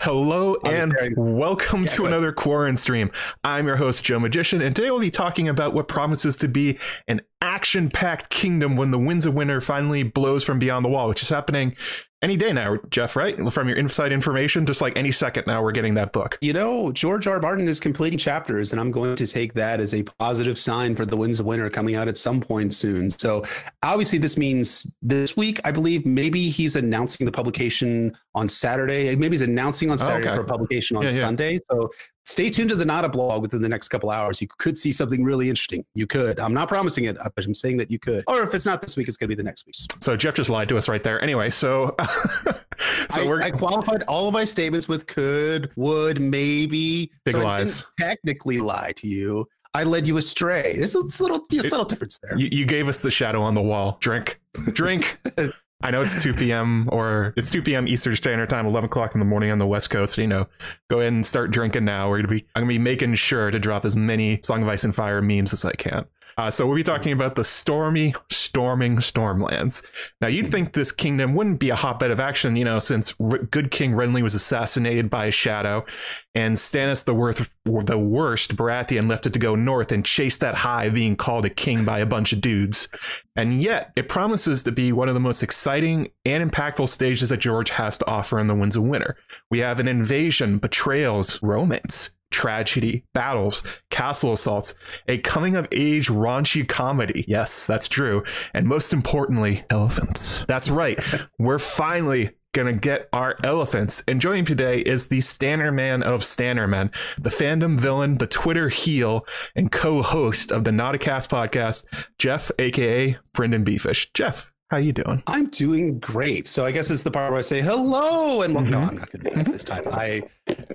Hello and welcome to another Quarren stream. I'm your host, Joe Magician, and today we'll be talking about what promises to be an action packed kingdom when the Winds of Winter finally blows from beyond the wall, which is happening any day now, Jeff, right? From your inside information, just like any second now, we're getting that book. You know, George R. Martin is completing chapters, and I'm going to take that as a positive sign for the Winds of Winter coming out at some point soon. So, obviously, this means this week, I believe, maybe he's announcing the publication on Saturday. Maybe he's announcing on Saturday oh, okay. for a publication on yeah, yeah. Sunday. So, stay tuned to the Not a blog within the next couple hours. You could see something really interesting. You could. I'm not promising it, but I'm saying that you could. Or if it's not this week, it's going to be the next week. So Jeff just lied to us right there. Anyway, so so I, we're I qualified all of my statements with could, would, maybe. Big so lies. technically lie to you. I led you astray. There's a little, subtle difference there. You, you gave us the shadow on the wall. Drink, drink. I know it's 2 p.m. or it's 2 p.m. Eastern Standard Time, 11 o'clock in the morning on the West Coast. You know, go ahead and start drinking now. We're gonna be, I'm gonna be making sure to drop as many Song of Ice and Fire memes as I can. Uh, so we'll be talking about the stormy, storming Stormlands. Now, you'd think this kingdom wouldn't be a hotbed of action, you know, since R- good King Renly was assassinated by a shadow, and Stannis the, worth, the worst Baratheon left it to go north and chase that high, being called a king by a bunch of dudes. And yet, it promises to be one of the most exciting and impactful stages that George has to offer in the Winds of Winter. We have an invasion, betrayals, romance, tragedy, battles, castle assaults, a coming of age raunchy comedy. Yes, that's true. And most importantly, elephants. That's right. We're finally gonna get our elephants. And joining today is the Stanner Man of Stannermen, the fandom villain, the Twitter heel, and co-host of the Nauticast podcast, Jeff, aka BryndenBFish. Jeff, how you doing? I'm doing great. So I guess it's the part where I say hello and well, mm-hmm. no, I'm not going to do that this time. I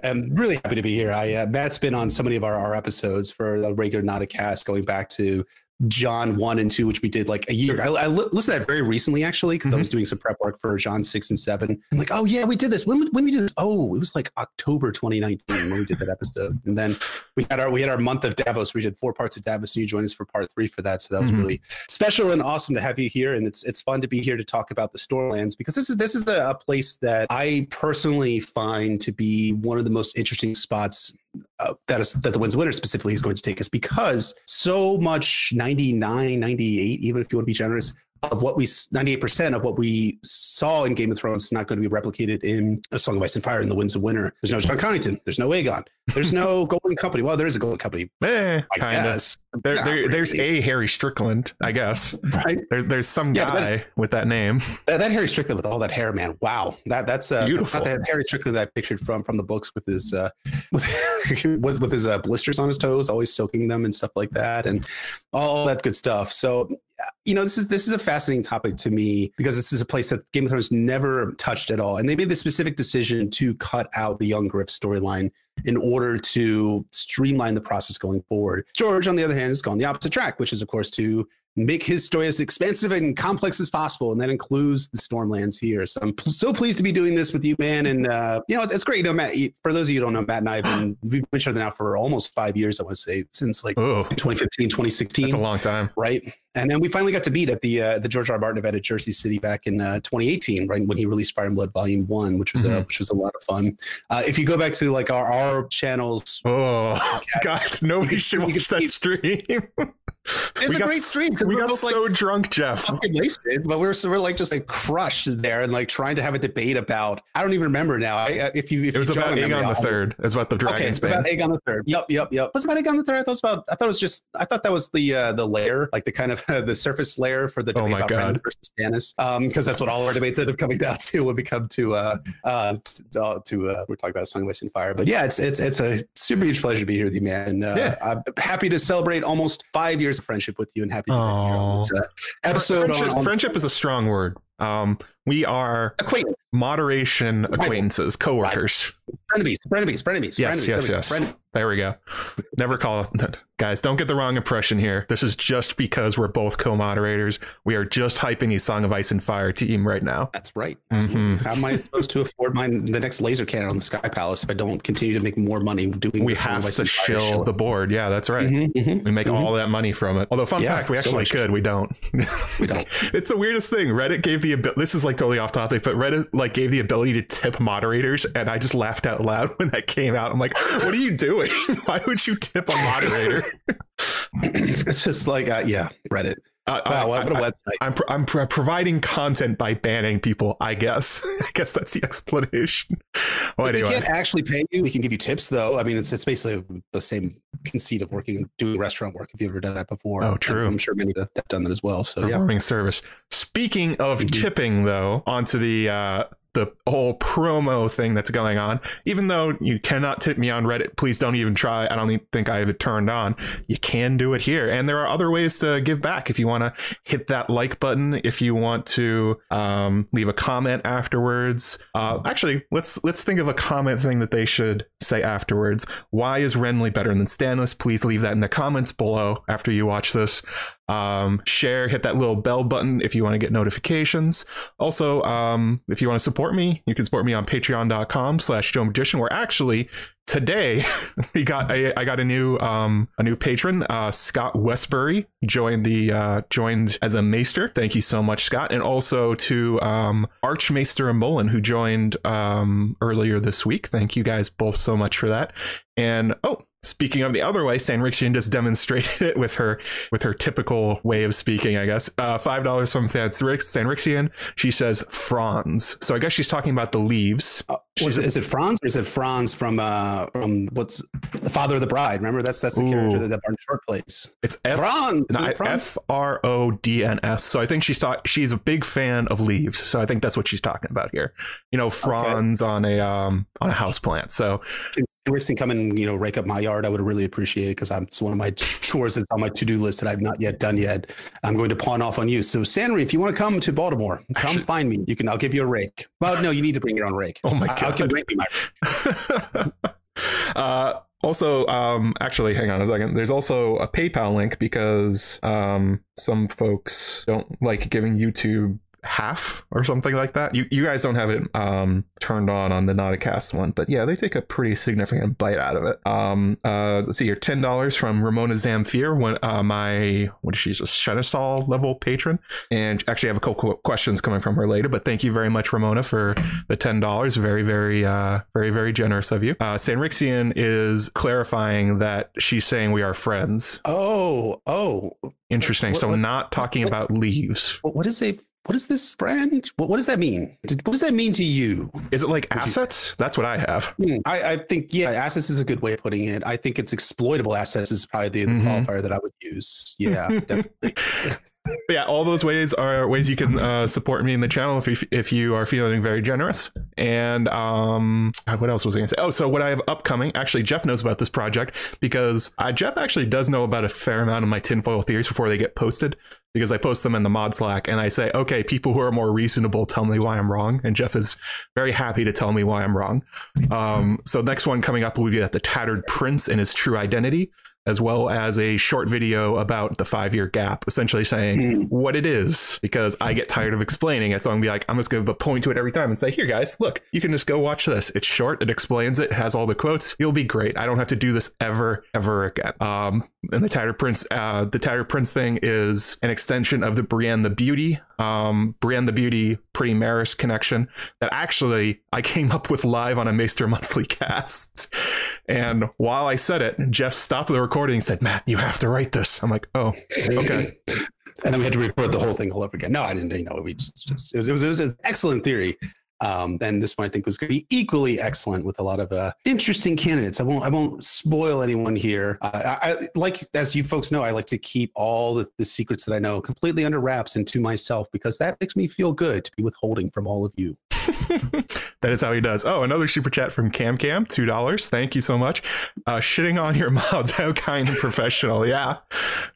am really happy to be here. I uh, Matt's been on so many of our, our episodes for the regular Nauticast going back to Jon one and two, which we did like a year. I, I listened to that very recently actually because mm-hmm. I was doing some prep work for Jon six and seven. I'm like, oh yeah, we did this. When when we did this? Oh, it was like October 2019 when we did that episode. And then we had our we had our month of Davos. We did four parts of Davos, and you joined us for part three for that. So that was mm-hmm. really special and awesome to have you here. And it's it's fun to be here to talk about the Stormlands because this is this is a, a place that I personally find to be one of the most interesting spots uh, that is that the Winds winner specifically is going to take us because so much 99 98 even if you want to be generous of what we 98% of what we saw in Game of Thrones is not going to be replicated in A Song of Ice and Fire and the Winds of Winter. There's no Jon Connington. There's no Aegon. There's no Golden Company. Well, there is a Golden Company. Eh, kind of. There, there really. There's a Harry Strickland, I guess. Right. There, there's some yeah, guy that, with that name. That, that, Harry Strickland with all that hair, man. Wow. That that's uh, beautiful. That's not the Harry Strickland that I pictured from from the books with his uh, with with, with his uh, blisters on his toes, always soaking them and stuff like that, and all that good stuff. So you know, this is this is a fascinating topic to me because this is a place that Game of Thrones never touched at all, and they made the specific decision to cut out the young Griff storyline in order to streamline the process going forward. George, on the other hand, has gone the opposite track, which is, of course, to make his story as expansive and complex as possible, and that includes the Stormlands here. So I'm so pleased to be doing this with you, man. And uh, you know, it's, it's, great. You know, Matt. For those of you who don't know, Matt and I have been we've been each other now for almost five years. I want to say since like Ooh, 2015, 2016. That's a long time, right? And then we finally got to meet at the uh, the George R. R. Martin event at Jersey City back in uh, 2018, right when he released Fire and Blood Volume One, which was mm-hmm. a which was a lot of fun. Uh, if you go back to like our our channels, oh God, nobody should watch that stream. It's we a great stream we, we got both, so like, drunk, Jeff. Wasted, but we are so we're like just like crushed there and like trying to have a debate about. I don't even remember now. I, uh, if you if it was you about Aegon the Third. It's about the dragons. Okay, about Aegon the Third. Yep, yep, yep. Was about Aegon the Third? I thought it was about. I thought it was just. I thought that was the uh, the layer, like the kind of uh, the surface layer for the oh debate oh about God. versus Stannis. Um, because that's what all our debates end up coming down to when we come to uh uh to, to uh we're talking about Song of Ice and Fire. But yeah, it's it's it's a super huge pleasure to be here with you, man. Uh, yeah. I'm happy to celebrate almost five years of friendship with you and happy to be here on this uh, episode. Friendship, on, on friendship is a strong word. Um, we are moderation acquaintances, coworkers, frenemies, frenemies, frenemies. Yes, frenemies, yes, yes. Fren- there we go. Never call us guys. Don't get the wrong impression here. This is just because we're both co-moderators. We are just hyping a Song of Ice and Fire team right now. That's right. Mm-hmm. How am I supposed to afford my the next laser cannon on the Sky Palace if I don't continue to make more money doing? We have to shill the board. Yeah, that's right. Mm-hmm, mm-hmm, we make mm-hmm. all that money from it. Although, fun yeah, fact, we actually so could. We don't. We don't. it's the weirdest thing. Reddit gave the ability. This is like like totally off topic, but Reddit like gave the ability to tip moderators, and I just laughed out loud when that came out. I'm like, what are you doing? Why would you tip a moderator? it's just like, uh, yeah, Reddit. Uh, Wow, I, what, what a website. I'm pro- I'm pro- providing content by banning people. I guess. I guess that's the explanation. Well, We can't actually pay you. We can give you tips, though. I mean, it's it's basically the same conceit of working, doing restaurant work. If you've ever done that before, Oh, true. I'm sure many have have done that as well. So yeah, performing service. Speaking of Mhm. tipping, though, onto the uh, the whole promo thing that's going on. Even though you cannot tip me on Reddit, please don't even try. I don't think I have it turned on. You can do it here, and there are other ways to give back. If you want to hit that like button, if you want to um, leave a comment afterwards. Uh, actually, let's let's think of a comment thing that they should say afterwards. Why is Renly better than Stannis? Please leave that in the comments below after you watch this. Um, share, hit that little bell button if you want to get notifications. Also, um, if you want to support me, you can support me on patreon.com slash Joe Magician, where actually today we got I, I got a new um a new patron uh scott westbury joined the uh joined as a maester thank you so much scott and also to um archmaester and mullen who joined um earlier this week thank you guys both so much for that and oh Speaking of the other way, Sanrixian just demonstrated it with her with her typical way of speaking, I guess. Uh, Five dollars from San Sanrixian. She says Franz. So I guess she's talking about the leaves. Uh, was it, is it Franz or is it Franz from uh from what's the father of the bride? Remember that's that's the Ooh. character that, that Martin Short plays. It's F Franz, No, it Franz? F R O D N S. So I think she's talk- she's a big fan of leaves. So I think that's what she's talking about here. You know, fronds on a um on a house plant. So Can Rickson come and you know rake up my yard? I would really appreciate it because I'm it's one of my chores that's on my to do list that I've not yet done yet. I'm going to pawn off on you. So Sanry, if you want to come to Baltimore, come Actually- find me. You can. I'll give you a rake. Well, no, you need to bring your own rake. Oh my I, I God. can bring you my. uh also um actually hang on a second. There's also a paypal link because um some folks don't like giving youtube half or something like that you you guys don't have it um turned on on the Nauticast one but yeah they take a pretty significant bite out of it um uh let's see here ten dollars from ramona zamfir one uh my what is she just Shenistal level patron and actually I have a couple questions coming from her later but thank you very much ramona for the ten dollars. Very, very, uh, very, very generous of you. Uh, Sanrixian is clarifying that she's saying we are friends. Oh, oh. Interesting. What- so what- not talking what- about leaves. What is a what is this brand? What, what does that mean? Did- What does that mean to you? Is it like assets? That's what I have. Hmm, I, I think yeah, assets is a good way of putting it. I think it's exploitable assets is probably the, the Mhm. qualifier that I would use. Yeah, definitely. Yeah, all those ways are ways you can uh, support me in the channel if you, if you are feeling very generous. And um, what else was I going to say? Oh, so what I have upcoming? Actually, Jeff knows about this project because uh, Jeff actually does know about a fair amount of my tinfoil theories before they get posted. Because I post them in the mod Slack and I say, okay, people who are more reasonable tell me why I'm wrong, and Jeff is very happy to tell me why I'm wrong. Um, so next one coming up will be at the Tattered Prince and his true identity as well as a short video about the five year gap, essentially saying Hmm. what it is, because I get tired of explaining it. So I'm gonna be like, I'm just gonna point to it every time and say, here, guys, look, you can just go watch this. It's short, it explains it, it has all the quotes. You'll be great. I don't have to do this ever, ever again. Um, and the Tattered Prince, uh, the Tattered Prince thing is an extension of the Brienne the Beauty, um, Brienne the Beauty, Pretty Meris connection that actually I came up with live on a Maester Monthly cast. And while I said it, Jeff stopped the recording and said, Matt, you have to write this. I'm like, oh, okay. and then we had to record the whole thing all over again. No, I didn't. You know, we just, just it was it was, it was an excellent theory. Um, and this one I think was going to be equally excellent with a lot of uh, interesting candidates. I won't I won't spoil anyone here. Uh, I, I like as you folks know, I like to keep all the, the secrets that I know completely under wraps and to myself because that makes me feel good to be withholding from all of you. that is how he does. Oh, another super chat from Cam Cam, two dollars. Thank you so much. Uh, shitting on your mods, how kind and professional. Yeah,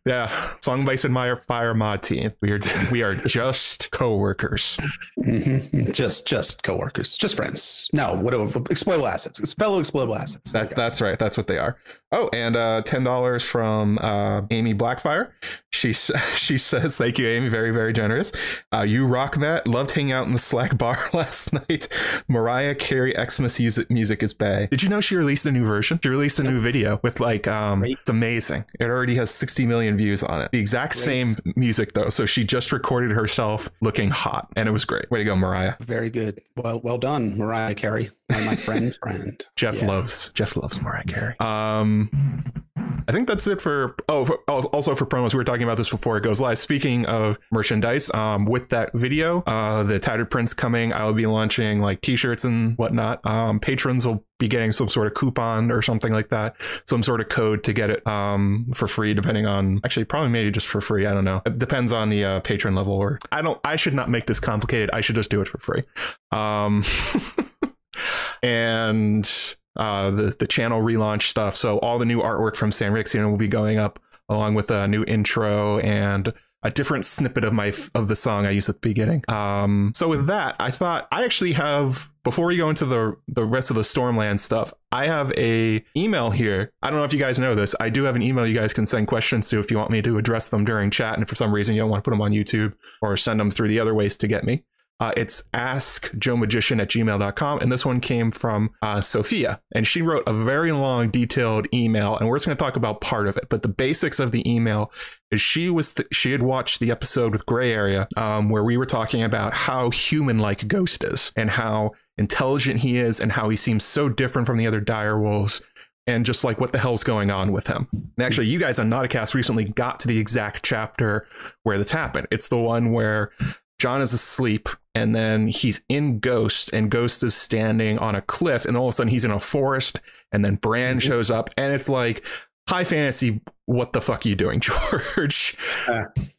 yeah. Song of Ice and Fire mod team. We are we are just co-workers. Just just just coworkers, just friends. No, what exploitable assets, it's fellow exploitable assets. That, that's right. That's what they are. Oh, and uh, ten dollars from uh, Amy Blackfire. She she says, "Thank you, Amy. Very very generous. Uh, you rock, Matt. Loved hanging out in the Slack bar last night. Mariah Carey Xmas music music is bay. Did you know she released a new version? She released a new video with like um, Great. it's amazing. It already has sixty million views on it. The exact Great. same music though. So she just recorded herself looking hot, and it was great. Way to go, Mariah. Very good. Well well done, Mariah Carey, my friend friend. Jeff yeah. loves Jeff loves Mariah Carey. Um. I think that's it for. Oh, for, also for promos, we were talking about this before it goes live. Speaking of merchandise, um, with that video, uh, the Tattered Prince coming, I will be launching like T-shirts and whatnot. Um, patrons will be getting some sort of coupon or something like that, some sort of code to get it um for free, depending on. Actually, probably maybe just for free. I don't know. It depends on the uh, patron level. Or I don't. I should not make this complicated. I should just do it for free. Um. and uh, the the channel relaunch stuff. So all the new artwork from Sam Rixian will be going up along with a new intro and a different snippet of my of the song I used at the beginning. Um, so with that, I thought I actually have before we go into the the rest of the Stormland stuff, I have a email here. I don't know if you guys know this. I do have an email you guys can send questions to if you want me to address them during chat, and for some reason you don't want to put them on YouTube or send them through the other ways to get me. Uh, it's askjoemagician at gmail.com. And this one came from uh, Sophia. And she wrote a very long, detailed email. And we're just going to talk about part of it. But the basics of the email is she was th- she had watched the episode with Gray Area um, where we were talking about how human like Ghost is and how intelligent he is and how he seems so different from the other dire wolves and just like what the hell's going on with him. And actually, you guys on Nauticast recently got to the exact chapter where this happened. It's the one where Jon is asleep and then he's in Ghost, and Ghost is standing on a cliff, and all of a sudden he's in a forest, and then Bran mm-hmm. shows up, and it's like high fantasy what the fuck are you doing george?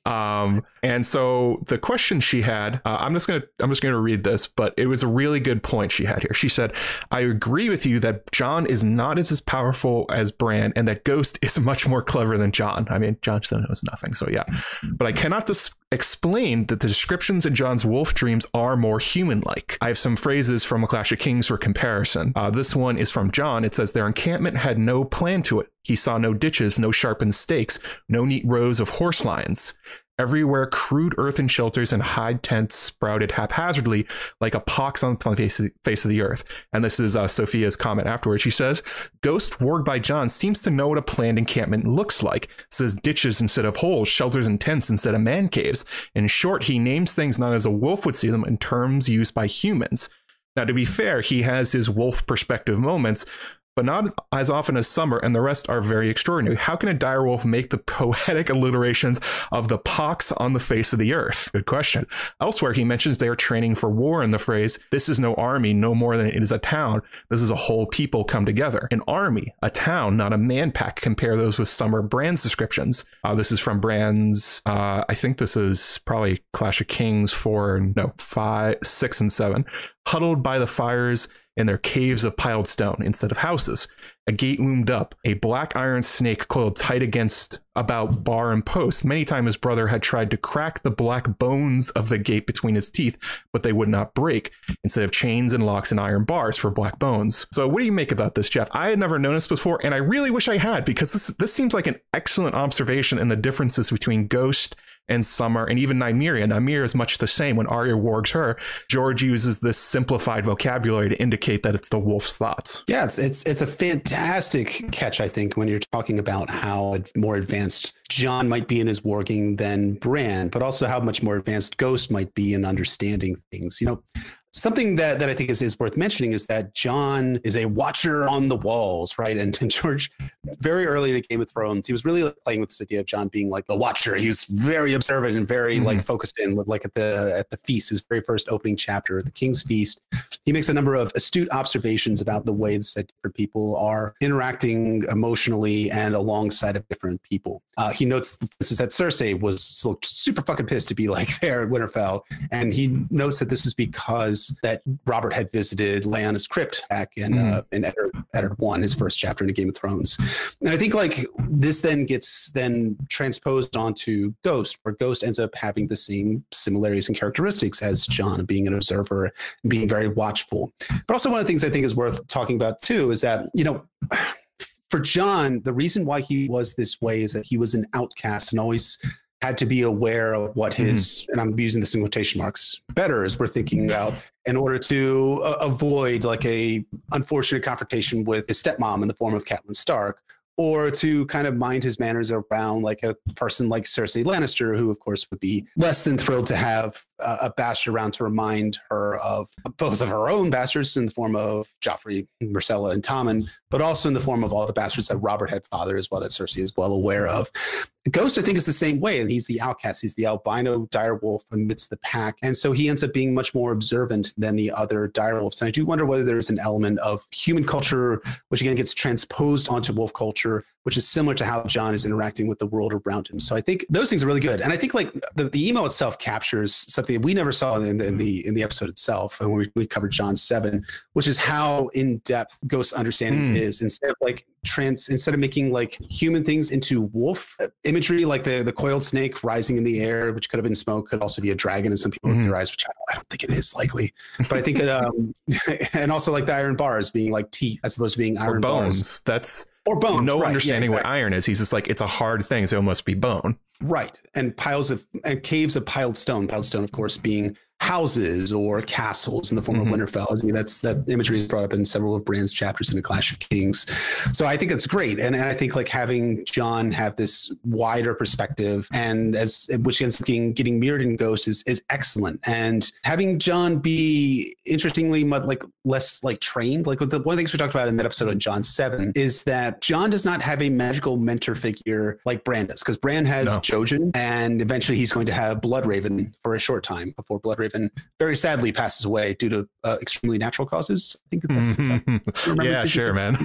Um, and so the question she had uh, i'm just gonna i'm just gonna read this but it was a really good point she had here. She said i agree with you that Jon is not as, as powerful as bran and that ghost is much more clever than Jon. i mean jon still knows nothing so yeah. But i cannot dis- explain that the descriptions in Jon's wolf dreams are more human-like. I have some phrases from a clash of kings for comparison. Uh, this one is from Jon. it says their encampment had no plan to it. He saw no ditches, no sharpened stakes, no neat rows of horse lines. Everywhere, crude earthen shelters and hide tents sprouted haphazardly like a pox on the face of, the earth. And this is uh, Sophia's comment afterwards. She says, Ghost Warg by Jon seems to know what a planned encampment looks like. Says ditches instead of holes, shelters and tents instead of man caves. In short, he names things not as a wolf would see them in terms used by humans. Now, to be fair, he has his wolf perspective moments, but not as often as Summer, and the rest are very extraordinary. How can a direwolf make the poetic alliterations of the pox on the face of the earth? Good question. Elsewhere, he mentions they are training for war in the phrase, This is no army, no more than it is a town. This is a whole people come together. An army, a town, not a man pack. Compare those with Summer Bran's descriptions. Uh, this is from Bran's, uh, I think this is probably Clash of Kings 4, no, 5, 6, and 7. Huddled by the fires in their caves of piled stone instead of houses. A gate loomed up, a black iron snake coiled tight against about bar and post. Many times his brother had tried to crack the black bones of the gate between his teeth, but they would not break, instead of chains and locks and iron bars for black bones. So what do you make about this, Jeff? I had never noticed before, and I really wish I had, because this this seems like an excellent observation in the differences between Ghost and Summer and even Nymeria. Nymeria is much the same. When Arya wargs her, George uses this simplified vocabulary to indicate that it's the wolf's thoughts. Yeah, it's it's, it's a fantastic catch, I think, when you're talking about how more advanced Jon might be in his warging than Bran, but also how much more advanced Ghost might be in understanding things. You know, Something that, that I think is, is worth mentioning is that Jon is a watcher on the walls, right? And, and George, very early in Game of Thrones, he was really playing with this idea of Jon being like the watcher. He was very observant and very mm-hmm. like focused in, like at the at the feast, his very first opening chapter, the King's Feast. He makes a number of astute observations about the ways that different people are interacting emotionally and alongside of different people. Uh, he notes, for instance, that Cersei was super fucking pissed to be like there at Winterfell, and he notes that this is because was that Robert had visited Lyanna's crypt back in Mhm. uh, in Eddard, Eddard One, his first chapter in the Game of Thrones. And I think like this then gets then transposed onto Ghost, where Ghost ends up having the same similarities and characteristics as Jon, being an observer and being very watchful. But also one of the things I think is worth talking about too is that you know. For Jon, the reason why he was this way is that he was an outcast and always had to be aware of what his and I'm using this in quotation marks betters were thinking about in order to uh, avoid like a unfortunate confrontation with his stepmom in the form of Catelyn Stark or to kind of mind his manners around like a person like Cersei Lannister who of course would be less than thrilled to have uh, a bastard around to remind her of both of her own bastards in the form of Joffrey, Myrcella and Tommen but also in the form of all the bastards that Robert had fathered as well that Cersei is well aware of. Ghost, I think, is the same way. And he's the outcast. He's the albino direwolf amidst the pack. And so he ends up being much more observant than the other direwolves. And I do wonder whether there's an element of human culture, which again gets transposed onto wolf culture, which is similar to how Jon is interacting with the world around him. So I think those things are really good. And I think like the, the email itself captures something that we never saw in, in the in the episode itself. And we, we covered Jon 7, which is how in-depth Ghost's understanding Hmm. is instead of like trans instead of making like human things into wolf imagery like the the coiled snake rising in the air which could have been smoke could also be a dragon and some people Mhm. theorize which I don't, I don't think it is likely but i think it um and also like the iron bars being like teeth as opposed to being iron or bones. bars That's or bones no right, yeah, understanding what iron is. He's just like it's a hard thing, so it must be bone. right and piles of and caves of piled stone piled stone of course being houses or castles in the form Mhm. of Winterfell. I mean, that's that imagery is brought up in several of Bran's chapters in the Clash of Kings. So I think that's great, and, and I think like having Jon have this wider perspective, and as which ends up getting, getting mirrored in Ghost is is excellent, and having Jon be interestingly mu- like less like trained. Like with the, one of the things we talked about in that episode on Jon Seven is that Jon does not have a magical mentor figure like Bran does, because Bran has No. Jojen, and eventually he's going to have Bloodraven for a short time before Bloodraven very sadly passes away due to uh, extremely natural causes. I think that's, remember yeah, sure, man.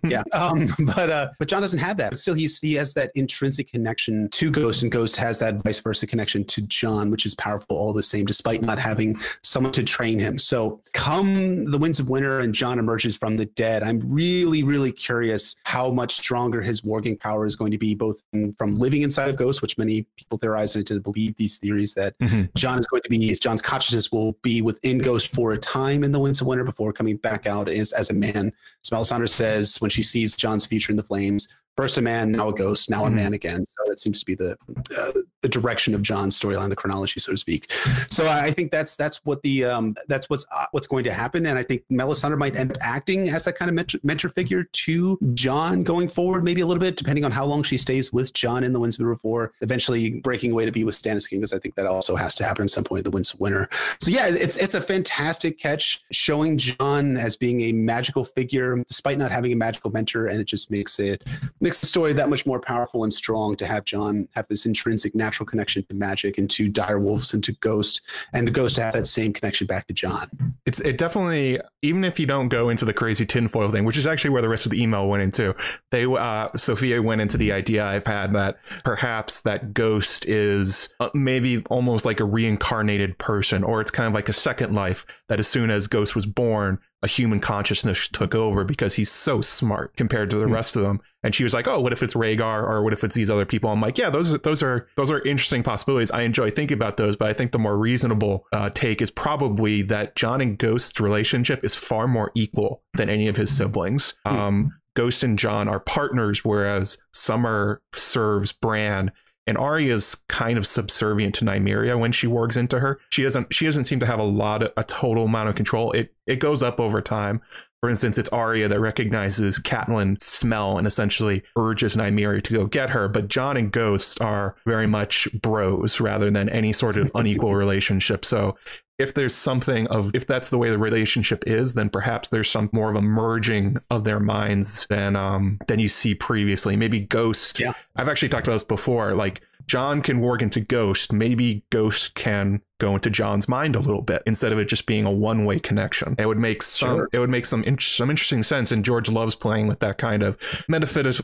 yeah. Um, but uh, but Jon doesn't have that. But still, he's he has that intrinsic connection to Ghost, and Ghost has that vice versa connection to Jon, which is powerful all the same, despite not having someone to train him. So, come the Winds of Winter and Jon emerges from the dead, I'm really really curious how much stronger his warging power is going to be, both in, from living inside of Ghost, which many people theorize and to believe these theories that Mhm. Jon is going to be Jon's consciousness will be within Ghost for a time in the Winds of Winter before coming back out as, as a man. As Melisandre says when she sees Jon's future in the flames, first a man, now a ghost, now a Mhm. man again. So that seems to be the uh, the direction of Jon's storyline, the chronology, so to speak. So I think that's that's what the um, that's what's uh, what's going to happen, and I think Melisandre might end up acting as that kind of mentor, mentor figure to Jon going forward, maybe a little bit, depending on how long she stays with Jon in the Winds of Winter before eventually breaking away to be with Stannis King, because I think that also has to happen at some point in the Winds of Winter. So yeah, it's it's a fantastic catch showing Jon as being a magical figure despite not having a magical mentor, and it just makes it makes the story that much more powerful and strong to have Jon have this intrinsic natural connection to magic and to dire wolves and to ghost, and to ghost to have that same connection back to Jon. it's it definitely even if you don't go into the crazy tinfoil thing, which is actually where the rest of the email went into. They uh Sophia went into the idea I've had that perhaps that ghost is uh, maybe almost like a reincarnated person, or it's kind of like a second life that as soon as Ghost was born, a human consciousness took over because he's so smart compared to the Hmm. rest of them. And she was like, "Oh, what if it's Rhaegar, or what if it's these other people?" I'm like, "Yeah, those are those are those are interesting possibilities. I enjoy thinking about those, but I think the more reasonable uh, take is probably that Jon and Ghost's relationship is far more equal than any of his siblings. Hmm. Um, Ghost and Jon are partners, whereas Summer serves Bran." And Arya's kind of subservient to Nymeria when she wargs into her. She doesn't she doesn't seem to have a lot of, a total amount of control. It it goes up over time. For instance, it's Arya that recognizes Catelyn's smell and essentially urges Nymeria to go get her. But Jon and Ghost are very much bros rather than any sort of unequal relationship. So if there's something of if that's the way the relationship is, then perhaps there's some more of a merging of their minds than um than you see previously. Maybe Ghost. Yeah. I've actually talked about this before. Like Jon can work into Ghost. Maybe Ghost can go into Jon's mind a little bit instead of it just being a one-way connection. It would make some Sure. it would make some in- some interesting sense. And George loves playing with that kind of metaphys-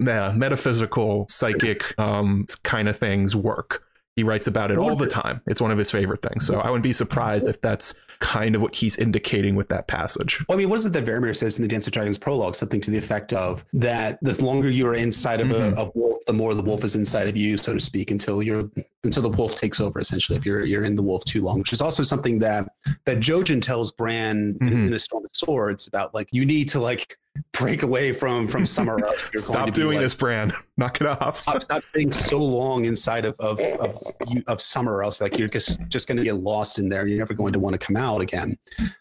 nah, metaphysical psychic um kind of things work. He writes about it all the time. It's one of his favorite things. So I wouldn't be surprised if that's kind of what he's indicating with that passage. Well, I mean, what is it that Varamir says in the Dance of Dragons prologue? Something to the effect of that the longer you are inside of Mhm. a, a wolf, the more the wolf is inside of you, so to speak, until you're until the wolf takes over. Essentially, if you're you're in the wolf too long, which is also something that that Jojen tells Bran in, Mhm. in a Storm of Swords about like you need to like break away from from summer. or else Stop to doing like, this, Bran. Knock it off. Stop, stop staying so long inside of of of, you, of summer, or else like you're just just going to get lost in there. You're never going to want to come out again.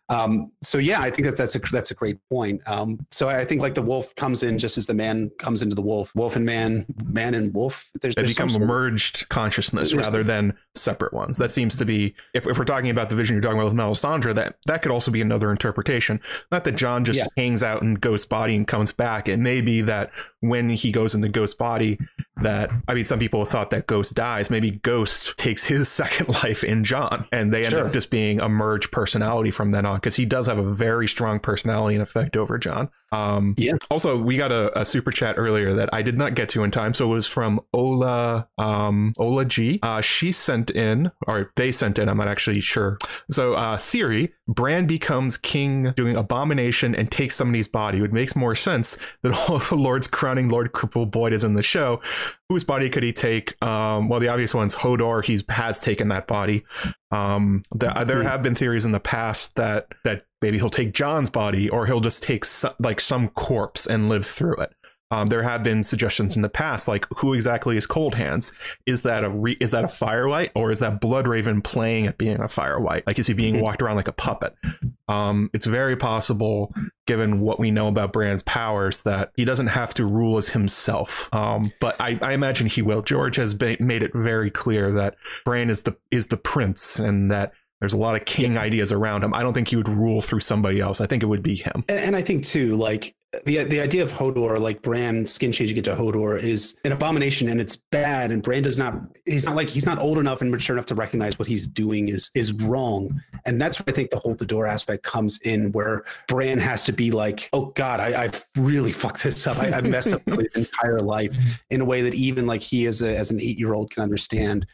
Um, so yeah, I think that that's a that's a great point. Um, so I think like the wolf comes in just as the man comes into the wolf. Wolf and man, man and wolf. There's, They become merged consciousness rather than separate ones. That seems to be, if, if we're talking about the vision you're talking about with Melisandre, that that could also be another interpretation. Not that Jon just Yeah. hangs out in Ghost body and comes back. It may be that when he goes in the Ghost body, that I mean, some people thought that Ghost dies. Maybe Ghost takes his second life in Jon, and they end Sure. up just being a merged personality from then on because he does have a very strong personality and effect over Jon. Um, Yeah. Also, we got a, a super chat earlier that I did not get to in time, so it was from Ola um, Ola G. Uh, she sent in, or they sent in. I'm not actually sure. So, uh, theory: Bran becomes king, doing abomination, and takes somebody's body. It makes more sense that all of the Lord's crowning Lord Cripple Boyd is in the show. Whose body could he take? Um, well, the obvious one's Hodor. He has taken that body. Um, the, there have been theories in the past that that maybe he'll take Jon's body, or he'll just take so, like some corpse and live through it. Um, there have been suggestions in the past, like who exactly is Cold Hands? Is that a re- is that a Firelight, or is that Blood Raven playing at being a Firelight? Like, is he being Mhm. walked around like a puppet? Um, it's very possible, given what we know about Bran's powers, that he doesn't have to rule as himself. Um, but I, I imagine he will. George has made it very clear that Bran is the is the prince, and that there's a lot of king ideas around him. I don't think he would rule through somebody else. I think it would be him. And, and I think too, like the the idea of Hodor, like Bran skin changing into Hodor, is an abomination and it's bad. And Bran does not. He's not like he's not old enough and mature enough to recognize what he's doing is is wrong. And that's where I think the hold the door aspect comes in, where Bran has to be like, oh God, I, I've really fucked this up. I, I've messed up his entire life in a way that even like he as a as an eight year old can understand.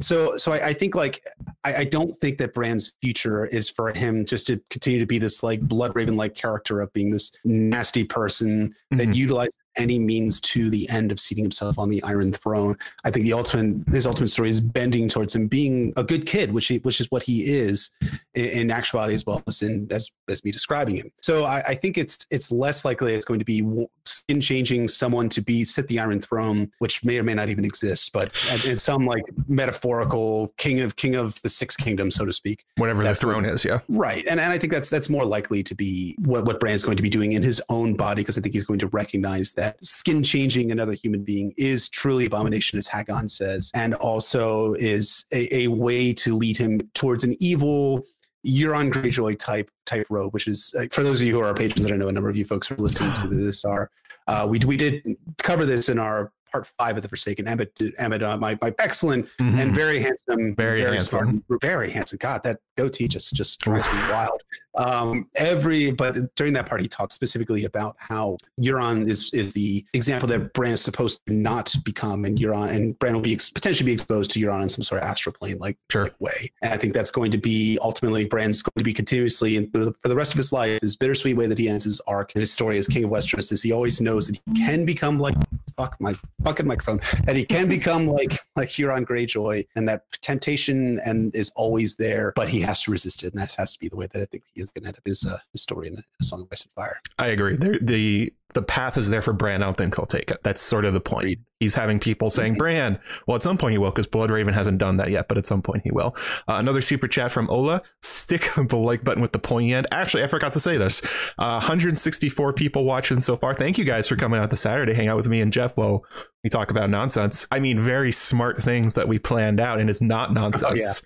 So so I, I think like I, I don't think that Bran's future is for him just to continue to be this like blood raven like character of being this nasty person that Mhm. utilizes any means to the end of seating himself on the Iron Throne. I think the ultimate his ultimate story is bending towards him being a good kid, which he, which is what he is in, in actuality as well as in as as me describing him. So I, I think it's it's less likely it's going to be skin changing someone to be sit the Iron Throne, which may or may not even exist, but it's some like metaphorical king of king of the six kingdoms, so to speak. Whatever That's the throne is, yeah. Right. And, and I think that's that's more likely to be what, what Bran's going to be doing in his own body, because I think he's going to recognize that skin changing another human being is truly abomination, as Haggon says, and also is a, a way to lead him towards an evil Euron Greyjoy type type road, which is uh, for those of you who are our patrons, that I know a number of you folks who are listening to this are. Uh, we we did cover this in our part five of the Forsaken. Emmett uh, my my excellent Mhm. and very handsome, Very handsome. smart, very handsome. God, that goatee just just drives me wild. Um, every but during that part, he talked specifically about how Euron is is the example that Bran is supposed to not become, and Euron and Bran will be ex- potentially be exposed to Euron in some sort of astral plane like Sure. way. And I think that's going to be ultimately Bran's going to be continuously and for the, for the rest of his life, this bittersweet way that he ends his arc and his story as King of Westeros is he always knows that he can become like fuck my fucking microphone that he can become like like Euron Greyjoy and that temptation and is always there, but he has to resist it, and that has to be the way that I think he is going to end up his, story in a Song of Ice and Fire. I agree. The the path is there for Bran. I don't think he'll take it. That's sort of the point. Agreed. He's having people saying, Bran, well, at some point he will, because Blood Raven hasn't done that yet, but at some point he will. Uh, another super chat from Ola. Stick the like button with the pointy end. Actually, I forgot to say this. Uh, 164 people watching so far. Thank you guys for coming out this Saturday, hang out with me and Jeff while we talk about nonsense. I mean, very smart things that we planned out, and it's not nonsense.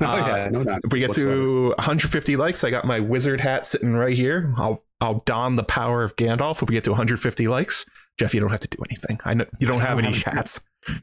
Oh, Uh, yeah, no, not if we get to 150 likes, I got my wizard hat sitting right here. I'll I'll don the power of Gandalf. If we get to 150 likes, Jeff, you don't have to do anything. I know you don't have any have- hats.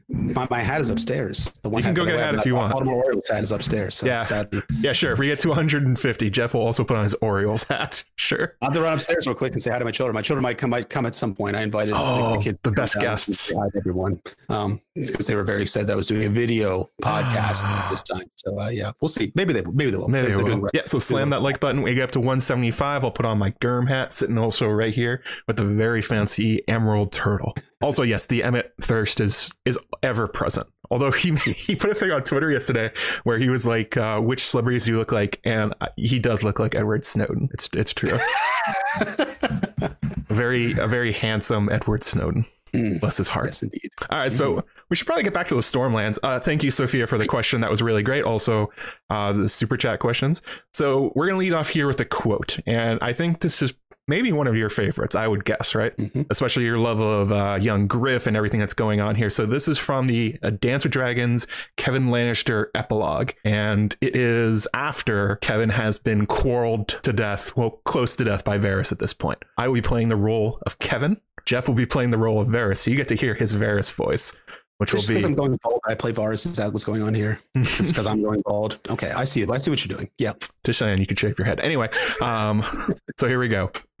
My, my hat is upstairs. The You can go get a hat if you want. Baltimore Orioles hat is upstairs. So Yeah. sadly, Yeah, sure. If we get to 150, Jeff will also put on his Orioles hat. Sure. I'll have to run upstairs real quick and say hi to my children. My children might come might come at some point. I invited Oh, kids the best guests. hi to everyone. Um, it's because they were very excited that I was doing a video podcast this time. So uh, yeah, we'll see. Maybe they maybe they will. Maybe They're- they're will. right. Yeah, so slam that like button. We get up to 175. I'll put on my Germ hat, sitting also right here with the very fancy emerald turtle. Also, yes, the Emmett thirst is is ever present. Although he he put a thing on Twitter yesterday where he was like, uh, "Which celebrities do you look like?" And he does look like Edward Snowden. It's it's true. a very a very handsome Edward Snowden. Mm. Bless his heart. Yes, indeed. All right, so we should probably get back to the Stormlands. Uh, thank you, Sophia, for the question. That was really great. Also, uh, the super chat questions. So we're going to lead off here with a quote, and I think this is maybe one of your favorites. I would guess, right? Mhm. Especially your love of uh, young Griff and everything that's going on here. So this is from the uh, Dance with Dragons Kevan Lannister epilogue, and it is after Kevan has been quarreled to death, well, close to death by Varys at this point. I will be playing the role of Kevan. Jeff will be playing the role of Varys, so you get to hear his Varys voice, which Just will because be I'm going bald, I play Varys. Is that what's going on here? Just because I'm going bald. Okay, I see it. I see what you're doing. Yeah. just saying you could shave your head. Anyway, um, so here we go.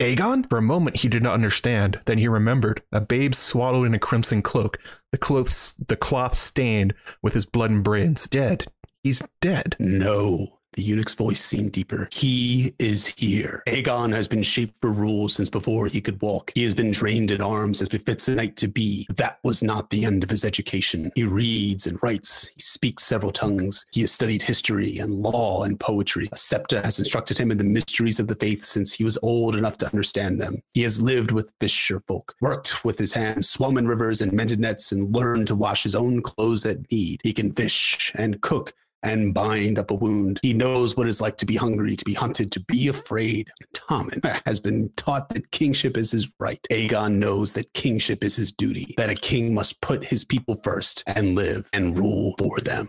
Aegon? For a moment, he did not understand. Then he remembered a babe swaddled in a crimson cloak, the cloth, the cloth stained with his blood and brains. Dead. He's dead. No. The eunuch's voice seemed deeper. He is here. Aegon has been shaped for rule since before he could walk. He has been trained in arms as befits a knight to be. That was not the end of his education. He reads and writes. He speaks several tongues. He has studied history and law and poetry. A septa has instructed him in the mysteries of the faith since he was old enough to understand them. He has lived with fisher folk, worked with his hands, swum in rivers and mended nets, and learned to wash his own clothes at need. He can fish and cook and bind up a wound. He knows what it's like to be hungry, to be hunted, to be afraid. Tommen has been taught that kingship is his right. Aegon knows that kingship is his duty, that a king must put his people first and live and rule for them.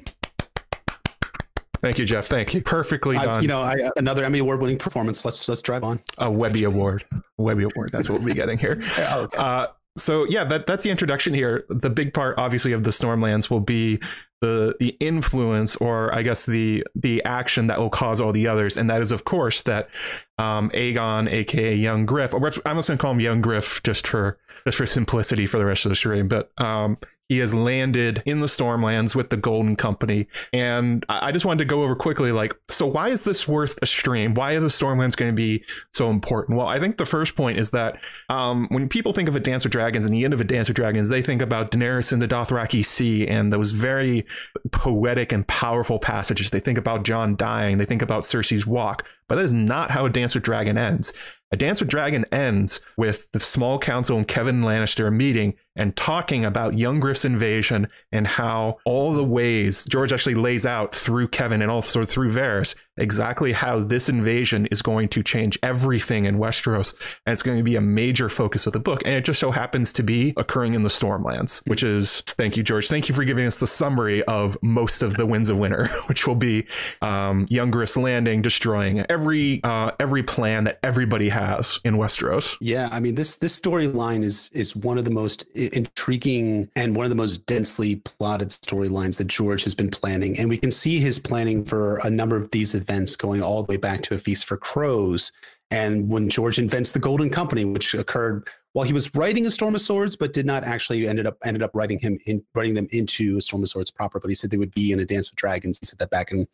Thank you, Jeff. Thank you. Perfectly I, you know, I, another Emmy award-winning performance. Let's let's drive on. a Webby Award. Webby Award. That's what we'll be getting here. Okay. Uh, so yeah, that that's the introduction here. The big part, obviously, of the Stormlands will be the the influence, or I guess the the action that will cause all the others, and that is, of course, that um, Aegon, aka Young Griff, or I'm just gonna call him Young Griff just for just for simplicity for the rest of the stream, but um, he has landed in the Stormlands with the Golden Company, and I just wanted to go over quickly, like, so why is this worth a stream? Why are the Stormlands going to be so important? Well, I think the first point is that um, when people think of a Dance with Dragons and the end of a Dance with Dragons, they think about Daenerys in the Dothraki Sea and those very poetic and powerful passages. They think about Jon dying. They think about Cersei's walk. But that is not how a Dance with Dragon ends. A Dance with Dragon ends with the small council and Kevan Lannister meeting and talking about young Griff's invasion and how all the ways George actually lays out through Kevan and also through Varys exactly how this invasion is going to change everything in Westeros. And it's going to be a major focus of the book. And it just so happens to be occurring in the Stormlands, which is, thank you, George. Thank you for giving us the summary of most of the Winds of Winter, which will be um, young Griff's landing, destroying every uh, every plan that everybody has in Westeros. Yeah, I mean this this storyline is is one of the most intriguing and one of the most densely plotted storylines that George has been planning, and we can see his planning for a number of these events going all the way back to a feast for crows. And when George invents the Golden Company, which occurred while he was writing a Storm of Swords, but did not actually ended up ended up writing him in writing them into a Storm of Swords proper, but he said they would be in a Dance with Dragons. He said that back in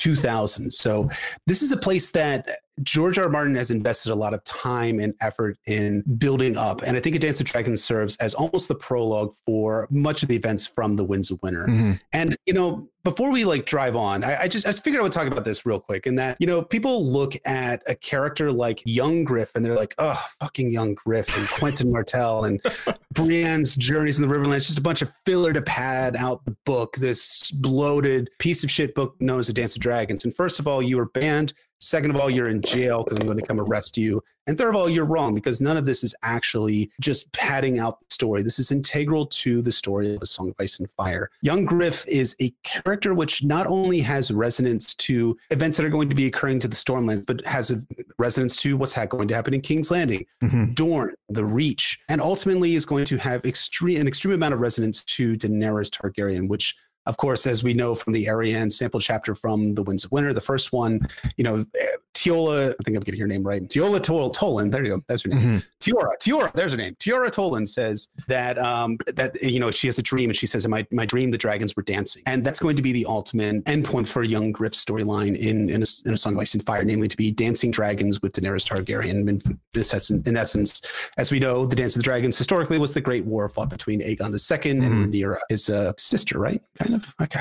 2000. So this is a place that George R. R. Martin has invested a lot of time and effort in building up. And I think A Dance of Dragons serves as almost the prologue for much of the events from the Winds of Winter. Mhm. And, you know, before we like drive on, I, I just I figured I would talk about this real quick. And that, you know, people look at a character like Young Griff and they're like, oh, fucking Young Griff and Quentyn Martell and Brienne's Journeys in the Riverlands, just a bunch of filler to pad out the book, this bloated piece of shit book known as A Dance of Dragons dragons. And first of all, you were banned. Second of all, you're in jail because I'm going to come arrest you. And third of all, you're wrong because none of this is actually just padding out the story. This is integral to the story of A Song of Ice and Fire. Young Griff is a character which not only has resonance to events that are going to be occurring to the Stormlands, but has a resonance to what's going to happen in King's Landing, mm-hmm. Dorne, the Reach, and ultimately is going to have extreme an extreme amount of resonance to Daenerys Targaryen, which of course, as we know from the Arianne sample chapter from The Winds of Winter, the first one, you know, Teola, I think I'm getting her name right. Tiola Tol- Tolan, there you go. That's her name. Mm-hmm. Teora, Teora, there's her name. Teora Tolan says that um that you know she has a dream and she says in my my dream the dragons were dancing, and that's going to be the ultimate endpoint for a young Griff storyline in in a, in a Song of Ice and Fire, namely to be dancing dragons with Daenerys Targaryen. In this essence, in essence, as we know, the Dance of the Dragons historically was the Great War fought between Aegon II mm-hmm. and Rhaenyra, his uh, sister, right? Kind of. Okay.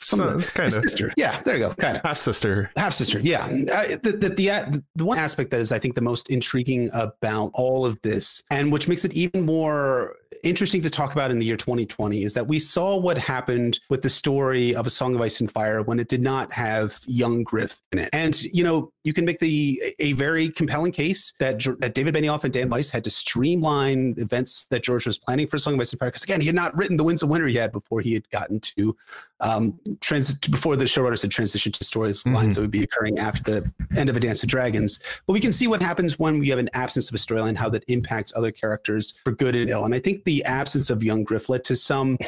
Some so, kind of sister. Yeah, there you go. Kind of half sister. Half sister. Yeah. Uh, the, the, uh, the, the one aspect that is, I think, the most intriguing about all of this, and which makes it even more interesting to talk about in the year 2020 is that we saw what happened with the story of A Song of Ice and Fire when it did not have young Griff in it. And, you know, you can make the a very compelling case that, that David Benioff and Dan Weiss had to streamline events that George was planning for A Song of Ice and Fire. Because again, he had not written The Winds of Winter yet before he had gotten to um, trans before the showrunners had transitioned to storylines mm-hmm. that would be occurring after the end of A Dance of Dragons. But we can see what happens when we have an absence of a storyline, how that impacts other characters for good and ill. And I think the absence of young Griff led to some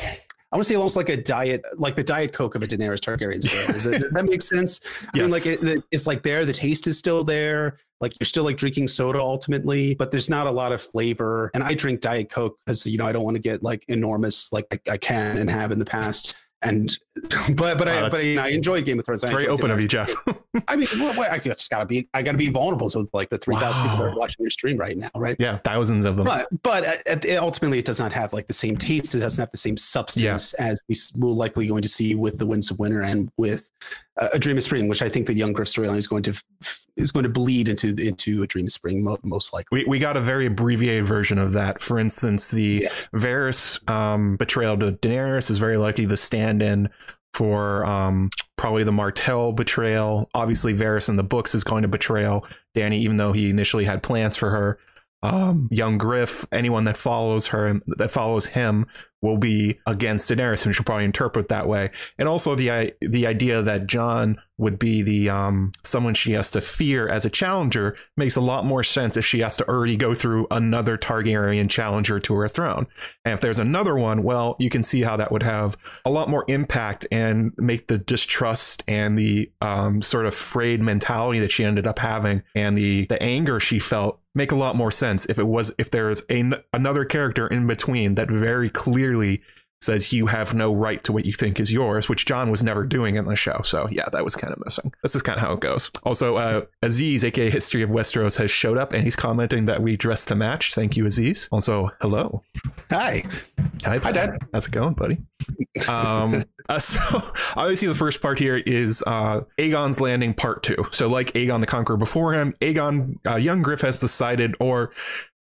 I want to say almost like a diet, like the diet Coke of a Daenerys Targaryen. Does, it, does that make sense? I yes. mean, like it, it's like there, the taste is still there. Like you're still like drinking soda ultimately, but there's not a lot of flavor. And I drink diet Coke because you know I don't want to get like enormous like I, I can and have in the past and but but I but I, I, enjoy Game of Thrones. very open of you, Jeff. I mean, well, I just gotta be I gotta be vulnerable to like the three thousand wow. people that are watching your stream right now, right? Yeah, thousands of them. But but uh, ultimately, it does not have like the same taste. It doesn't have the same substance yeah. as we will likely going to see with the Winds of Winter and with uh, a Dream of Spring, which I think the Young Griff storyline is going to is going to bleed into into a Dream of Spring most likely. We we got a very abbreviated version of that. For instance, the yeah. Varys um, betrayal to Daenerys is very likely the stand-in for um, probably the Martell betrayal. Obviously, Varys in the books is going to betrayal Dany, even though he initially had plans for her um, young Griff, anyone that follows her that follows him will be against Daenerys, and she'll probably interpret that way. And also the the idea that Jon would be the um, someone she has to fear as a challenger makes a lot more sense if she has to already go through another Targaryen challenger to her throne. And if there's another one, well, you can see how that would have a lot more impact and make the distrust and the um, sort of frayed mentality that she ended up having and the the anger she felt make a lot more sense if it was if there's a, another character in between that very clearly says you have no right to what you think is yours, which Jon was never doing in the show. So yeah, that was kind of missing. This is kind of how it goes. Also, uh, Aziz, aka History of Westeros, has showed up and he's commenting that we dress to match. Thank you, Aziz. Also, hello. Hi. Hi, Hi Dad. How's it going, buddy? Um, uh, so obviously the first part here is uh, Aegon's Landing Part Two. So like Aegon the Conqueror before him, Aegon uh, Young Griff has decided, or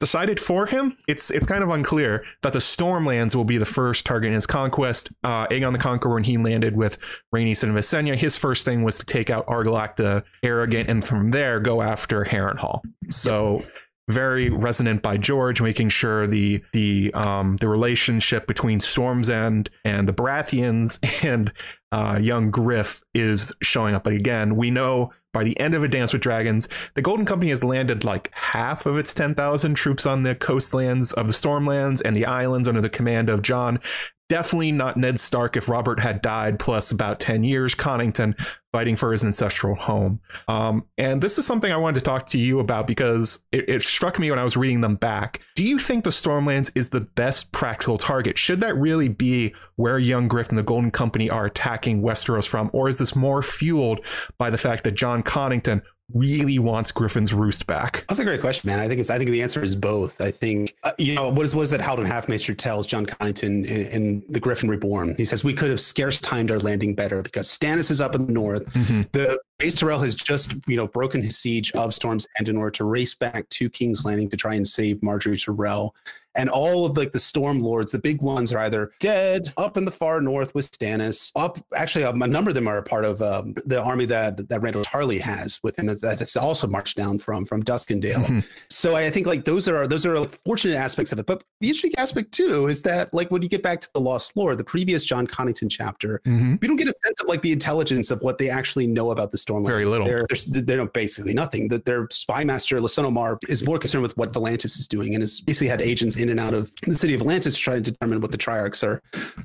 decided for him. It's it's kind of unclear that the Stormlands will be the first target in his conquest. Uh, Aegon the Conqueror, when he landed with Rhaenys and Visenya, his first thing was to take out Argilac the Arrogant, and from there go after Harrenhal. So. Very resonant by George, making sure the the um, the relationship between Storm's End and the Baratheons and uh, young Griff is showing up. But again, we know by the end of A Dance with Dragons, the Golden Company has landed like half of its 10,000 troops on the coastlands of the Stormlands and the islands under the command of Jon Definitely not Ned Stark if Robert had died, plus about 10 years, Connington fighting for his ancestral home. Um, and this is something I wanted to talk to you about because it, it struck me when I was reading them back. Do you think the Stormlands is the best practical target? Should that really be where Young Griff and the Golden Company are attacking Westeros from? Or is this more fueled by the fact that Jon Connington really wants Griffin's Roost back? That's a great question, man. I think it's. I think the answer is both. I think uh, you know what is was that Haldon Halfmaester tells Jon Connington in, in, the Griffin Reborn. He says we could have scarce timed our landing better because Stannis is up in the north. Mm-hmm. The Mace Tyrell has just, you know, broken his siege of Storm's End in order to race back to King's Landing to try and save Margaery Tyrell and all of like the storm lords the big ones are either dead up in the far north with stannis up actually um, a number of them are a part of um, the army that that randyll tarly has within it that has also marched down from from duskendale mm-hmm. so i think like those are those are like fortunate aspects of it but the interesting aspect too is that like when you get back to the Lost Lord the previous Jon connington chapter mm-hmm. we don't get a sense of like the intelligence of what they actually know about the storm very little they're, they're, they know basically nothing that their spy master Lysono is more concerned with what Volantis is doing and has basically had agents in and out of the city of Volantis to try to determine what the Triarchs are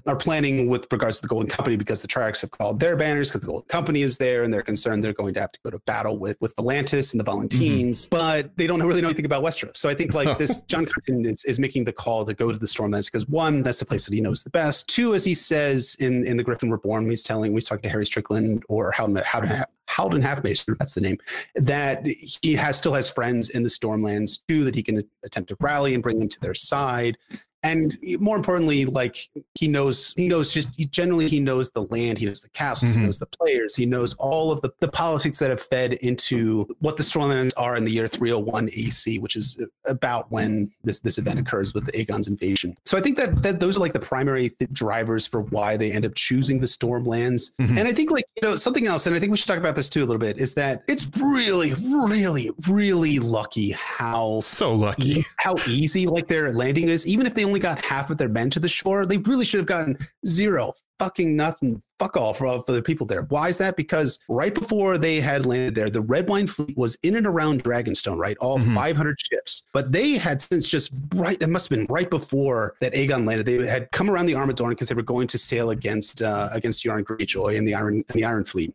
are planning with regards to the Golden Company because the Triarchs have called their banners because the Golden Company is there and they're concerned they're going to have to go to battle with with Volantis and the Volantines, mm-hmm. but they don't really know anything about Westeros. So I think like this Jon Connington is, is making the call to go to the Stormlands because one, that's the place that he knows the best. Two, as he says in in the Griffin Reborn, he's telling he's talking to Harry Strickland or how to how to Haldon Halfmaester, that's the name, that he has still has friends in the Stormlands too that he can attempt to rally and bring them to their side and more importantly like he knows he knows just he, generally he knows the land he knows the castles mm-hmm. he knows the players he knows all of the, the politics that have fed into what the stormlands are in the year 301 ac which is about when this this event occurs with the aegon's invasion so i think that, that those are like the primary th- drivers for why they end up choosing the stormlands mm-hmm. and i think like you know something else and i think we should talk about this too a little bit is that it's really really really lucky how so lucky how easy like their landing is even if they only got half of their men to the shore. They really should have gotten zero fucking nothing fuck all for, for the people there. Why is that? Because right before they had landed there, the Redwyne Fleet was in and around Dragonstone, right? All mm-hmm. 500 ships. But they had since just right, it must have been right before that Aegon landed. They had come around the Armadoran because they were going to sail against uh, against Euron Greyjoy and the Iron and the Iron Fleet.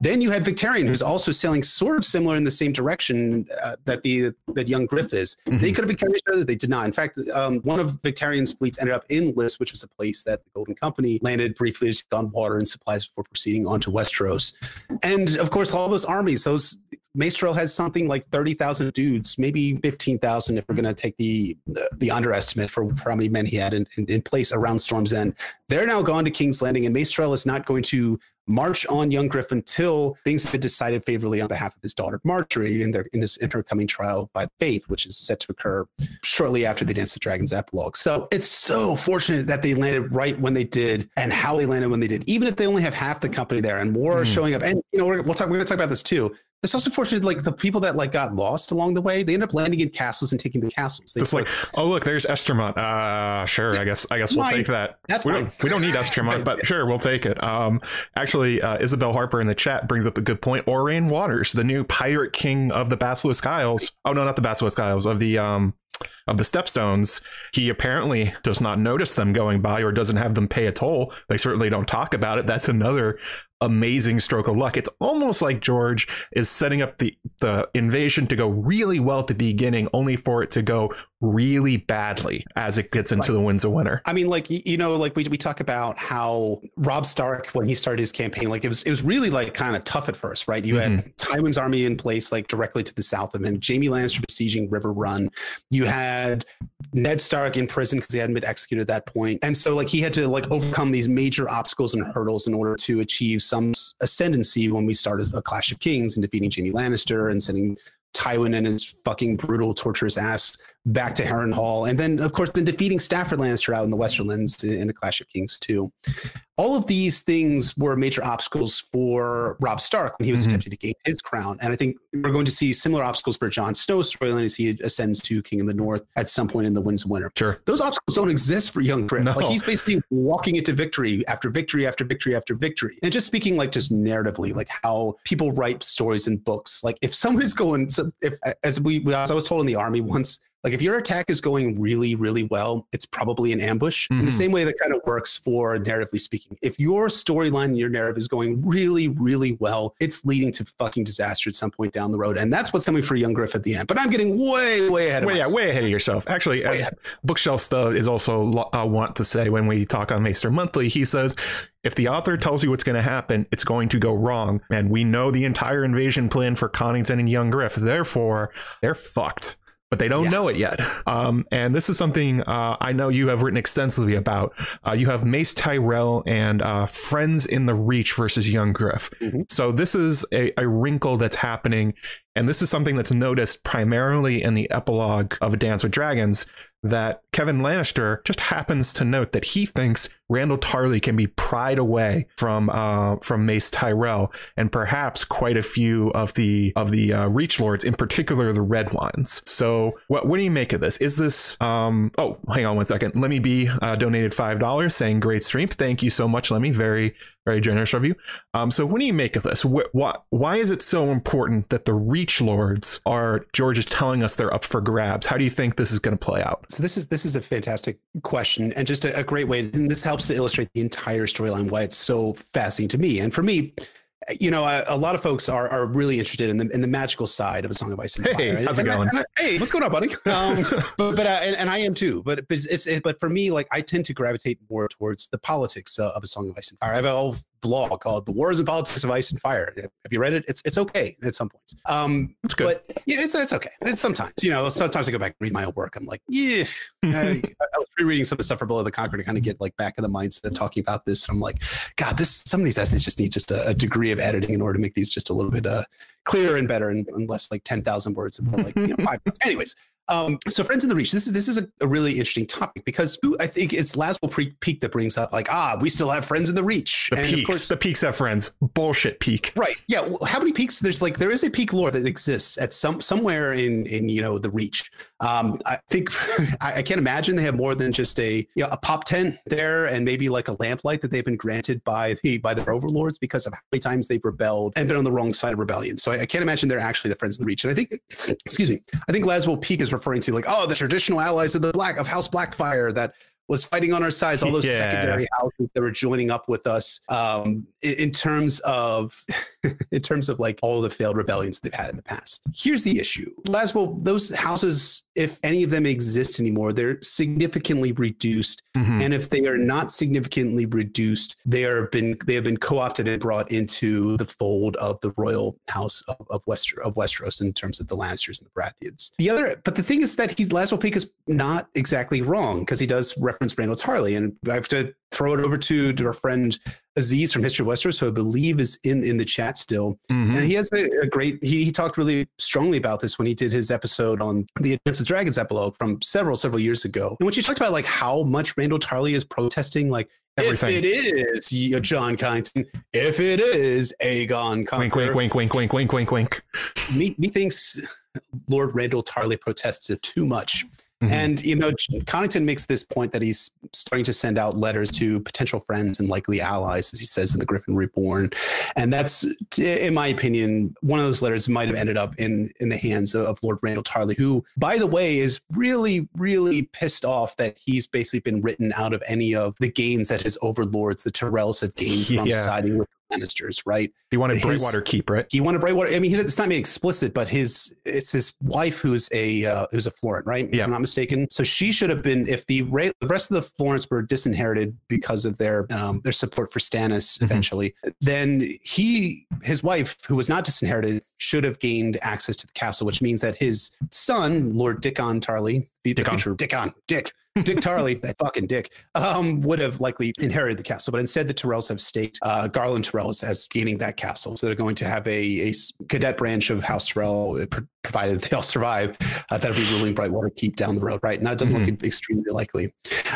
Then you had Victarion, who's also sailing sort of similar in the same direction uh, that the that young Griff is. Mm-hmm. They could have carried each other. They did not. In fact, um, one of Victarion's fleets ended up in Lys, which was a place that the Golden Company landed briefly to take on water and supplies before proceeding on to Westeros. And of course, all those armies, those Mace Tyrell has something like 30,000 dudes, maybe 15,000 if we're going to take the, the, the underestimate for, how many men he had in, in, in, place around Storm's End. They're now gone to King's Landing, and Mace Tyrell is not going to march on young Griff until things have been decided favorably on behalf of his daughter Margaery in their in his in her coming trial by faith, which is set to occur shortly after the Dance of Dragons epilogue. So it's so fortunate that they landed right when they did and how they landed when they did, even if they only have half the company there and more mm. are showing up. And you know, we're, we'll talk. We're going to talk about this too. It's also fortunate, like the people that like got lost along the way, they end up landing in castles and taking the castles. They Just like, oh look, there's Estermont. Uh, sure, I guess I guess we'll take that. That's we fine. Don't, we don't need Estermont, but sure, we'll take it. Um, actually, uh, Isabel Harper in the chat brings up a good point. Aurane Waters, the new pirate king of the Basilisk Isles. Oh no, not the Basilisk Isles of the um of the stepstones, he apparently does not notice them going by or doesn't have them pay a toll. They certainly don't talk about it. That's another amazing stroke of luck. It's almost like George is setting up the the invasion to go really well at the beginning, only for it to go really badly as it gets into right. the Winds of Winter. I mean, like you know, like we we talk about how Robb Stark when he started his campaign, like it was it was really like kind of tough at first, right? You mm-hmm. had Tywin's army in place, like directly to the south of him, Jaime Lannister besieging Riverrun. You had Ned Stark in prison because he hadn't been executed at that point, and so like he had to like overcome these major obstacles and hurdles in order to achieve some ascendancy when we started a Clash of Kings and defeating Jaime Lannister and sending Tywin and his fucking brutal, torturous ass back to Harrenhal, and then of course then defeating Stafford Lannister out in the Westerlands in a Clash of Kings too. All of these things were major obstacles for Robb Stark when he was mm-hmm. attempting to gain his crown, and I think we're going to see similar obstacles for Jon Snow's storyline as he ascends to King in the North at some point in the Winds of Winter. Sure, those obstacles don't exist for young Griff. No. Like he's basically walking into victory after victory after victory after victory, and just speaking like just narratively, like how people write stories in books. Like if someone's going, so if as we as I was told in the army once like if your attack is going really, really well, it's probably an ambush. Mm-hmm. In the mm-hmm. same way that kind of works for narratively speaking. If your storyline and your narrative is going really, really well, it's leading to fucking disaster at some point down the road. And that's what's coming for young Griff at the end. But I'm getting way, way ahead of way, myself. Yeah, way ahead of yourself. Actually, as Bookshelf Stuff is also uh, want to say when we talk on Maester Monthly, he says if the author tells you what's going to happen, it's going to go wrong. And we know the entire invasion plan for Connington and Young Griff. Therefore, they're fucked. But they don't Yeah. know it yet. Um, and this is something uh, I know you have written extensively about. Uh, you have Mace Tyrell and uh, Friends in the Reach versus Young Griff. Mhm. So this is a, a wrinkle that's happening, and this is something that's noticed primarily in the epilogue of A Dance with Dragons. That Kevan Lannister just happens to note that he thinks Randyll Tarly can be pried away from uh, from Mace Tyrell and perhaps quite a few of the of the uh, Reach Lords, in particular the Red ones. So, what what do you make of this? Is this? Um, oh, hang on one second. Let me be uh, donated five dollars, saying great stream. Thank you so much, Lemmy. Very very generous of you. Um, so, what do you make of this? Wh- why why is it so important that the Reach Lords are George is telling us they're up for grabs? How do you think this is going to play out? So this is this is a fantastic question and just a, a great way. And this helps to illustrate the entire storyline why it's so fascinating to me. And for me, you know, a, a lot of folks are are really interested in the in the magical side of a Song of Ice and Fire. Hey, how's it And I- going? and I- hey, what's going on, buddy? Um, but but uh, and, and I am too. But it's, it's it, but for me, like I tend to gravitate more towards the politics uh, of a Song of Ice and Fire. I have a whole blog called "The Wars and Politics of Ice and Fire." Have you read it? It's it's okay at some points. Um, It's good. but yeah, it's it's okay. It's sometimes, you know, sometimes I go back and read my own work. I'm like, yeah. I, I was rereading some of the stuff for Below the Conquer to kind of get like back in the mindset of talking about this. And I'm like, God, this some of these essays just need just a, a degree of editing in order to make these just a little bit uh, clearer and better, and, and less like ten thousand words, and more like you know, five. minutes. Anyways, um, so friends in the reach. This is this is a, a really interesting topic because I think it's Laswell Pre- Peak that brings up like, ah, we still have friends in the reach, The and peaks, of course, the peaks have friends. Bullshit peak. Right. Yeah. Well, how many peaks? There's like there is a peak lore that exists at some somewhere in in you know the reach. Um, I think I, can't imagine they have more than just a you know, a pop tent there and maybe like a lamplight that they've been granted by the by their overlords because of how many times they've rebelled and been on the wrong side of rebellion. So I, I can't imagine they're actually the friends of the reach. And I think, excuse me, I think Laswell Peake is referring to like oh the traditional allies of the black of House Blackfyre that was fighting on our sides, all those Yeah. secondary houses that were joining up with us um, in, in terms of in terms of like all the failed rebellions they've had in the past. Here's the issue. Laswell, those houses, if any of them exist anymore, they're significantly reduced. Mhm. And if they are not significantly reduced, they are been they have been co-opted and brought into the fold of the royal house of, of Wester of Westeros in terms of the Lannisters and the Baratheons. The other, but the thing is that he's Laswell Peake is not exactly wrong because he does reference Randyll Tarly, and I have to throw it over to, to our friend Aziz from History of Westeros, who I believe is in in the chat still. Mhm. And he has a, a great, he, he talked really strongly about this when he did his episode on the A Dance of Dragons epilogue from several, several years ago. And when she talked about like how much Randyll Tarly is protesting, like, Everything. if it is John Connington, if it is Aegon Wink, Conqueror, wink, wink, wink, wink, wink, wink, wink. me, me thinks Lord Randyll Tarly protests too much. Mhm. And you know, Connington makes this point that he's starting to send out letters to potential friends and likely allies, as he says in the Griffin Reborn, and that's, in my opinion, one of those letters might have ended up in in the hands of, of Lord Randyll Tarly, who, by the way, is really, really pissed off that he's basically been written out of any of the gains that his overlords, the Tyrells, have gained from Yeah. siding with the Lannisters, right? He wanted his- Brightwater Keep, right? he wanted Brightwater. I mean, he, it's not made explicit, but his it's his wife who's a uh, who's a Florent, right? Yeah. If I'm not mistaken. So she should have been. If the, the rest of the Florents were disinherited because of their um, their support for Stannis Mhm. eventually, then he his wife, who was not disinherited, should have gained access to the castle, which means that his son, Lord Dickon Tarly, the the Dickon. future Dickon, Dick. Dick Tarly, that fucking Dick, um, would have likely inherited the castle, but instead the Tyrells have staked uh, Garlan Tyrells as gaining that castle. So they're going to have a, a cadet branch of House Tyrell, uh, provided they all survive, uh, that'll be ruling Brightwater Keep down the road, right? Now it doesn't look extremely likely.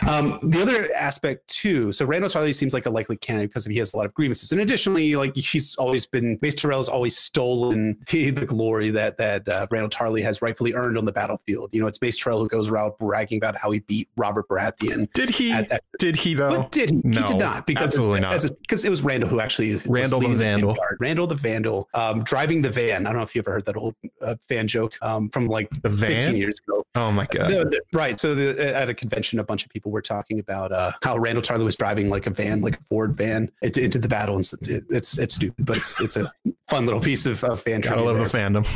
Um, the other aspect too, so Randyll Tarly seems like a likely candidate because he has a lot of grievances, and additionally, like he's always been, Mace Tyrell's always stolen the, the glory that that uh, Randyll Tarley has rightfully earned on the battlefield. You know, it's Mace Tyrell who goes around bragging about how he beat Robert Baratheon. Did he? At that, Did he though? but did he? No, he did not because absolutely not. because it was Randyll who actually Randyll the Vandal. vanguard. Randall the Vandal, um, driving the van. I don't know if you ever heard that old uh, fan joke um, from like the 15 van? years ago. Oh my god. The- the- right. So the, at a convention, a bunch of people were talking about uh, how Randyll Tarly was driving like a van, like a Ford van, into, into the battle, and it, it's it's stupid, but it's it's a fun little piece of, of fan trivia love the fandom.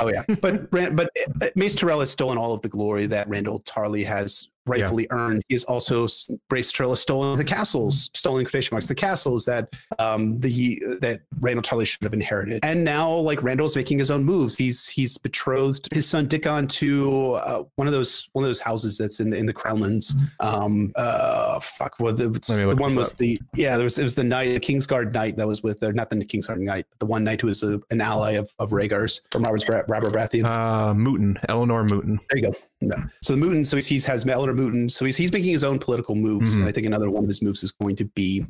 Oh yeah, but but uh, Mace Tyrell has stolen all of the glory that Randyll Tarly has rightfully earned. is also Mace Tyrell stolen the castles, stolen quotation marks, the castles that um the that Randyll Tarly should have inherited. And now like Randyll's making his own moves. He's he's betrothed his son Dickon to uh, one of those one of those houses that's in the in the Crownlands. Um uh fuck what the, the one was up. the yeah there was it was the knight the Kingsguard knight that was with or not the Kingsguard knight but the one knight who was a, an ally of of Rhaegar's from Robert's Robert Baratheon. Uh, Mooton, Eleanor Mooton. There you go. No. So the Mooton, so he's, he's has Eleanor So he's he's making his own political moves, Mhm. and I think another one of his moves is going to be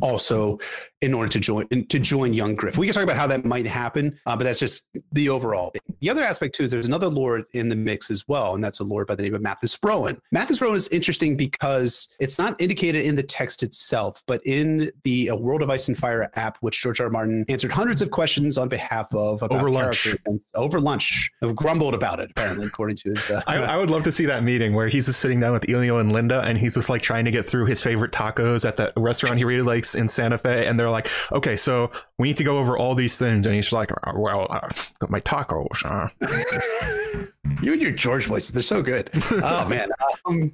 also in order to join to join young Griff. We can talk about how that might happen, uh, but that's just the overall. Thing. The other aspect too is there's another lord in the mix as well, and that's a lord by the name of Mathis Rowan. Mathis Rowan is interesting because it's not indicated in the text itself, but in the uh, World of Ice and Fire app, which George R. R. Martin answered hundreds of questions on behalf of about Over lunch. over lunch, grumbled about it apparently, according to his. Uh, I, I would love to see that meeting where he's just sitting down with Elio and Linda, and he's just like trying to get through his favorite tacos at that restaurant he really likes in Santa Fe, and they're like, "Okay, so we need to go over all these things," and he's like, "Uh, "Well, uh, my tacos." Uh. you and your George voices, they're so good. Oh man. Um,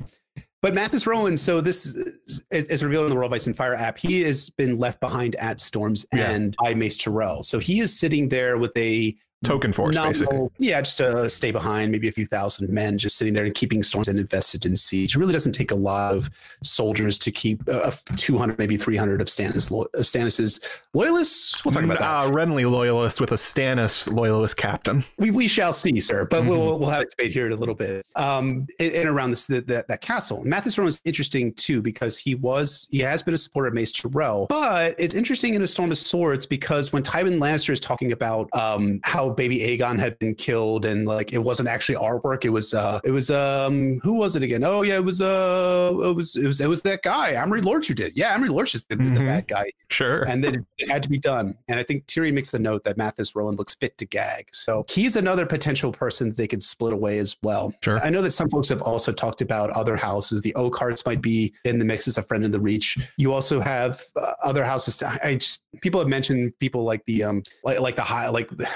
but Mathis Rowan, so this is, is revealed in the World and Fire app. He has been left behind at Storm's Yeah. End by Mace Tyrell. So he is sitting there with a Token force, basically. nominal, yeah, just to stay behind, maybe a few thousand men just sitting there and keeping Storm's and invested in siege. It really doesn't take a lot of soldiers to keep uh, 200, maybe 300 of Stannis, lo- of Stannis's loyalists. We'll talk about that. Uh, Renly loyalist with a Stannis loyalist captain. We, we shall see, sir. But Mhm. we'll we'll have a debate here in a little bit. Um, and, and around this that, that that castle, Mathis Rowan is interesting too because he was he has been a supporter of Mace Tyrell, but it's interesting in a Storm of Swords because when Tywin Lannister is talking about um how baby Aegon had been killed and like it wasn't actually our work, it was uh it was um who was it again? Oh yeah, it was uh it was it was it was that guy Amory Lorch who did. Yeah, Amory Lorch is the, is the bad guy Sure. and then it had to be done. And I think Tyrion makes the note that Mathis Rowan looks fit to gag. So he's another potential person that they could split away as well. Sure. I know that some folks have also talked about other houses. The Oakharts might be in the mix as a friend in the Reach. You also have uh, other houses. I just people have mentioned people like the um like like the high like. The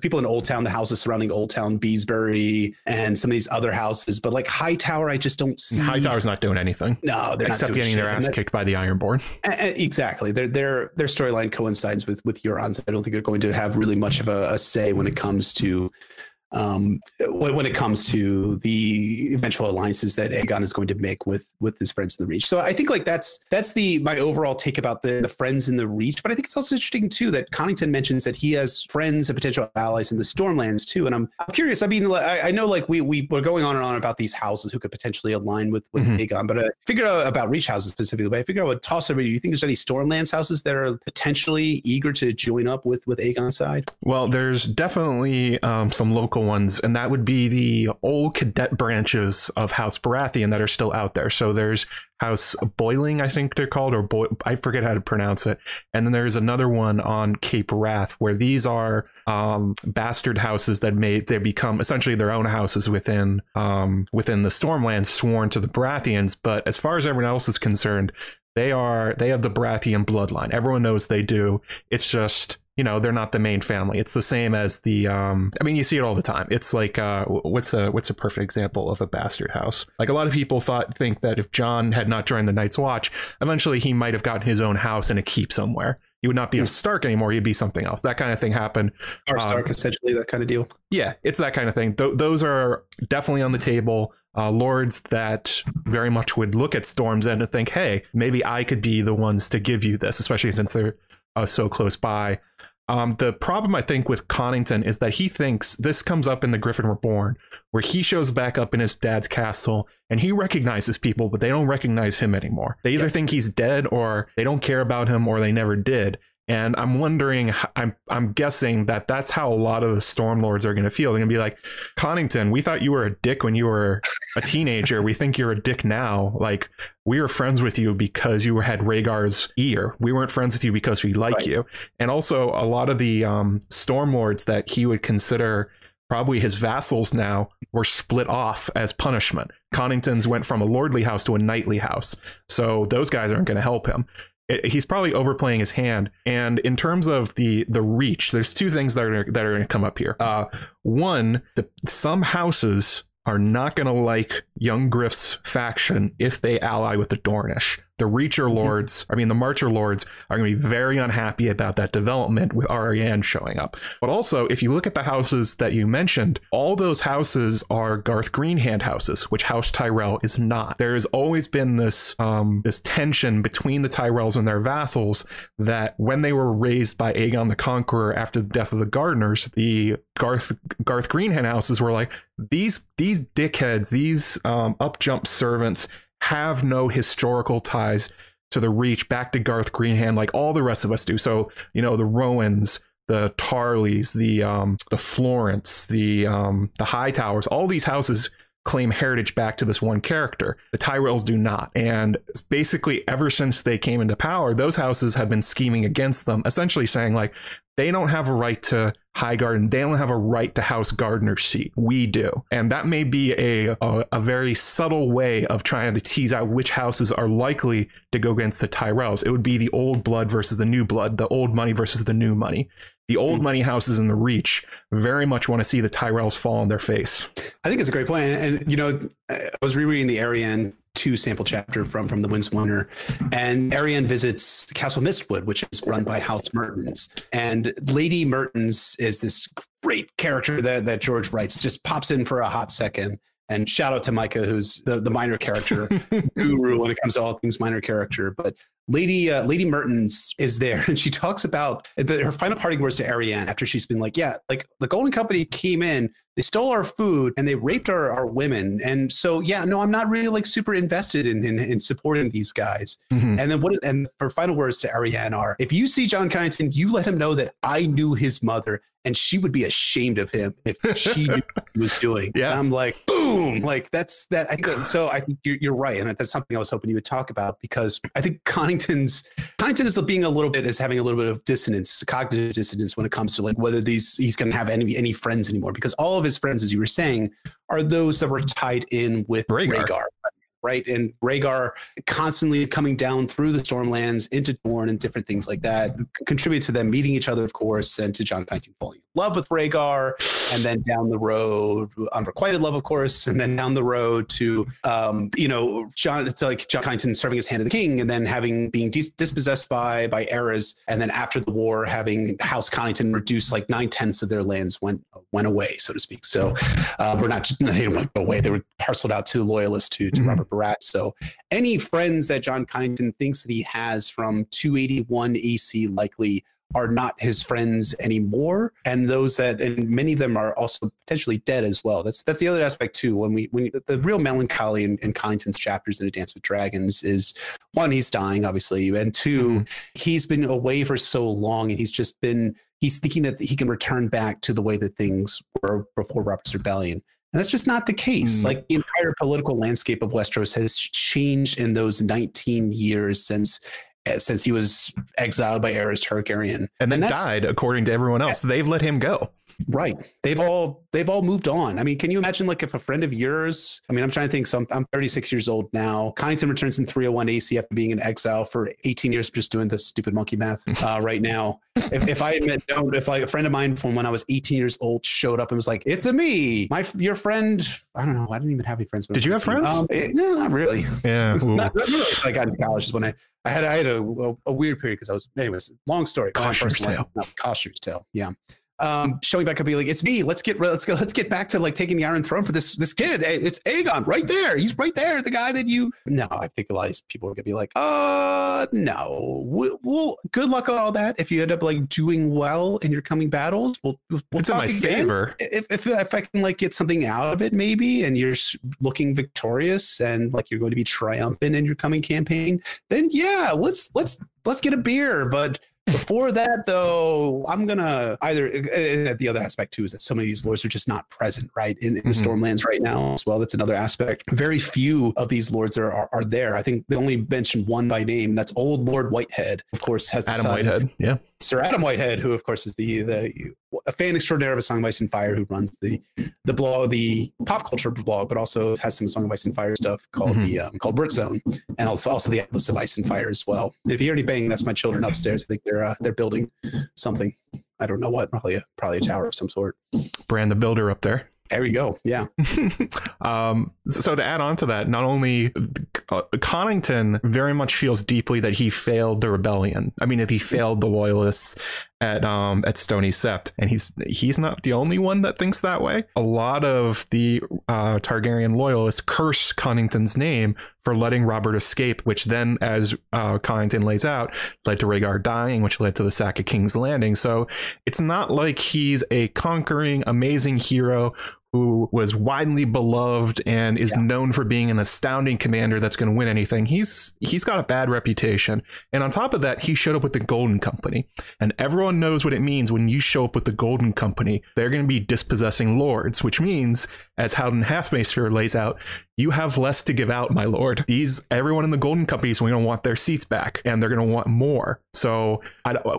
people in Oldtown, the houses surrounding Oldtown, Beesbury, and some of these other houses, but like Hightower, I just don't see. High Hightower's not doing anything no, they're except not doing getting their shit. And ass kicked by the Ironborn. Exactly. Their their their storyline coincides with with Euron's. I don't think they're going to have really much of a, a say when it comes to um when, when it comes to the eventual alliances that Aegon is going to make with with his friends in the Reach. So I think like that's that's the my overall take about the the friends in the Reach. But I think it's also interesting too that Connington mentions that he has friends and potential allies in the Stormlands too. And I'm, I'm curious. I mean, I, I know like we we we're going on and on about these houses who could potentially align with with Mhm. Aegon, but I figure out about Reach houses specifically. But I figure I would toss over. Do you think there's any Stormlands houses that are potentially eager to join up with with Aegon's side? Well, there's definitely um, some local ones, and that would be the old cadet branches of House Baratheon that are still out there. So there's House Boiling, I think they're called, or Boy- I forget how to pronounce it. And then there's another one on Cape Wrath, where these are um, bastard houses that made they become essentially their own houses within um, within the Stormlands, sworn to the Baratheons. But as far as everyone else is concerned, they are they have the Baratheon bloodline. Everyone knows they do. It's just you know they're not the main family. It's the same as the um. I mean, you see it all the time. It's like uh, what's a what's a perfect example of a bastard house? Like a lot of people thought think that if Jon had not joined the Night's Watch, eventually he might have gotten his own house and a keep somewhere. He would not be a Stark anymore. He'd be something else. That kind of thing happened. Or Um, Stark, essentially that kind of deal. Yeah, it's that kind of thing. Th- those are definitely on the table. Uh, lords that very much would look at Storm's End and think, hey, maybe I could be the ones to give you this, especially since they're uh, so close by. Um, the problem I think with Connington is that he thinks this comes up in the Griffin Reborn, where he shows back up in his dad's castle and he recognizes people, but they don't recognize him anymore. They either Yeah. think he's dead or they don't care about him or they never did. And I'm wondering, I'm I'm guessing that that's how a lot of the Stormlords are going to feel. They're going to be like, Connington, we thought you were a dick when you were a teenager. we think you're a dick now. Like we were friends with you because you had Rhaegar's ear. We weren't friends with you because we like Right. you. And also, a lot of the um, Stormlords that he would consider probably his vassals now were split off as punishment. Connington's went from a lordly house to a knightly house. So those guys aren't going to help him. It- he's probably overplaying his hand. And in terms of the the reach, there's two things that are that are going to come up here. Uh, one, the, some houses are not going to like young Griff's faction if they ally with the Dornish. The Reacher Mm-hmm. Lords, I mean, the Marcher Lords are going to be very unhappy about that development with Arianne showing up. But also, if you look at the houses that you mentioned, all those houses are Garth Greenhand houses, which House Tyrell is not. There has always been this um, this tension between the Tyrells and their vassals that when they were raised by Aegon the Conqueror after the death of the Gardeners, the Garth Garth Greenhand houses were like these these dickheads, these um, up jump servants have no historical ties to the Reach back to Garth Greenhand like all the rest of us do. So you know the Rowans, the Tarleys, the um, the Florents, the um, the Hightowers, all these houses claim heritage back to this one character. The Tyrells do not. And basically, ever since they came into power, those houses have been scheming against them, essentially saying, like, they don't have a right to Highgarden. They don't have a right to House Gardener's seat. We do. And that may be a, a, a very subtle way of trying to tease out which houses are likely to go against the Tyrells. It would be the old blood versus the new blood, the old money versus the new money. The old money houses in the Reach very much want to see the Tyrells fall on their face. I think it's a great point. And, you know, I was rereading the Arianne 2 sample chapter from from the Winds Winter, and Arianne visits Castle Mistwood, which is run by House Mertyns. And Lady Mertyns is this great character that, that George writes, just pops in for a hot second. And shout out to Micah, who's the, the minor character guru when it comes to all things minor character. But Lady uh, Lady Mertyns is there, and she talks about the, her final parting words to Arianne after she's been like, "Yeah, like the Golden Company came in, they stole our food, and they raped our, our women, and so yeah, no, I'm not really like super invested in in, in supporting these guys." Mhm. And then what? And her final words to Arianne are, "If you see Jon Connington, you let him know that I knew his mother, and she would be ashamed of him if she knew what he was doing." Yeah. And I'm like, boom, like that's that. I think so. I think you're, you're right, and that's something I was hoping you would talk about because I think Connington's Connington is being a little bit is having a little bit of dissonance, cognitive dissonance when it comes to like whether these he's going to have any any friends anymore because all of his friends, as you were saying, are those that were tied in with Rhaegar. Rhaegar right? And Rhaegar constantly coming down through the Stormlands into Dorne and different things like that contribute to them meeting each other, of course, and to Jon Connington falling in love with Rhaegar, and then down the road, unrequited love, of course, and then down the road to, um, you know, Jon. It's like Jon Connington serving his hand of the king, and then having being dis- dispossessed by by Aerys, and then after the war, having House Connington reduce like nine tenths of their lands went went away, so to speak. So uh, we're not they didn't like go away; they were parceled out to loyalists to to Mhm. Robert Barat. So any friends that Jon Connington thinks that he has from 281 AC likely are not his friends anymore and those that and many of them are also potentially dead as well that's that's the other aspect too when we when the, real melancholy in, in Connington's chapters in a dance with dragons is one he's dying obviously and 2 Mhm. he's been away for so long and he's just been he's thinking that he can return back to the way that things were before Robert's rebellion and that's just not the case. Mm. Like the entire political landscape of Westeros has changed in those 19 years since since he was exiled by Aerys Targaryen. And then that's- died, according to everyone else. They've let him go. Right. They've all they've all moved on. I mean, can you imagine like if a friend of yours? I mean, I'm trying to think. So I'm, I'm 36 years old now. Connington returns in 301 AC after being in exile for 18 years, just doing this stupid monkey math uh, right now. If, if I admit, no, if like a friend of mine from when I was 18 years old showed up and was like, "It's a me, my your friend." I don't know. I didn't even have any friends. Did you have friends? Um, eh, no, not really. Yeah. Not, not really. I got into college is when I I had I had a, a, a weird period because I was anyways long story. My Costumer's tale. no, tale. Yeah. Um, showing back up, be like, it's me. Let's get let's go. Let's get back to like taking the Iron Throne for this this kid. It's Aegon right there. He's right there. The guy that you. No, I think a lot of these people are gonna be like, uh, no. We, well, good luck on all that. If you end up like doing well in your coming battles, we'll, we'll it's in my again favor. if, if if I can like get something out of it, maybe, and you're looking victorious and like you're going to be triumphant in your coming campaign, then yeah, let's let's let's get a beer. But before that, though, I'm gonna either the other aspect too is that so many of these lords are just not present, right, in, in the Mhm. Stormlands right now as well. That's another aspect. Very few of these lords are, are are there. I think they only mentioned one by name. That's Old Lord Whitehead. Of course, has Adam Whitehead. Yeah. Sir Adam Whitehead, who of course is the the a fan extraordinaire of a Song of Ice and Fire, who runs the the blog, the pop culture blog, but also has some Song of Ice and Fire stuff called Mhm. the um, called Wertzone, and also also the Atlas of Ice and Fire as well. If you hear any banging, that's my children upstairs. I think they're uh, they're building something. I don't know what, probably a, probably a tower of some sort. Brand the builder up there. There we go. Yeah. um, so to add on to that, not only uh, Connington very much feels deeply that he failed the rebellion. I mean, that he failed the loyalists at um at Stony Sept, and he's he's not the only one that thinks that way. A lot of the uh, Targaryen loyalists curse Connington's name for letting Robert escape, which then, as uh, Connington lays out, led to Rhaegar dying, which led to the sack of King's Landing. So it's not like he's a conquering, amazing hero who was widely beloved and is yeah. known for being an astounding commander that's going to win anything. He's he's got a bad reputation. And on top of that, he showed up with the Golden Company. And everyone knows what it means when you show up with the Golden Company. They're going to be dispossessing lords, which means as Haldon Halfmaester lays out, you have less to give out, my lord. These everyone in the Golden Company is going to want their seats back, and they're going to want more. So,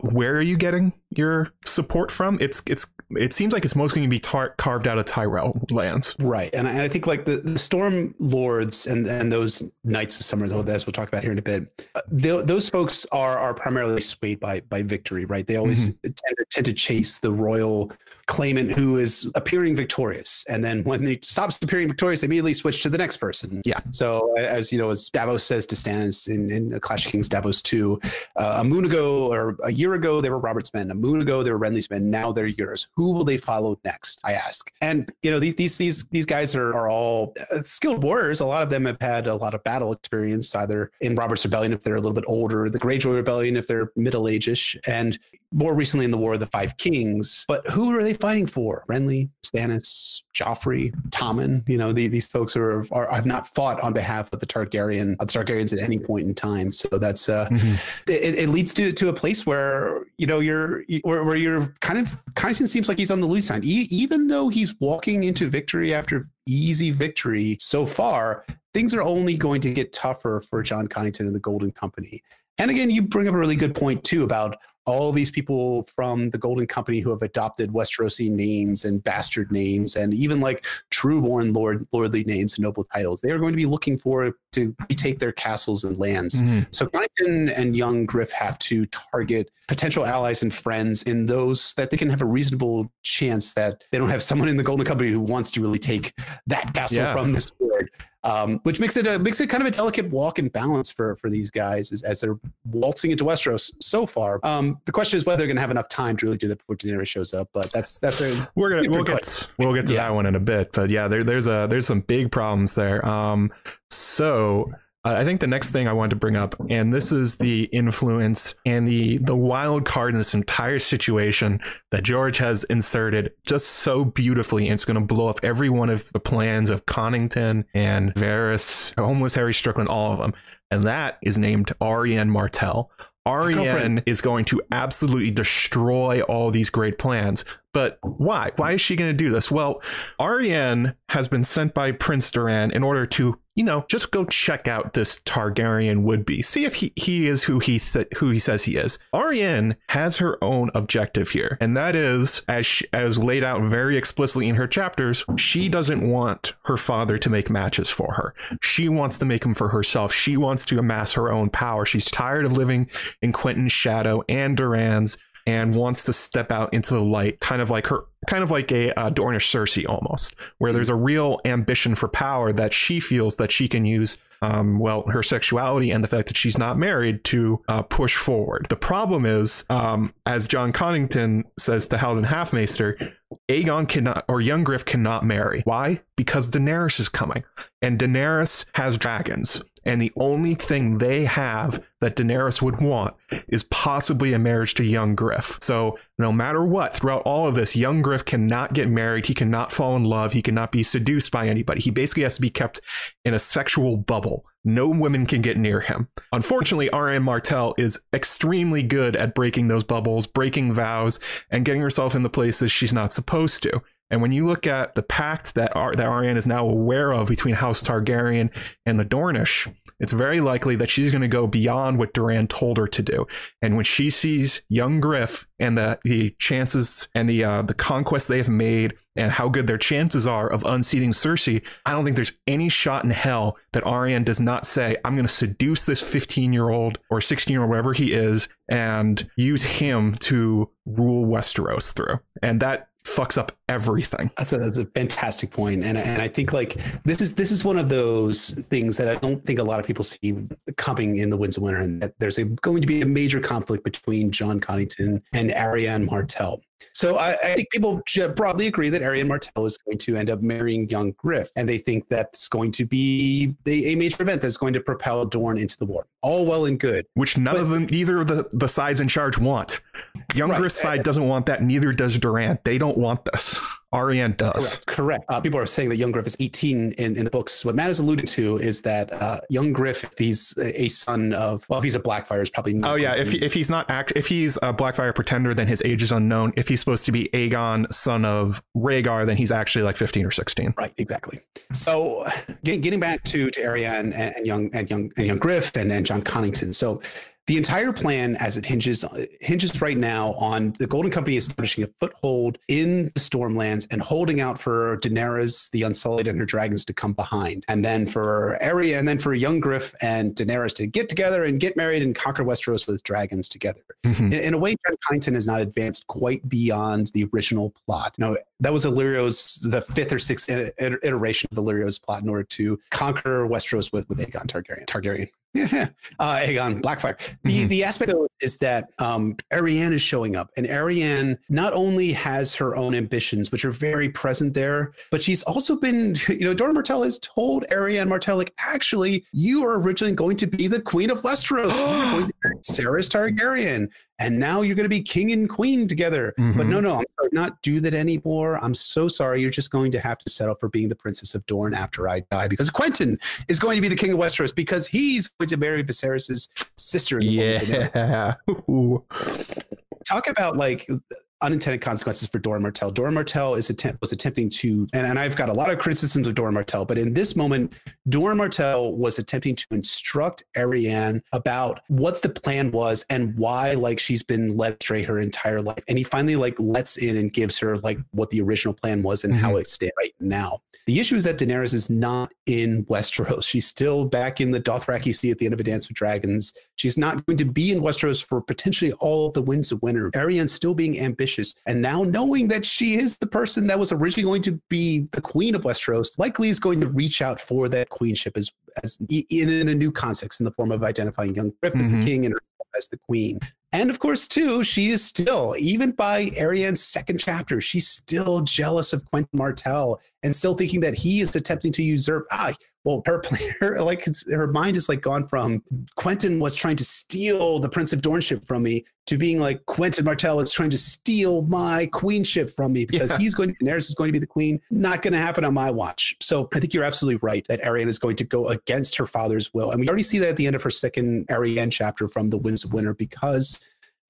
where are you getting your support from? It's it's it seems like it's most going to be tar- carved out of Tyrell lands, right? And I, and I think like the, the Storm Lords and and those Knights of Summer, as we'll talk about here in a bit, uh, those folks are are primarily swayed by by victory, right? They always mm-hmm. tend to tend to chase the royal claimant who is appearing victorious, and then when he stops appearing victorious, they immediately switch to the next person. Yeah. So as you know, as Davos says to Stannis in, in Clash of Kings Davos 2, uh, a moon ago or a year ago, they were Robert's men. A moon ago, they were Renly's men. Now they're yours. Who will they follow next? I ask. And, you know, these, these, these, these guys are, are all uh, skilled warriors. A lot of them have had a lot of battle experience, either in Robert's Rebellion, if they're a little bit older, the Greyjoy Rebellion, if they're middle ageish. And more recently in the War of the Five Kings. But who are they fighting for? Renly, Stannis, Joffrey, Tommen. You know, the, these folks are, are have not fought on behalf of the Targaryen, the Targaryens at any point in time. So that's uh, mm-hmm. it, it, leads to to a place where you know you're where, where you're kind of of seems like he's on the lose side, e- even though he's walking into victory after easy victory so far. Things are only going to get tougher for Jon Connington and the Golden Company. And again, you bring up a really good point too about all these people from the Golden Company who have adopted Westerosi names and bastard names, and even like true-born lord lordly names and noble titles. They are going to be looking for to retake their castles and lands. Mm-hmm. So Connington and young Griff have to target potential allies and friends in those that they can have a reasonable chance that they don't have someone in the Golden Company who wants to really take that castle yeah. from this lord um, which makes it a makes it kind of a delicate walk and balance for for these guys as, as they're waltzing into Westeros so far. Um, the question is whether they're going to have enough time to really do that before Daenerys shows up. But that's that's a we're gonna we'll get we'll get to yeah. that one in a bit. But yeah, there, there's a there's some big problems there. Um, so Uh, I think the next thing I wanted to bring up, and this is the influence and the the wild card in this entire situation that George has inserted just so beautifully, and it's going to blow up every one of the plans of Connington and Varys, homeless Harry Strickland, all of them, and that is named Arianne Martell. Arianne is going to absolutely destroy all these great plans. But why? Why is she going to do this? Well, Arianne has been sent by Prince Doran in order to you know, just go check out this Targaryen would be. See if he, he is who he th- who he says he is. Arianne has her own objective here, and that is as she, as laid out very explicitly in her chapters, she doesn't want her father to make matches for her. She wants to make them for herself. She wants to amass her own power. She's tired of living in Quentyn's shadow and Doran's and wants to step out into the light, kind of like her, kind of like a uh, Dornish Cersei almost, where there's a real ambition for power that she feels that she can use, um, well, her sexuality and the fact that she's not married to uh, push forward. The problem is, um, as Jon Connington says to Haldon Halfmaester, Aegon cannot or young Griff cannot marry. Why? Because Daenerys is coming, and Daenerys has dragons. And the only thing they have that Daenerys would want is possibly a marriage to young Griff. So, no matter what, throughout all of this, young Griff cannot get married. He cannot fall in love. He cannot be seduced by anybody. He basically has to be kept in a sexual bubble. No women can get near him. Unfortunately, Arianne Martell is extremely good at breaking those bubbles, breaking vows, and getting herself in the places she's not supposed to. And when you look at the pact that Ar- that Arianne is now aware of between House Targaryen and the Dornish, it's very likely that she's going to go beyond what Doran told her to do. And when she sees young Griff and the, the chances and the uh, the conquest they have made and how good their chances are of unseating Cersei, I don't think there's any shot in hell that Arianne does not say, I'm going to seduce this 15 year old or 16 year old, whatever he is, and use him to rule Westeros through. And that fucks up everything. That's a, that's a fantastic point, and and I think like this is this is one of those things that I don't think a lot of people see coming in the Winds of Winter, and that there's a, going to be a major conflict between Jon Connington and Arianne Martell. So I, I, think people broadly agree that Arianne Martell is going to end up marrying young Griff, and they think that's going to be the, a major event that's going to propel Dorne into the war. All well and good, which none but, of them, neither of the, the sides in charge want. Young right. Griff's side doesn't want that. Neither does Doran. They don't want this. Arianne does. Correct. Correct. Uh, people are saying that young Griff is 18 in, in the books. What Matt is alluding to is that uh, young Griff, if he's a son of, well, if he's a Blackfyre, is probably. Not oh yeah, if he, if he's not act, if he's a Blackfyre pretender, then his age is unknown. If he's supposed to be Aegon, son of Rhaegar, then he's actually like 15 or 16. Right. Exactly. So getting back to to Arianne and, and young and young and young Griff and, and Jon Connington. So the entire plan, as it hinges hinges right now on the Golden Company establishing a foothold in the Stormlands and holding out for Daenerys the Unsullied and her dragons to come behind, and then for Arya, and then for young Griff and Daenerys to get together and get married and conquer Westeros with dragons together. Mm-hmm. In, in, a way, Jon Connington has not advanced quite beyond the original plot. No, that was Illyrio's the fifth or sixth iteration of Illyrio's plot in order to conquer Westeros with with Aegon Targaryen. Targaryen. Yeah, uh, Aegon Blackfyre. The mm-hmm. the aspect it is that um, Arianne is showing up, and Arianne not only has her own ambitions, which are very present there, but she's also been, you know, Doran Martell has told Arianne Martell, like, actually, you are originally going to be the Queen of Westeros, Cerys Targaryen, and now you're going to be king and queen together. Mm-hmm. But no, no, I'm not do that anymore. I'm so sorry. You're just going to have to settle for being the princess of Dorne after I die because Quentyn is going to be the king of Westeros because he's going to marry Viserys's sister. yeah. Talk about like unintended consequences for Doran Martell. Doran Martell is attempt, was attempting to, and, and I've got a lot of criticisms of Doran Martell, but in this moment, Doran Martell was attempting to instruct Arianne about what the plan was and why, like, she's been led astray her entire life. And he finally, like, lets in and gives her, like, what the original plan was and mm-hmm. how it stands right now. The issue is that Daenerys is not in Westeros. She's still back in the Dothraki Sea at the end of A Dance with Dragons. She's not going to be in Westeros for potentially all of the winds of winter. Arianne's still being ambitious. And now knowing that she is the person that was originally going to be the queen of Westeros, likely is going to reach out for that queenship as, as in, in a new context in the form of identifying young Griff mm-hmm. as the mm-hmm. king and as the queen. And of course, too, she is still, even by Arianne's second chapter, she's still jealous of Quentyn Martell and still thinking that he is attempting to usurp. Ah, well, her her like her mind is like gone from Quentyn was trying to steal the Prince of Dornship from me to being like Quentyn Martell is trying to steal my queenship from me because yeah. he's going Daenerys is going to be the queen. Not going to happen on my watch. So I think you're absolutely right that Arianne is going to go against her father's will, and we already see that at the end of her second Arianne chapter from the Winds of Winter because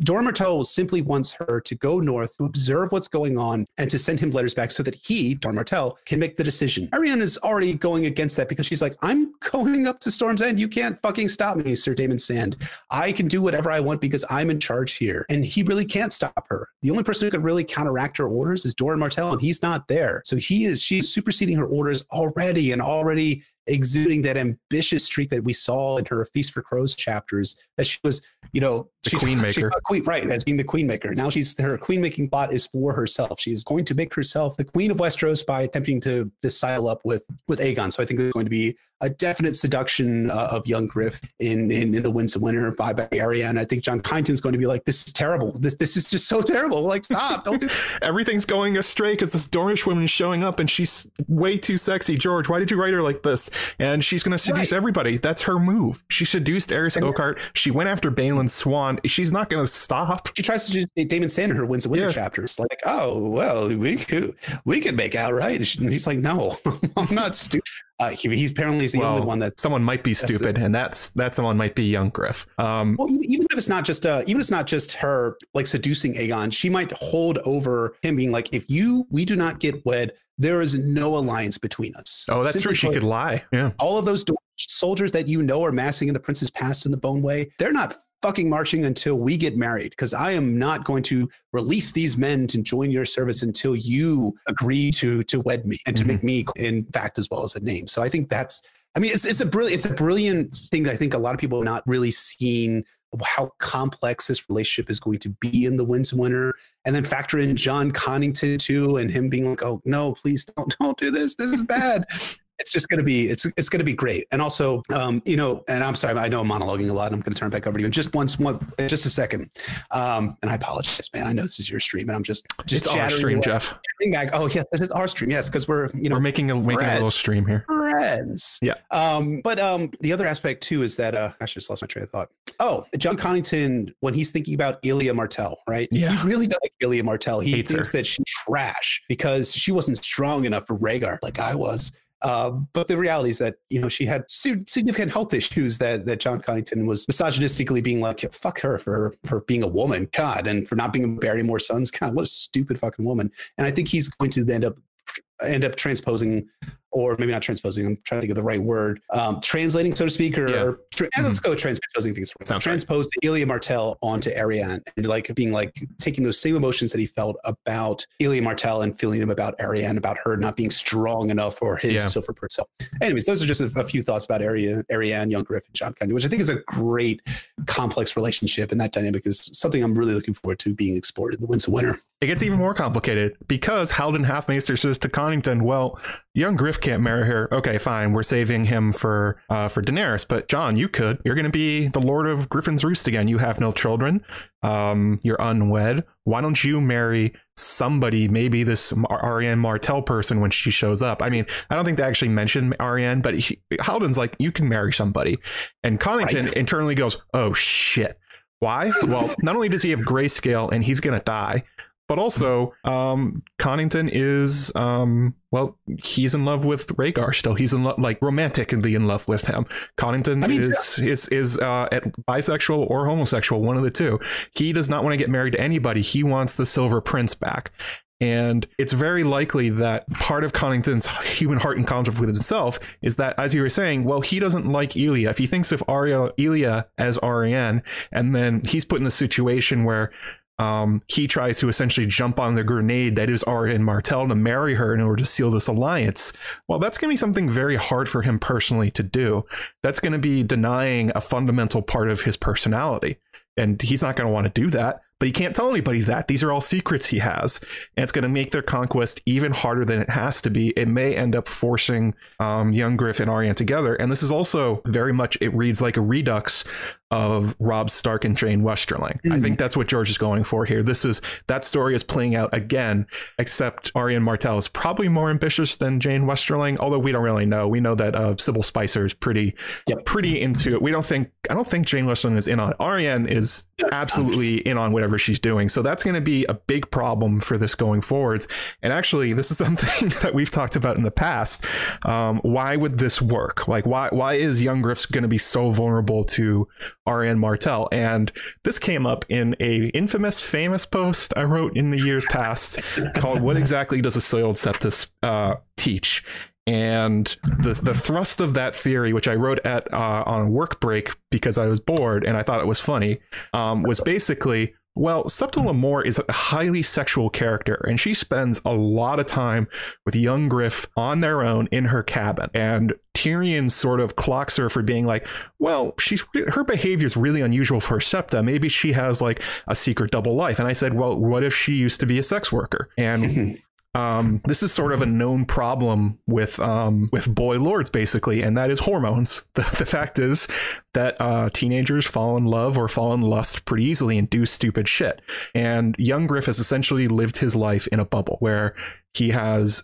Doran Martell simply wants her to go north to observe what's going on and to send him letters back so that he, Doran Martell, can make the decision. Arianne is already going against that because she's like, I'm going up to Storm's End. You can't fucking stop me, Sir Daemon Sand. I can do whatever I want because I'm in charge here. And he really can't stop her. The only person who could really counteract her orders is Doran Martell, and he's not there. So he is, she's superseding her orders already and already exuding that ambitious streak that we saw in her Feast for Crows chapters. That she was, you know, the queen maker, queen, right? As being the queen maker. Now she's her queen making plot is for herself. She's going to make herself the queen of Westeros by attempting to to sile up with with Aegon. So I think there's going to be a definite seduction uh, of young Griff in, in, in the Winds of Winter by by and I think Jon Connington's going to be like, this is terrible. This this is just so terrible. Like, stop! Don't do. Everything's going astray because this Dornish woman is showing up and she's way too sexy. George, why did you write her like this? And she's going to seduce right. everybody. That's her move. She seduced Arys Oakheart. She went after Balon Swan. She's not going to stop. She tries to do Daemon Sand in her Winds of Winter yeah. chapters. Like, oh well, we could we could make out right. And he's like, no, I'm not stupid. Uh, he, he's apparently the well, only one that someone might be stupid, and that's that someone might be young Griff. Um, well, even if it's not just uh, even if it's not just her like seducing Aegon, she might hold over him, being like, "If you we do not get wed, there is no alliance between us." Oh, that's Simply true. She could lie. Yeah. All of those soldiers that you know are massing in the Prince's Pass in the Bone Way, they're not fucking marching until we get married because I am not going to release these men to join your service until you agree to to wed me and to mm-hmm. make me in fact as well as a name. So I think that's I mean it's it's a brilliant it's a brilliant thing I think a lot of people have not really seen how complex this relationship is going to be in the Winds Winter, and then factor in Jon Connington too, and him being like, "Oh no, please don't don't do this. This is bad." it's just going to be it's it's going to be great. And also, um, you know, and I'm sorry, I know I'm monologuing a lot. And I'm going to turn it back over to you in just once, one, just a second. Um, and I apologize, man. I know this is your stream, and I'm just just it's our stream. Jeff. Back. Oh yeah, that is our stream. Yes, because we're you know we're making a making a little stream here. Friends. Yeah. Um, but um, the other aspect too is that uh, I just lost my train of thought. Oh, Jon Connington, when he's thinking about Elia Martell, right? Yeah. He really does like Elia Martell. He Hates thinks her. that she's trash because she wasn't strong enough for Rhaegar like I was. Uh, but the reality is that you know she had si- significant health issues that that Jon Connington was misogynistically being like, "Fuck her for for being a woman, God, and for not being able to bear any more sons. God, what a stupid fucking woman." And I think he's going to end up end up transposing, or maybe not transposing. I'm trying to think of the right word, um, translating, so to speak, or, Yeah. or tra- and let's go transposing things. Sounds right. Transpose Elia Martell onto Arianne and like being like taking those same emotions that he felt about Elia Martell and feeling them about Arianne, about her not being strong enough for his Yeah. silver. So, anyways, those are just a, a few thoughts about Arianne, Arianne, Young Griff, and John Kennedy, which I think is a great complex relationship, and that dynamic is something I'm really looking forward to being explored in the Winds of Winter. It gets even more complicated because Haldon Halfmaester says to Connington, "Well, young Griff can't marry her. Okay, fine. We're saving him for uh, for Daenerys. But Jon, you could. You're going to be the Lord of Griffin's Roost again. You have no children. Um, you're unwed. Why don't you marry somebody? Maybe this Arianne Martell person when she shows up. I mean, I don't think they actually mentioned Arianne, but he, Haldon's like, you can marry somebody, and Connington Right. internally goes, "Oh shit." Why? Well, not only does he have grayscale and he's gonna die, but also um Connington is um well he's in love with Rhaegar still. He's in love like romantically in love with him. Connington I mean, is is is uh at bisexual or homosexual, one of the two. He does not want to get married to anybody. He wants the Silver Prince back. And it's very likely that part of Connington's human heart in conflict with himself is that, as you were saying, well, he doesn't like Elia. If he thinks of Arya, Elia as Arianne, and then he's put in the situation where um, he tries to essentially jump on the grenade that is Arianne Martell to marry her in order to seal this alliance. Well, that's going to be something very hard for him personally to do. That's going to be denying a fundamental part of his personality. And he's not going to want to do that, but he can't tell anybody that. These are all secrets he has. And it's going to make their conquest even harder than it has to be. It may end up forcing um, young Griff and Arianne together. And this is also very much, it reads like a redux of Robb Stark and Jeyne Westerling. I Mhm. think that's what George is going for here. This is that story is playing out again, except Arianne Martell is probably more ambitious than Jeyne Westerling, although we don't really know. We know that uh, Sybell Spicer is pretty Yep. pretty into it. We don't think I don't think Jeyne Westerling is in on it. Arianne is absolutely in on whatever she's doing. So that's going to be a big problem for this going forwards. And actually, this is something that we've talked about in the past. Um, why would this work? Like, why why is Young Griff's going to be so vulnerable to Arianne Martell? And this came up in a infamous, famous post I wrote in the years past called "What exactly does a soiled septus uh, teach?" And the the thrust of that theory, which I wrote at uh, on work break because I was bored and I thought it was funny, um, was basically well, Septa Lemore is a highly sexual character, and she spends a lot of time with young Griff on their own in her cabin. And Tyrion sort of clocks her for being like, well, she's her behavior is really unusual for Septa. Maybe she has like a secret double life. And I said, well, what if she used to be a sex worker? And um, this is sort of a known problem with um, with boy lords, basically, and that is hormones. The, the fact is that uh, teenagers fall in love or fall in lust pretty easily and do stupid shit. And young Griff has essentially lived his life in a bubble where he has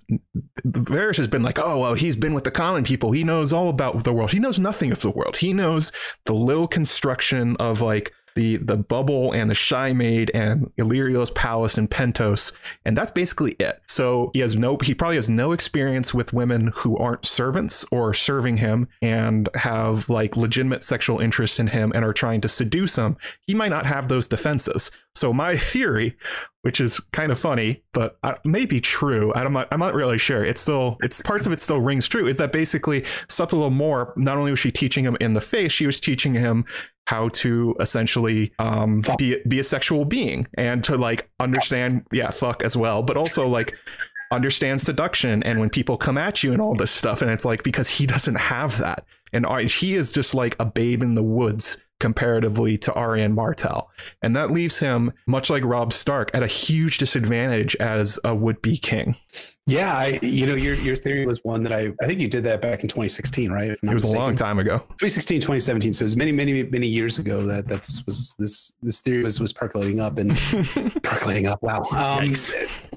Varys has been like, oh well, he's been with the common people. He knows all about the world. He knows nothing of the world. He knows the little construction of like the the bubble and the shy maid and Illyrio's palace and Pentos, and that's basically it. So he has no he probably has no experience with women who aren't servants or serving him and have like legitimate sexual interest in him and are trying to seduce him. He might not have those defenses. So my theory, which is kind of funny, but uh, may be true. I'm not, I'm not really sure. It's still, it's parts of it still rings true. Is that basically Septa Lemore? Not only was she teaching him in the face, she was teaching him how to essentially um, be be a sexual being and to like understand, yeah, fuck as well, but also like understand seduction and when people come at you and all this stuff and it's like because he doesn't have that and he is just like a babe in the woods comparatively to Arianne Martell. And that leaves him, much like Robb Stark, at a huge disadvantage as a would be king. Yeah, I, you know, your your theory was one that I I think you did that back in 2016, right? It was mistaken. a long time ago. 2016, 2017. So it was many, many, many years ago that that was this this theory was was percolating up and percolating up. Wow. Um,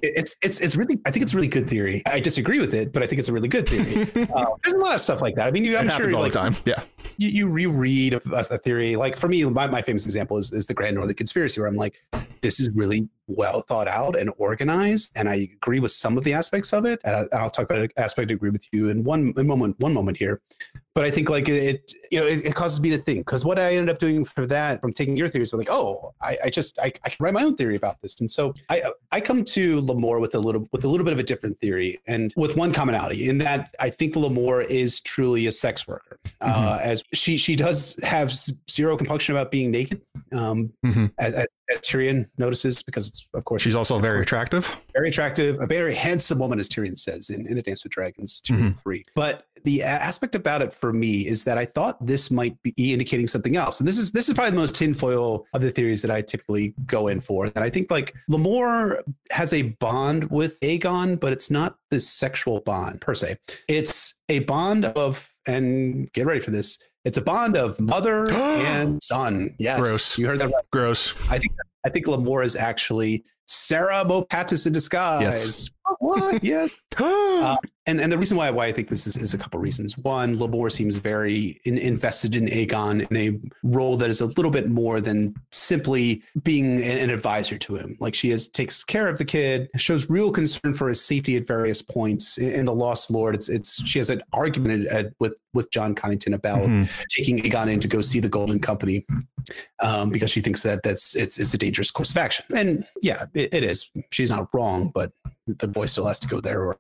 it's it's it's really I think it's a really good theory. I disagree with it, but I think it's a really good theory. uh, there's a lot of stuff like that. I mean, you I'm it sure all like, the time. Yeah. You, you reread a, a theory. Like for me, my, my famous example is, is the Grand Northern Conspiracy, where I'm like, this is really well thought out and organized, and I agree with some of the aspects of it. And, I, will talk about an aspect I agree with you in one moment. One moment here, but I think like it, you know, it, it causes me to think because what I ended up doing for that from taking your theories, was like, oh, I, I just I, I, can write my own theory about this, and so I I come to Lemore with a little with a little bit of a different theory, and with one commonality in that I think Lemore is truly a sex worker, uh, mm-hmm. uh, as she she does have zero compunction about being naked, um, mm-hmm. as, as, Tyrion notices because it's of course she's also very attractive, very attractive, a very handsome woman, as Tyrion says in, in A Dance with Dragons two mm-hmm. and three. But the aspect about it for me is that I thought this might be indicating something else. And this is this is probably the most tinfoil of the theories that I typically go in for. That I think like Lemore has a bond with Aegon, but it's not this sexual bond per se. It's a bond of and get ready for this. It's a bond of mother and son. Yes, gross. You heard that right. Gross. I think I think Lemore is actually Serra Mopatis in disguise. Yes. What? Yeah. uh, and and the reason why why I think this is, is a couple reasons. One, Lemore seems very in, invested in Aegon in a role that is a little bit more than simply being an, an advisor to him. Like she is takes care of the kid, shows real concern for his safety at various points. In, in the Lost Lord, it's it's she has an argument at, at, with with Jon Connington about mm-hmm. taking Aegon in to go see the Golden Company um, because she thinks that that's it's it's a dangerous course of action. And yeah, it, it is. She's not wrong, but the boy still has to go there, or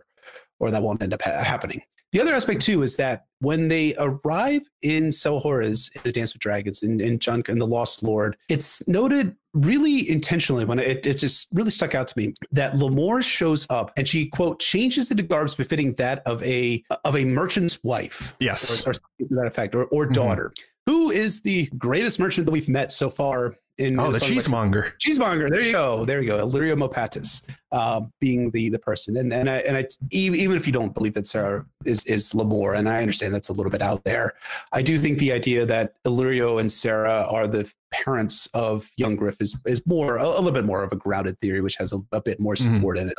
or that won't end up ha- happening. The other aspect too is that when they arrive in Selhorys in A Dance with Dragons in, in Junk and the Lost Lord, it's noted really intentionally when it, it just really stuck out to me that Lemore shows up and she quote changes into garbs befitting that of a of a merchant's wife. Yes. Or, or something to that effect, or, or mm-hmm. daughter. Mm-hmm. Who is the greatest merchant that we've met so far in oh the cheesemonger cheesemonger there you go there you go illyrio mopatis uh, being the the person and and I, and I even if you don't believe that Serra is is Lemore and I understand that's a little bit out there I do think the idea that Illyrio and Serra are the parents of young Griff is is more a, a little bit more of a grounded theory, which has a, a bit more mm-hmm. support mm-hmm. in it.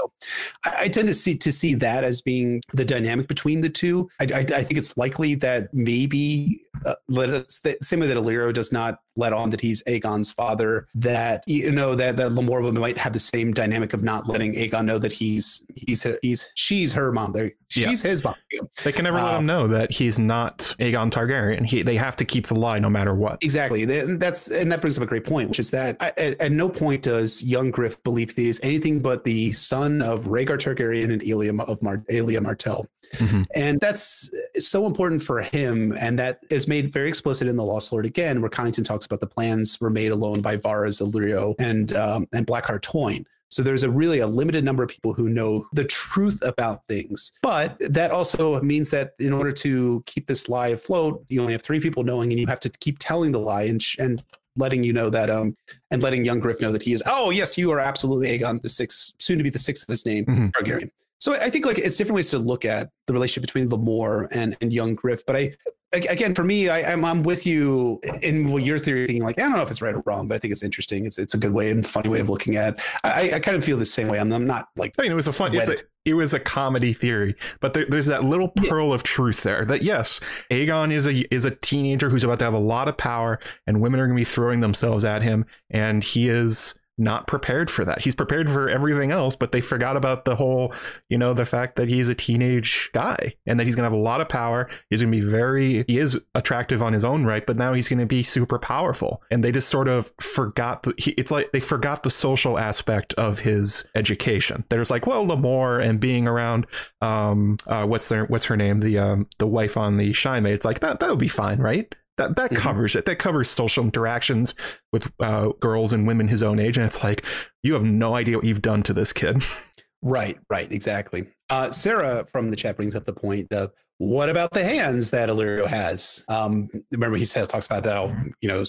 I, I, tend to see to see that as being the dynamic between the two. I, I, I think it's likely that maybe uh, let us the same way that Illyrio does not let on that he's Aegon's father. That you know that that Lemore might have the same dynamic of not letting Aegon know that he's he's he's she's her mom. There, she's yeah. his mom. They can never let him um, know that he's not Aegon Targaryen. He they have to keep the lie no matter what. Exactly. That's and that brings up a great point, which is that at, at no point does young Griff believe that he is anything but the son of Rhaegar Targaryen and Elia of Mar- Elia Martell. Mm-hmm. And that's so important for him. And that is made very explicit in The Lost Lord again, where Connington talks about the plans were made alone by Varys Illyrio and, um, and Blackheart Toyne. So there's a really a limited number of people who know the truth about things. But that also means that in order to keep this lie afloat, you only have three people knowing, and you have to keep telling the lie and sh- and letting you know that um and letting young Griff know that he is oh yes you are absolutely Aegon the sixth soon to be the sixth of his name mm-hmm. Targaryen. So I think like it's different ways to look at the relationship between Lemore and and young Griff, but I again, for me, I, am I'm, I'm with you in your theory, thinking like I don't know if it's right or wrong, but I think it's interesting. It's it's a good way and funny way of looking at. I, I kind of feel the same way. I'm, I'm not like. I mean, it was a fun. It's a, it was a comedy theory, but there, there's that little pearl yeah. of truth there. That yes, Aegon is a is a teenager who's about to have a lot of power, and women are going to be throwing themselves at him, and he is not prepared for that. He's prepared for everything else, but they forgot about the whole, you know, the fact that he's a teenage guy and that he's going to have a lot of power. He's going to be very, he is attractive on his own right, but now he's going to be super powerful. And they just sort of forgot, the, he, it's like they forgot the social aspect of his education. There's like, well, Lemore and being around, um, uh, what's their, what's her name? The, um, the wife on the Maid. It's like, that, that would be fine, right? That that mm-hmm. covers it. That covers social interactions with uh, girls and women his own age, and it's like you have no idea what you've done to this kid. Right, right, exactly. Uh, Sarah from the chat brings up the point of what about the hands that Illyrio has? Um, remember, he says talks about how you know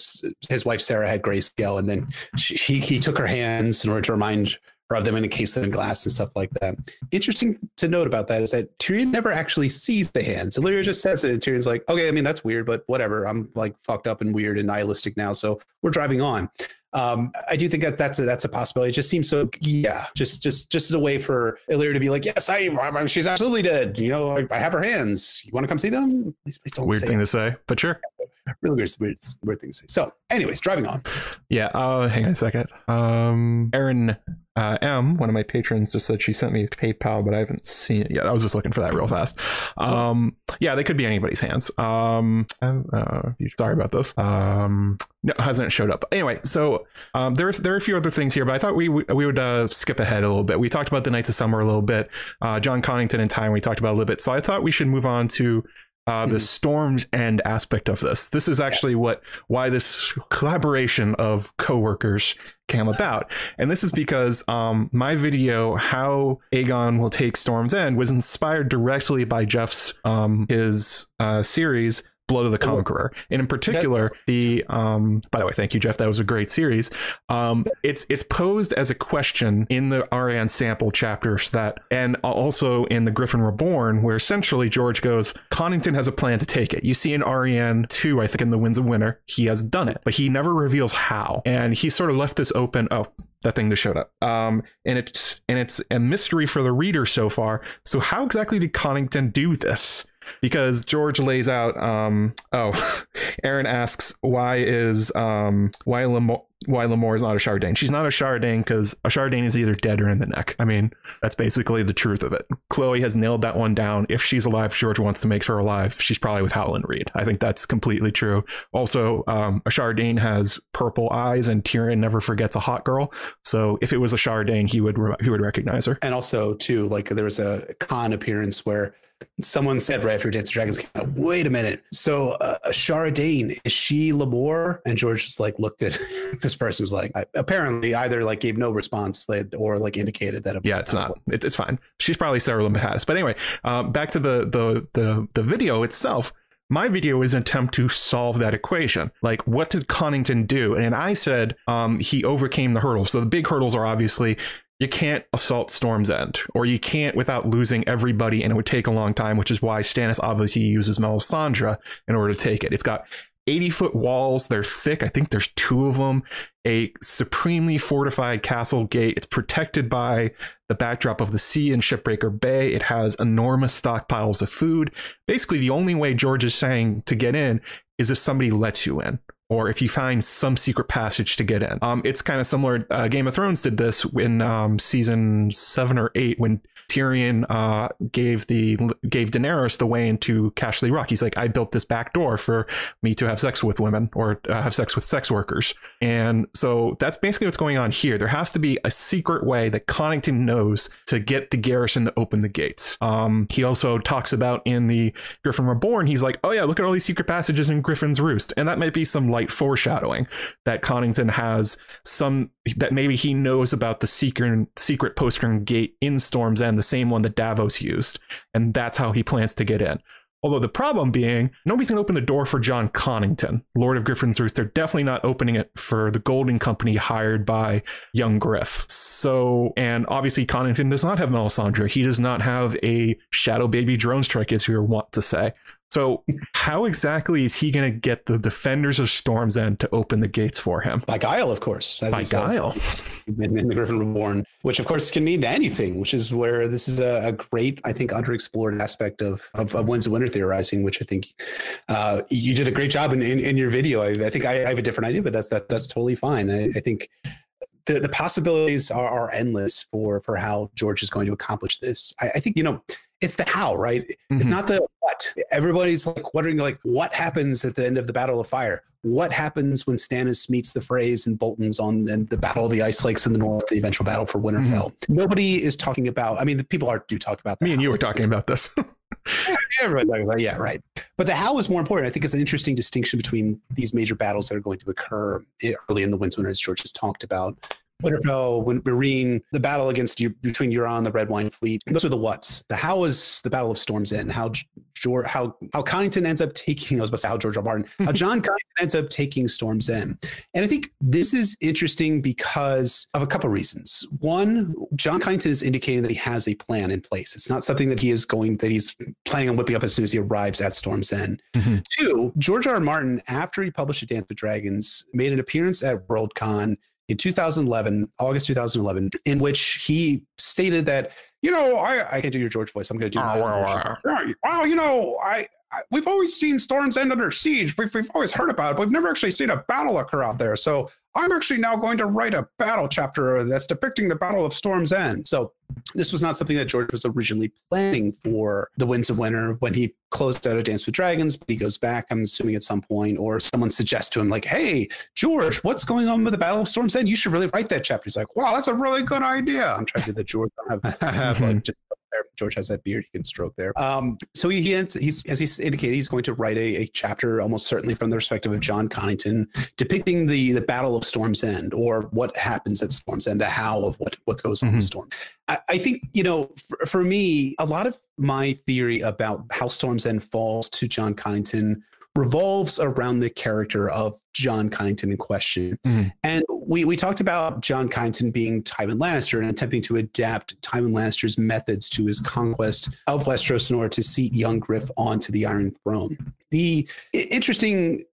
his wife Serra had grayscale, and then she, he he took her hands in order to remind her of them and encase them in glass and stuff like that. Interesting to note about that is that Tyrion never actually sees the hands. Illyrio just says it, and Tyrion's like, "Okay, I mean that's weird, but whatever. I'm like fucked up and weird and nihilistic now, so we're driving on." um, I do think that that's a, that's a possibility. It just seems so, yeah, just just just as a way for Illyrio to be like, yes, I, I she's absolutely dead. You know, I, I, have her hands. You want to come see them? Please, please don't. Weird thing it. to say, but sure. Really weird, weird, weird thing to say. So, anyways, driving on. Yeah. Uh, hang on a second. Um, Aaron uh, M, one of my patrons, just said she sent me PayPal, but I haven't seen it yet. I was just looking for that real fast. Um, yeah, they could be anybody's hands. Um, uh, sorry about this. Um, no, hasn't showed up. Anyway, so um, there's there are a few other things here, but I thought we we would uh, skip ahead a little bit. We talked about the Knights of Summer a little bit. Uh, Jon Connington and Time we talked about a little bit. So I thought we should move on to uh, the mm-hmm. storms end aspect of this. This is actually what why this collaboration of coworkers came about, and this is because um, my video "How Aegon Will Take Storm's End" was inspired directly by Jeff's um, his uh, series Blood of the Conqueror, and in particular, the um, by the way, thank you, Jeff. That was a great series. Um, it's it's posed as a question in the Arianne sample chapters that, and also in the Griffin Reborn, where essentially George goes, Connington has a plan to take it. You see in Arianne two, I think in the Winds of Winter, he has done it, but he never reveals how, and he sort of left this open. Oh, that thing just showed up. Um, and it's and it's a mystery for the reader so far. So how exactly did Connington do this? Because George lays out. Um, oh, Aaron asks why is um, why Lemore, why Lemore is not Ashara Dayne. She's not Ashara Dayne because Ashara Dayne is either dead or in the neck. I mean, that's basically the truth of it. Chloe has nailed that one down. If she's alive, George wants to make her alive. She's probably with Howland Reed. I think that's completely true. Also, um, Ashara Dayne has purple eyes, and Tyrion never forgets a hot girl. So if it was Ashara Dayne, he would he would recognize her. And also, too, like there was a con appearance where someone said right after Dance of Dragons came out, wait a minute. So uh, Ashara Dayne, is she Lemore? And George just like looked at this person was like, I, apparently either like gave no response or like indicated that. Yeah, it's not, it's, it's fine. She's probably Sarah Lynn But anyway, uh, back to the, the, the, the video itself. My video is an attempt to solve that equation. Like, what did Connington do? And I said um, he overcame the hurdles. So the big hurdles are obviously you can't assault Storm's End, or you can't without losing everybody, and it would take a long time, which is why Stannis obviously uses Melisandre in order to take it. It's got 80 foot walls, they're thick. I think there's two of them. A supremely fortified castle gate. It's protected by the backdrop of the sea in Shipbreaker Bay. It has enormous stockpiles of food. Basically, the only way George is saying to get in is if somebody lets you in or if you find some secret passage to get in. Um, it's kind of similar. Uh, Game of Thrones did this in um, season seven or eight when Tyrion uh, gave the gave Daenerys the way into Casterly Rock. He's like, I built this back door for me to have sex with women or uh, have sex with sex workers, and so that's basically what's going on here. There has to be a secret way that Connington knows to get the garrison to open the gates. Um, he also talks about in the Griffin Reborn. He's like, oh yeah, look at all these secret passages in Griffin's Roost, and that might be some light foreshadowing that Connington has some that maybe he knows about the secret secret postern gate in Storm's End the same one that Davos used, and that's how he plans to get in. Although the problem being, nobody's to open the door for Jon Connington, Lord of Griffin's Roost. They're definitely not opening it for the Golden Company hired by young Griff. So, and obviously Connington does not have Melisandre. He does not have a shadow baby drone strike, as you want to say. So, how exactly is he going to get the defenders of Storm's End to open the gates for him? By guile, of course. By guile. In, in, the Griffin Reborn, which of course can mean anything, which is where this is a, a great, I think, underexplored aspect of, of, of Winds of Winter theorizing, which I think uh, you did a great job in, in, in your video. I, I think I, I, have a different idea, but that's that, that's totally fine. I, I think the, the possibilities are, are endless for for how George is going to accomplish this. I, I think you know it's the how, right? Mm-hmm. It's not the what. Everybody's like wondering, like, what happens at the end of the Battle of Fire? What happens when Stannis meets the Freys and Boltons on the, the Battle of the Ice Lakes in the north, the eventual battle for Winterfell? Mm-hmm. Nobody is talking about. I mean, the people are do talk about that. Me and you were talking about this. yeah, everybody about, yeah, right. But the how is more important. I think it's an interesting distinction between these major battles that are going to occur early in the Winds Winter, as George has talked about Winterfell, when Meereen, the battle against you between Euron and the Redwyne Fleet. Those are the whats. The how is the Battle of Storm's End. How George, how how Connington ends up taking. I was about to say how George R. Martin, how Jon Connington ends up taking Storm's End. And I think this is interesting because of a couple of reasons. One, Jon Connington is indicating that he has a plan in place. It's not something that he is going that he's planning on whipping up as soon as he arrives at Storm's End. Mm-hmm. Two, George R. R. Martin, after he published A Dance with Dragons, made an appearance at Worldcon in 2011, August 2011, in which he stated that, you know, I, I can't do your George voice. I'm going to do. Oh, well, you know, I, we've always seen Storm's End under siege. We've, we've always heard about it, but we've never actually seen a battle occur out there. So I'm actually now going to write a battle chapter that's depicting the Battle of Storm's End. So this was not something that George was originally planning for the Winds of Winter when he closed out a Dance with Dragons, but he goes back, I'm assuming at some point, or someone suggests to him, like, hey, George, what's going on with the Battle of Storm's End? You should really write that chapter. He's like, wow, that's a really good idea. I'm trying to get the George. I have, have like just there. George has that beard; he can stroke there. Um, so he, he he's as he's indicated, he's going to write a, a, chapter, almost certainly from the perspective of Jon Connington, depicting the the Battle of Storm's End or what happens at Storm's End, the how of what what goes on mm-hmm. in Storm. I, I, think you know, for, for me, a lot of my theory about how Storm's End falls to Jon Connington revolves around the character of Jon Connington in question. Mm-hmm. And we, we talked about Jon Connington being Tywin Lannister and attempting to adapt Tywin Lannister's methods to his conquest of Westeros in order to seat young Griff onto the Iron Throne. The interesting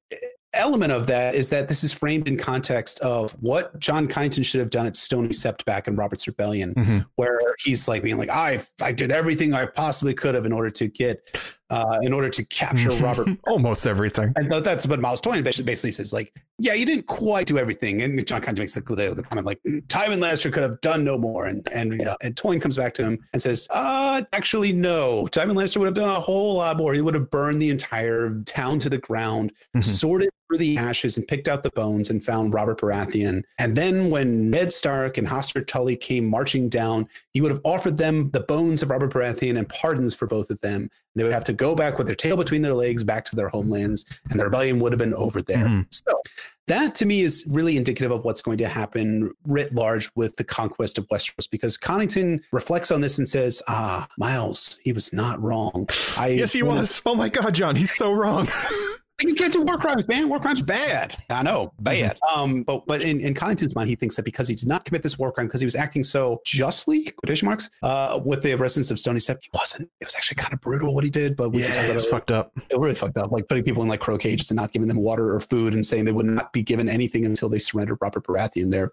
element of that is that this is framed in context of what Jon Connington should have done at Stony Sept back in Robert's Rebellion, mm-hmm. where he's like being like, I I did everything I possibly could have in order to get uh, in order to capture Robert. Almost everything. And that's what Myles Toyne basically, basically says, like, yeah, you didn't quite do everything. And Jon kind of makes the, the, the comment like, Tywin Lannister could have done no more. And and uh, and Toyne comes back to him and says, uh, actually, no. Tywin Lannister would have done a whole lot more. He would have burned the entire town to the ground, mm-hmm. sorted through the ashes and picked out the bones and found Robert Baratheon. And then when Ned Stark and Hoster Tully came marching down, he would have offered them the bones of Robert Baratheon and pardons for both of them. They would have to go back with their tail between their legs back to their homelands, and the rebellion would have been over there. Mm-hmm. So that to me is really indicative of what's going to happen writ large with the conquest of Westeros because Connington reflects on this and says, Ah, Myles, he was not wrong. I, yes, he was. Oh my God, Jon, he's so wrong. You can't do war crimes, man. War crimes bad. I know, bad. Mm-hmm. Um, but but in, in Connington's mind, he thinks that because he did not commit this war crime, because he was acting so justly, quotation marks, uh, with the residents of Stony Sept, he wasn't. It was actually kind of brutal what he did. But we yeah, it's fucked up. It really fucked up. Like putting people in like crow cages and not giving them water or food, and saying they would not be given anything until they surrendered Robert Baratheon. There,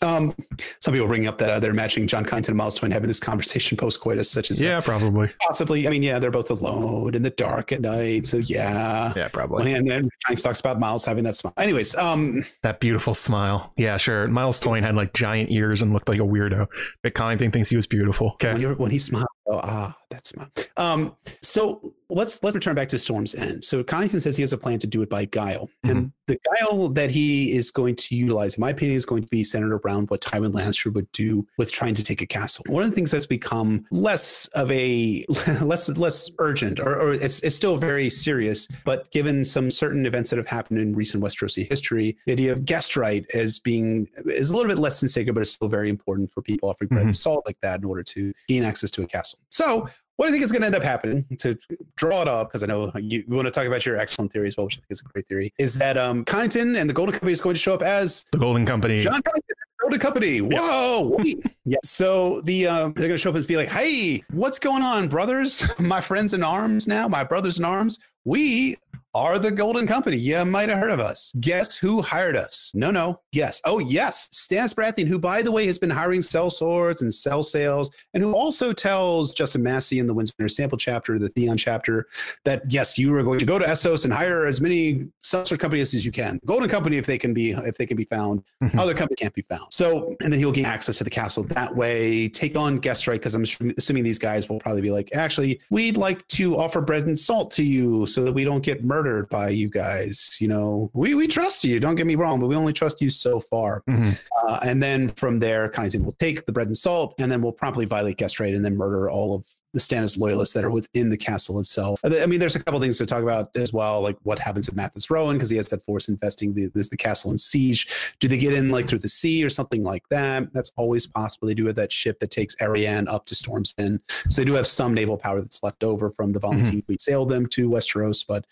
um, some people bringing up that uh, they're imagining Jon Connington and Myles Toyne having this conversation post coitus, such as yeah, uh, probably, possibly. I mean, yeah, they're both alone in the dark at night, so yeah, yeah, probably. And then Giants talks about Myles having that smile. Anyways, um, that beautiful smile. Yeah, sure. Myles Toyne had like giant ears and looked like a weirdo. But Connington thinks he was beautiful. Okay. When, when he smiled, oh, ah, that's smile. Um, so let's let's return back to Storm's End. So Connington says he has a plan to do it by guile, mm-hmm. and the guile that he is going to utilize, in my opinion, is going to be centered around what Tywin Lannister would do with trying to take a castle. One of the things that's become less of a less less urgent, or, or it's it's still very serious, but given some certain events that have happened in recent Westerosi history, the idea of guest right as being is a little bit less than sacred, but it's still very important for people offering bread mm-hmm. and salt like that in order to gain access to a castle. So what do you think is going to end up happening to draw it up? Because I know you, want to talk about your excellent theory as well, which I think is a great theory. Is that um, Connington and the Golden Company is going to show up as the Golden Company? Jon Connington, Golden Company. Whoa! yeah. So the um, they're going to show up and be like, "Hey, what's going on, brothers? My friends in arms now. My brothers in arms. We are the Golden Company. You might have heard of us. Guess who hired us? No, no. Yes. Oh, yes. Stannis Baratheon, who, by the way, has been hiring sellswords and sellsails, and who also tells Justin Massey in the Windsor Sample chapter, the Theon chapter, that yes, you are going to go to Essos and hire as many cell sword companies as you can. Golden Company, if they can be, if they can be found, mm-hmm. other company can't be found. So, and then he'll gain access to the castle that way. Take on guest right because I'm assuming these guys will probably be like, actually, we'd like to offer bread and salt to you so that we don't get murdered murdered by you guys. You know, we we trust you. Don't get me wrong, but we only trust you so far. Mm-hmm. Uh, and then from there, Connington will take the bread and salt, and then we'll promptly violate guest right and then murder all of the Stannis loyalists that are within the castle itself. I mean, there's a couple things to talk about as well, like what happens with Mathis Rowan because he has that force investing the this, the castle in siege. Do they get in like through the sea or something like that? That's always possible. They do have that ship that takes Arianne up to Storm's End, so they do have some naval power that's left over from the Volantene mm-hmm. fleet sailed them to Westeros. But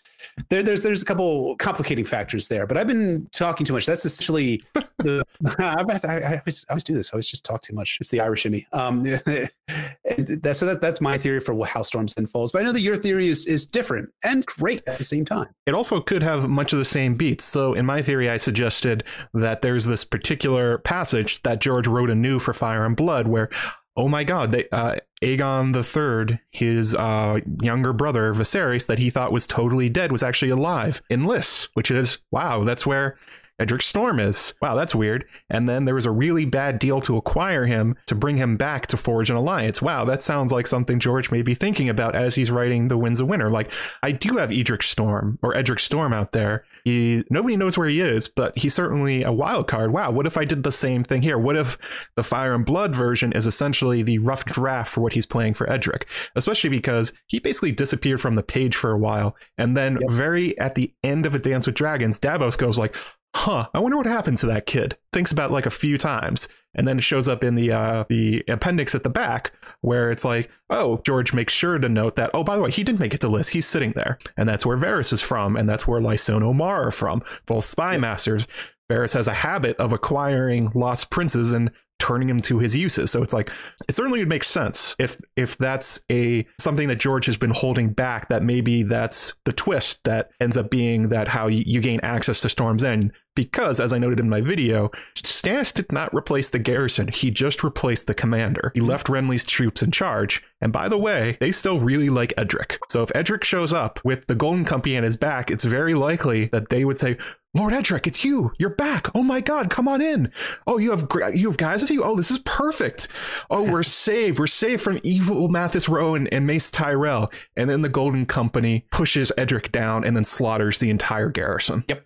there, there's there's a couple complicating factors there. But I've been talking too much. That's essentially the I, I, I, always, I always do this. I always just talk too much. It's the Irish in me. Um, that's so that, that's my theory for how Storm's End falls. But I know that your theory is is different and great at the same time. It also could have much of the same beats. So in my theory, I suggested that there's this particular passage that George wrote anew for Fire and Blood, where oh my god, they, uh, Aegon the Third, his uh, younger brother Viserys, that he thought was totally dead, was actually alive in Lys, which is wow. That's where Edric Storm is. Wow, that's weird. And then there was a really bad deal to acquire him to bring him back to forge an alliance. Wow, that sounds like something George may be thinking about as he's writing The Winds of Winter. Like, I do have Edric Storm or Edric Storm out there. He nobody knows where he is, but he's certainly a wild card. Wow, what if I did the same thing here? What if the Fire and Blood version is essentially the rough draft for what he's playing for Edric? Especially because he basically disappeared from the page for a while, and then yep. very at the end of A Dance with Dragons, Davos goes like, huh, I wonder what happened to that kid. Thinks about like a few times, and then it shows up in the uh, the appendix at the back where it's like, oh, George makes sure to note that. Oh, by the way, he didn't make it to list. He's sitting there, and that's where Varys is from, and that's where Lysono Maar are from, both spy masters. Varys has a habit of acquiring lost princes and turning him to his uses. So it's like it certainly would make sense if if that's a something that George has been holding back. That maybe that's the twist that ends up being that how you, you gain access to Storm's End. Because, as I noted in my video, Stannis did not replace the garrison. He just replaced the commander. He left Renly's troops in charge. And by the way, they still really like Edric. So if Edric shows up with the Golden Company at his back, it's very likely that they would say, Lord Edric, it's you. You're back. Oh my God, come on in. Oh, you have you have guys with you. Oh, this is perfect. Oh, we're saved. We're saved from evil Mathis Rowan and Mace Tyrell. And then the Golden Company pushes Edric down and then slaughters the entire garrison. Yep.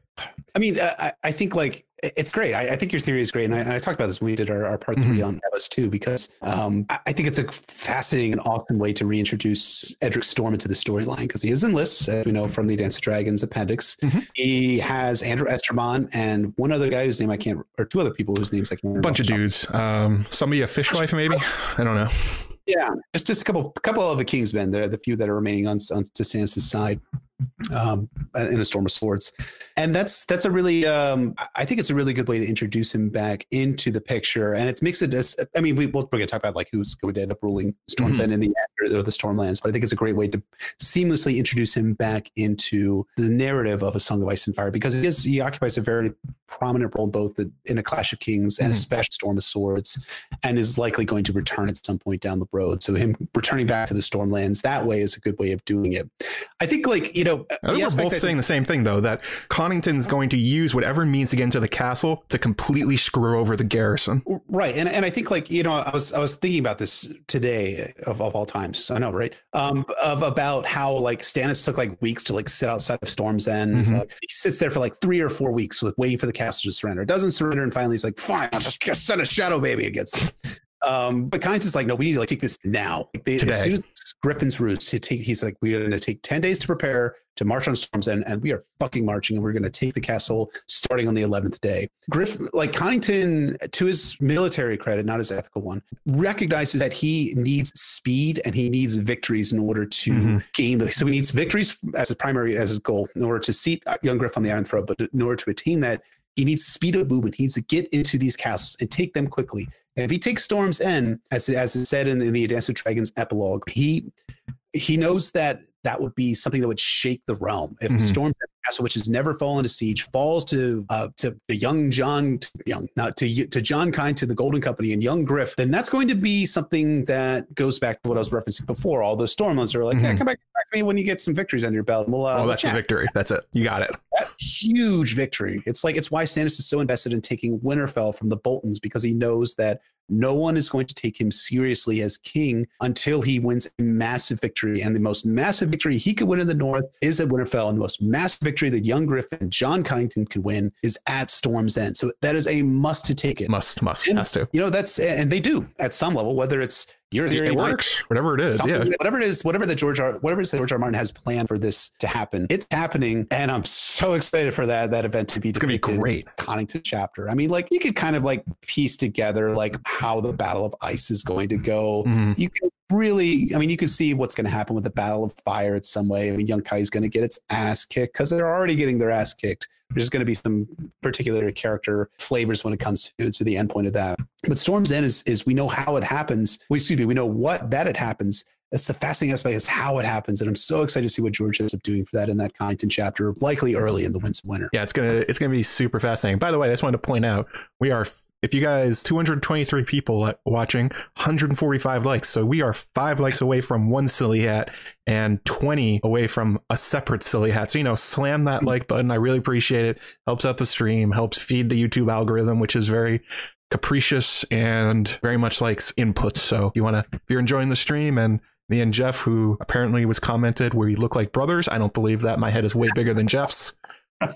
I mean, I, I think like it's great. I, I, think your theory is great, and I, and I, talked about this when we did our, our part 3 mm-hmm. on Evos too, because um, I, think it's a fascinating and awesome way to reintroduce Edric Storm into the storyline because he is in Lys, as we know from the Dance of Dragons appendix. Mm-hmm. He has Andrew Estermond and one other guy whose name I can't, or two other people whose names I can't. remember. A bunch of dudes. Um, somebody a fishwife maybe. I don't know. Yeah, it's just a couple, couple of the Kingsmen. They're the few that are remaining on, on to Sansa's side um, in a storm of swords and that's that's a really um, i think it's a really good way to introduce him back into the picture and it makes it as, i mean we, we're going to talk about like who's going to end up ruling storm's mm-hmm. end in the end or the stormlands but i think it's a great way to seamlessly introduce him back into the narrative of a song of ice and fire because he, is, he occupies a very prominent role both in a clash of kings and mm-hmm. especially storm of swords and is likely going to return at some point down the road so him returning back to the stormlands that way is a good way of doing it i think like you know I think we're both saying the same thing though that Connington's going to use whatever means to get into the castle to completely screw over the garrison. Right, and and I think like you know I was I was thinking about this today of, of all times. I know, right? Um, of about how like Stannis took like weeks to like sit outside of Storm's End. Mm-hmm. He sits there for like three or four weeks, like waiting for the castle to surrender. It doesn't surrender, and finally he's like, "Fine, I'll just, just send a shadow baby against." Um, but Kynes is like, no, we need to like take this now. Like they, as soon as Griffin's roost, to take, he's like, we're going to take 10 days to prepare to march on Storm's End, and we are fucking marching, and we're going to take the castle starting on the 11th day. Griff, like Connington, to his military credit, not his ethical one, recognizes that he needs speed and he needs victories in order to mm-hmm. gain the. So he needs victories as his primary, as his goal, in order to seat young Griff on the Iron Throne. But in order to attain that, he needs speed of movement. He needs to get into these castles and take them quickly. And if he takes Storm's End, as as it said in, in the Dance with Dragons epilogue, he he knows that that would be something that would shake the realm. If mm-hmm. Storm's End castle, which has never fallen to siege, falls to uh, to, to young Jon, young not to to Jon Kind to the Golden Company and young Griff, then that's going to be something that goes back to what I was referencing before. All the Stormlands are like, mm-hmm. yeah, come back, to me when you get some victories under your belt. We'll, uh, oh, that's a victory. That's it. You got it. That huge victory. It's like it's why Stannis is so invested in taking Winterfell from the Boltons because he knows that no one is going to take him seriously as king until he wins a massive victory. And the most massive victory he could win in the North is at Winterfell. And the most massive victory that young Griffin, Jon Connington, could win is at Storm's End. So that is a must to take it. Must, must, and, has to. You know, that's, and they do at some level, whether it's Your theory it works. Whatever it is, yeah. whatever it is, whatever the George R. whatever it is that George R. Martin has planned for this to happen, it's happening, and I'm so excited for that that event to be. It's gonna be great. Connington chapter. I mean, like you could kind of like piece together like how the Battle of Ice is going to go. Mhm. You can really, I mean, you can see what's going to happen with the Battle of Fire in some way. I mean, Young Kai is going to get its ass kicked because they're already getting their ass kicked. There's going to be some particular character flavors when it comes to, to the end point of that. But Storm's End is is we know how it happens. We excuse me, we know what that it happens. That's the fascinating aspect is how it happens, and I'm so excited to see what George ends up doing for that in that Connington chapter, likely early in the Winds of Winter. Yeah, it's gonna it's gonna be super fascinating. By the way, I just wanted to point out we are if you guys 223 people watching, 145 likes. So we are five likes away from one silly hat and 20 away from a separate silly hat. So you know, slam that like button. I really appreciate it. Helps out the stream, helps feed the YouTube algorithm, which is very capricious and very much likes inputs. So if you want to, if you're enjoying the stream and me and Jeff, who apparently was commented, we look like brothers. I don't believe that. My head is way bigger than Jeff's.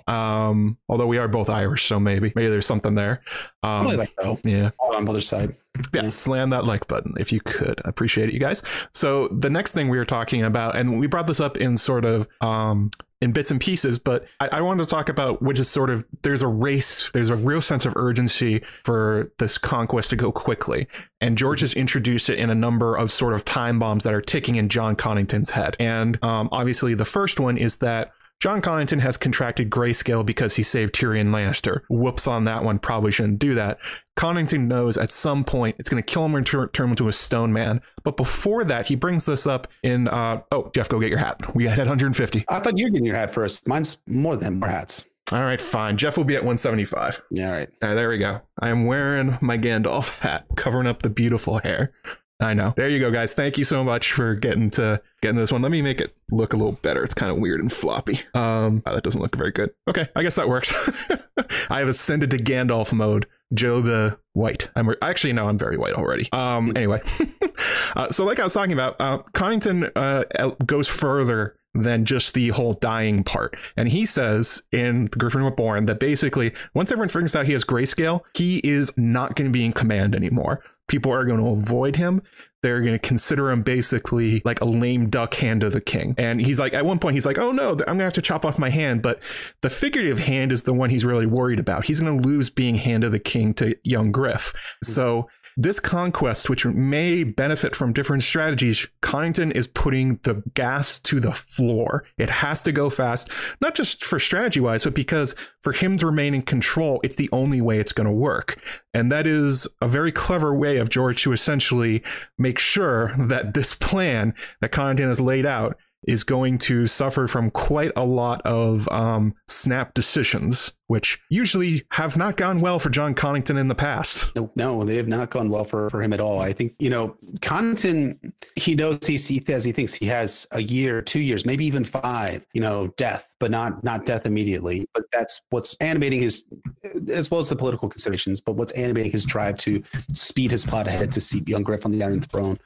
Um, although we are both Irish, so maybe maybe there's something there. Um, Probably like though yeah, on the other side. yeah, slam that like button if you could. I appreciate it, you guys. So the next thing we were talking about, and we brought this up in sort of um in bits and pieces, but I, I wanted to talk about which is sort of there's a race, there's a real sense of urgency for this conquest to go quickly. And George has introduced it in a number of sort of time bombs that are ticking in Jon Connington's head. And um, obviously the first one is that Jon Connington has contracted grayscale because he saved Tyrion Lannister. Whoops on that one, probably shouldn't do that. Connington knows at some point it's going to kill him and tur- turn him into a stone man. But before that, he brings this up in, uh, oh, Jeff, go get your hat. We had 150. I thought you were getting your hat first. Mine's more than more hats. All right, fine. Jeff will be at 175. Yeah, all right. All right, there we go. I am wearing my Gandalf hat, covering up the beautiful hair. I know. There you go, guys. Thank you so much for getting to getting this one. Let me make it look a little better. It's kind of weird and floppy. Um, wow, that doesn't look very good. Okay, I guess that works. I have ascended to Gandalf mode. Joe the White. I'm re- actually no, I'm very white already. Um, anyway, uh, so like I was talking about, uh, Connington uh, goes further than just the whole dying part. And he says in The Griffin Reborn that basically, once everyone figures out he has grayscale, he is not going to be in command anymore. People are going to avoid him. They're going to consider him basically like a lame duck hand of the king. And he's like, at one point, he's like, oh no, I'm going to have to chop off my hand. But the figurative hand is the one he's really worried about. He's going to lose being hand of the king to young Griff. Hmm. So this conquest, which may benefit from different strategies, Connington is putting the gas to the floor. It has to go fast, not just for strategy wise, but because for him to remain in control, it's the only way it's going to work. And that is a very clever way of George to essentially make sure that this plan that Connington has laid out is going to suffer from quite a lot of um, snap decisions, which usually have not gone well for Jon Connington in the past. No, they have not gone well for, for him at all. I think, you know, Connington, he knows he says he thinks he has a year, two years, maybe even five, you know, death, but not not death immediately. But that's what's animating his, as well as the political considerations, but what's animating his drive to speed his plot ahead to seat young Griff on the Iron Throne.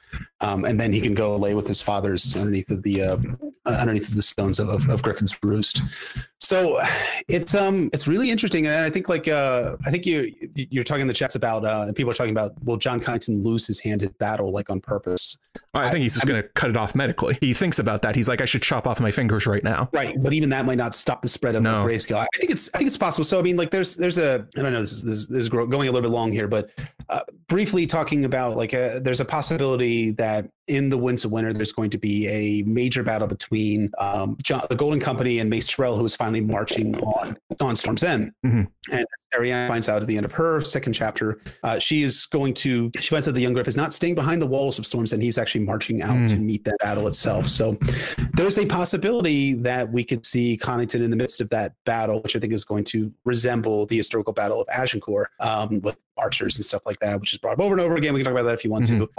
Um, and then he can go lay with his fathers underneath of the uh, underneath of the stones of, of, of Griffin's roost. So it's um it's really interesting, and I think like uh I think you you're talking in the chats about uh people are talking about will Jon Connington lose his hand at battle like on purpose? I think he's just going to cut it off medically. He thinks about that. He's like, I should chop off my fingers right now. Right, but even that might not stop the spread of, No. of grayscale. I think it's I think it's possible. So I mean, like there's there's a I don't know this is this, this is going a little bit long here, but uh, briefly talking about like a, there's a possibility that in the Winds of Winter there's going to be a major battle between um, Jon, the Golden Company and Mace Tyrell, who is finally marching on on Storm's End. Mhm. And Arianne finds out at the end of her second chapter, uh, she is going to she finds out the young Griff is not staying behind the walls of Storm's End He's actually marching out Mm. to meet that battle itself. So there's a possibility that we could see Connington in the midst of that battle, which I think is going to resemble the historical battle of Agincourt um, with archers and stuff like that, which is brought up over and over again. We can talk about that if you want to. Um,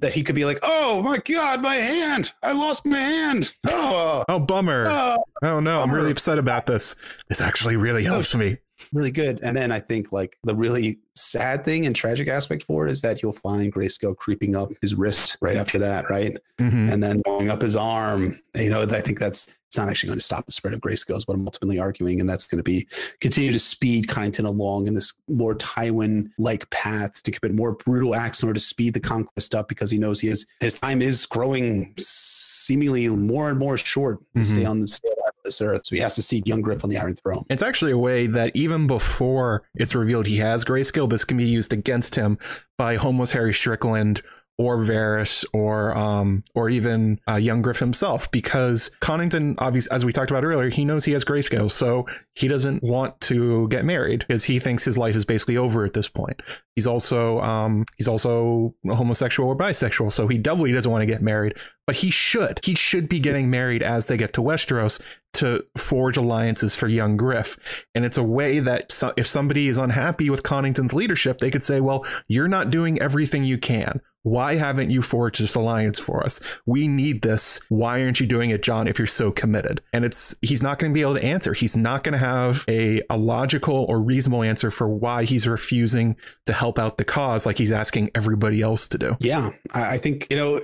that he could be like, "Oh my God, my hand! I lost my hand! Oh, Oh, bummer. oh." Oh, no. I'm really upset about this. This actually really helps me. Really good. And then I think like the really sad thing and tragic aspect for it is that you'll find Grayscale creeping up his wrist right after that, right? Mhm. And then going up his arm. You know, I think that's it's not actually going to stop the spread of grayscale is what I'm ultimately arguing. And that's going to be continue to speed Connington along in this more Tywin like path to commit more brutal acts in order to speed the conquest up because he knows he has his time is growing seemingly more and more short to stay on the stay alive on this earth. So he has to see young Griff on the Iron Throne. It's actually a way that even before it's revealed he has grayscale, this can be used against him by homeless Harry Strickland or Varys or um or even uh, young Griff himself because Connington obviously as we talked about earlier he knows he has grayscale so he doesn't want to get married because he thinks his life is basically over at this point. He's also um he's also homosexual or bisexual so he doubly doesn't want to get married but he should. He should be getting married as they get to Westeros to forge alliances for young Griff. And it's a way that so, if somebody is unhappy with Connington's leadership they could say well you're not doing everything you can why haven't you forged this alliance for us? We need this. Why aren't you doing it, Jon, if you're so committed? And it's he's not going to be able to answer. He's not going to have a, a logical or reasonable answer for why he's refusing to help out the cause like he's asking everybody else to do. Yeah, I think you know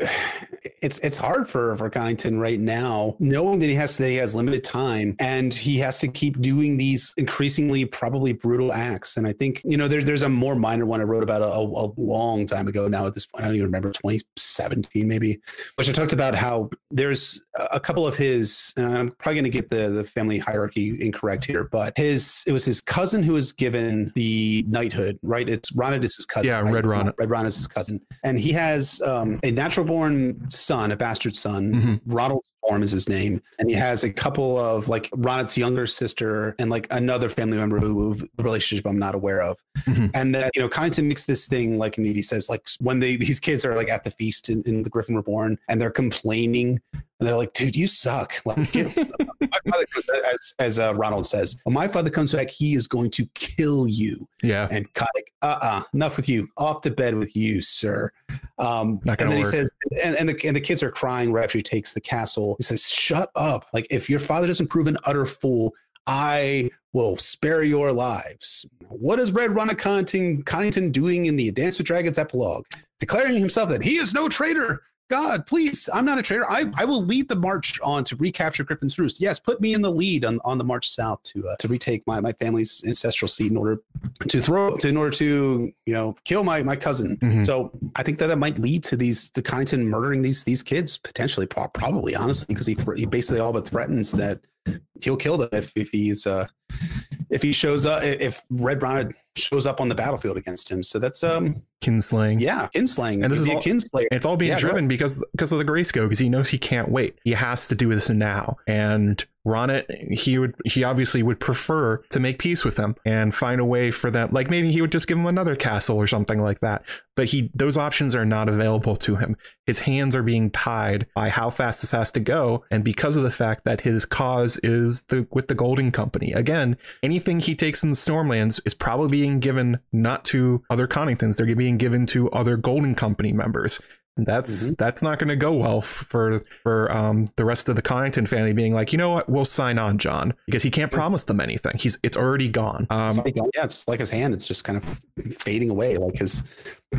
it's it's hard for for Connington right now, knowing that he has that he has limited time and he has to keep doing these increasingly probably brutal acts. And I think you know there, there's a more minor one I wrote about a, a, a long time ago now. At this point, I don't even remember 2017 maybe, which I talked about how there's a couple of his. And I'm probably going to get the the family hierarchy incorrect here, but his it was his cousin who was given the knighthood. Right, it's Ronnet is his cousin. Yeah, right? Red Ronnet. Red Ron is his cousin, and he has um, a natural born son, a bastard son. Mhm. Ronald Storm is his name, and he has a couple of like Ronnet's younger sister and like another family member who the relationship I'm not aware of. Mhm. And that you know, Connington makes this thing like he says like when they these kids are like at the feast in, in the Griffin Reborn and they're complaining. And they're like, dude, you suck. Like, get, my father, as, as uh, Ronald says, when my father comes back, he is going to kill you Yeah. and kind like, uh-uh, enough with you. Off to bed with you, sir. Um, and then work. he says, and, and the and the kids are crying right after he takes the castle. He says, "Shut up! Like if your father doesn't prove an utter fool, I will spare your lives." What is Red Ronnet Connington, Connington doing in the Dance with Dragons epilogue? Declaring himself that he is no traitor. God, please, I'm not a traitor. I, I will lead the march on to recapture Griffin's Roost. Yes, put me in the lead on, on the march south to uh, to retake my, my family's ancestral seat in order to throw to in order to you know kill my my cousin. Mhm. So I think that that might lead to these to Connington murdering these these kids potentially, probably honestly, because he thr he basically all but threatens that he'll kill them if if he's uh if he shows up if Red Ronnet shows up on the battlefield against him. So that's um Kinslaying. yeah kinslaying And this is a all- kinslayer. It's all being Yeah, driven because because of the grayscale because he knows he can't wait. He has to do this now. And Ronnet, he would he obviously would prefer to make peace with them and find a way for them. Like maybe he would just give him another castle or something like that. But he those options are not available to him. His hands are being tied by how fast this has to go, and because of the fact that his cause is the with the Golden Company. Again, anything he takes in the Stormlands is probably being given not to other Conningtons. They're being given to other Golden Company members. That's that's not going to go well for for um, the rest of the Connington family being like, you know what, we'll sign on, Jon, because he can't promise them anything. He's it's already gone. Um, It's like, yeah, it's like his hand. It's just kind of fading away. Like his,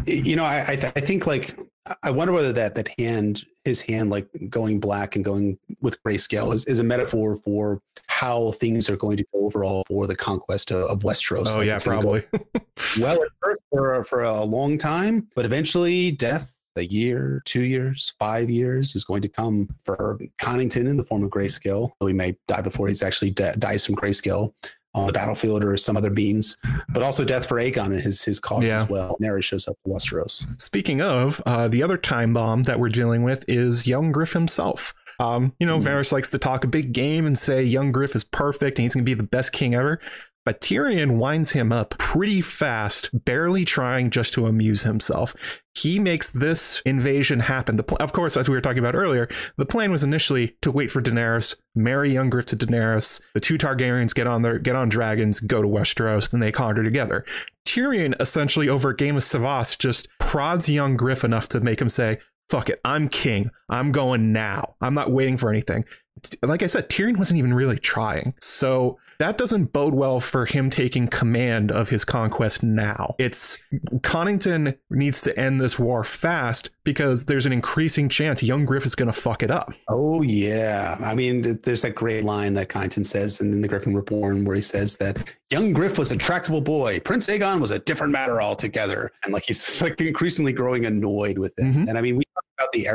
you know, I I, th- I think like I wonder whether that that hand, his hand, like going black and going with grayscale, is, is a metaphor for how things are going to go overall for the conquest of, of Westeros. oh Like, yeah, probably. well at first for for a long time, but eventually death. A year, two years, five years is going to come for Connington in the form of grayscale. Though he may die before he's actually de- dies from grayscale on the battlefield or some other means, but also death for Aegon and his his cause Yeah. as well. Nary shows up to Westeros. Speaking of, uh, the other time bomb that we're dealing with is young Griff himself. Um, you know, Hmm. Varys likes to talk a big game and say young Griff is perfect and he's going to be the best king ever. But Tyrion winds him up pretty fast, barely trying just to amuse himself. He makes this invasion happen. Pl- of course, as we were talking about earlier, the plan was initially to wait for Daenerys, marry young Griff to Daenerys. The two Targaryens get on their get on dragons, go to Westeros, and they conquer together. Tyrion essentially over Game of Cyvasse just prods young Griff enough to make him say, "Fuck it, I'm king. I'm going now. I'm not waiting for anything." Like I said, Tyrion wasn't even really trying. So that doesn't bode well for him taking command of his conquest now. It's Connington needs to end this war fast because there's an increasing chance young Griff is going to fuck it up. Oh yeah, I mean, there's that great line that Connington says in the Griffin Reborn where he says that young Griff was a tractable boy, Prince Aegon was a different matter altogether, and like he's like increasingly growing annoyed with it. Mm-hmm. And I mean, we talked about the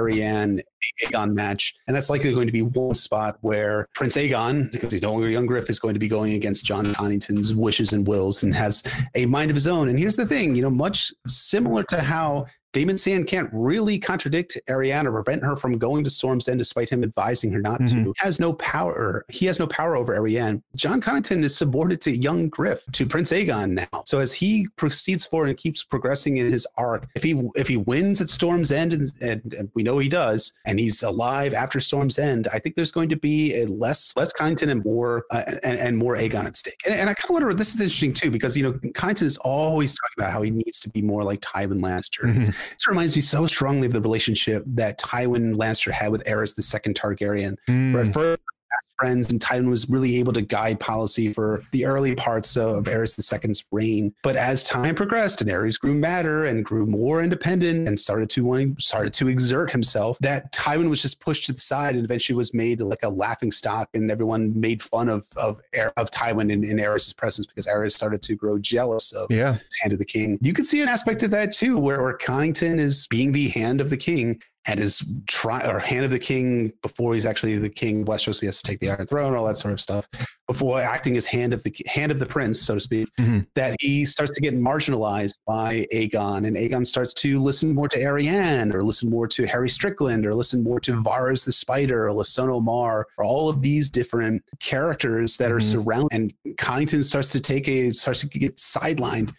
Arianne Aegon match, and that's likely going to be one spot where Prince Aegon, because he's no longer young Griff, is going to be going against Jon Connington's wishes and wills and has a mind of his own. And here's the thing, you know, much similar to how Daemon Sand can't really contradict Arianne or prevent her from going to Storm's End despite him advising her not mm-hmm. to. He has no power. He has no power over Arianne. Jon Connington is subordinate to young Griff, to Prince Aegon now. So as he proceeds forward and keeps progressing in his arc, if he if he wins at Storm's End, and, and, and we know he does, and he's alive after Storm's End, I think there's going to be a less less Connington and more uh, and, and more Aegon at stake. And, and I kind of wonder. This is interesting too because you know Connington is always talking about how he needs to be more like Tywin Lannister. Mm-hmm this reminds me so strongly of the relationship that Tywin Lannister had with Aerys the Second Targaryen. Mm. Where at first friends, and Tywin was really able to guide policy for the early parts of Aerys II's reign. But as time progressed and Aerys grew madder and grew more independent and started to started to exert himself, that Tywin was just pushed to the side and eventually was made like a laughing stock, and everyone made fun of of of Tywin in, in Aerys' presence because Aerys started to grow jealous of yeah. his hand of the king. You can see an aspect of that too, where, where Connington is being the hand of the king and his try or hand of the king before he's actually the king of Westeros. He has to take the Iron Throne, all that sort of stuff. Before acting as hand of the hand of the prince, so to speak, mm-hmm. that he starts to get marginalized by Aegon, and Aegon starts to listen more to Arianne, or listen more to Harry Strickland, or listen more to Varys the Spider, or Lysono Maar, or all of these different characters that mm-hmm. are surrounded. And Connington starts to take a starts to get sidelined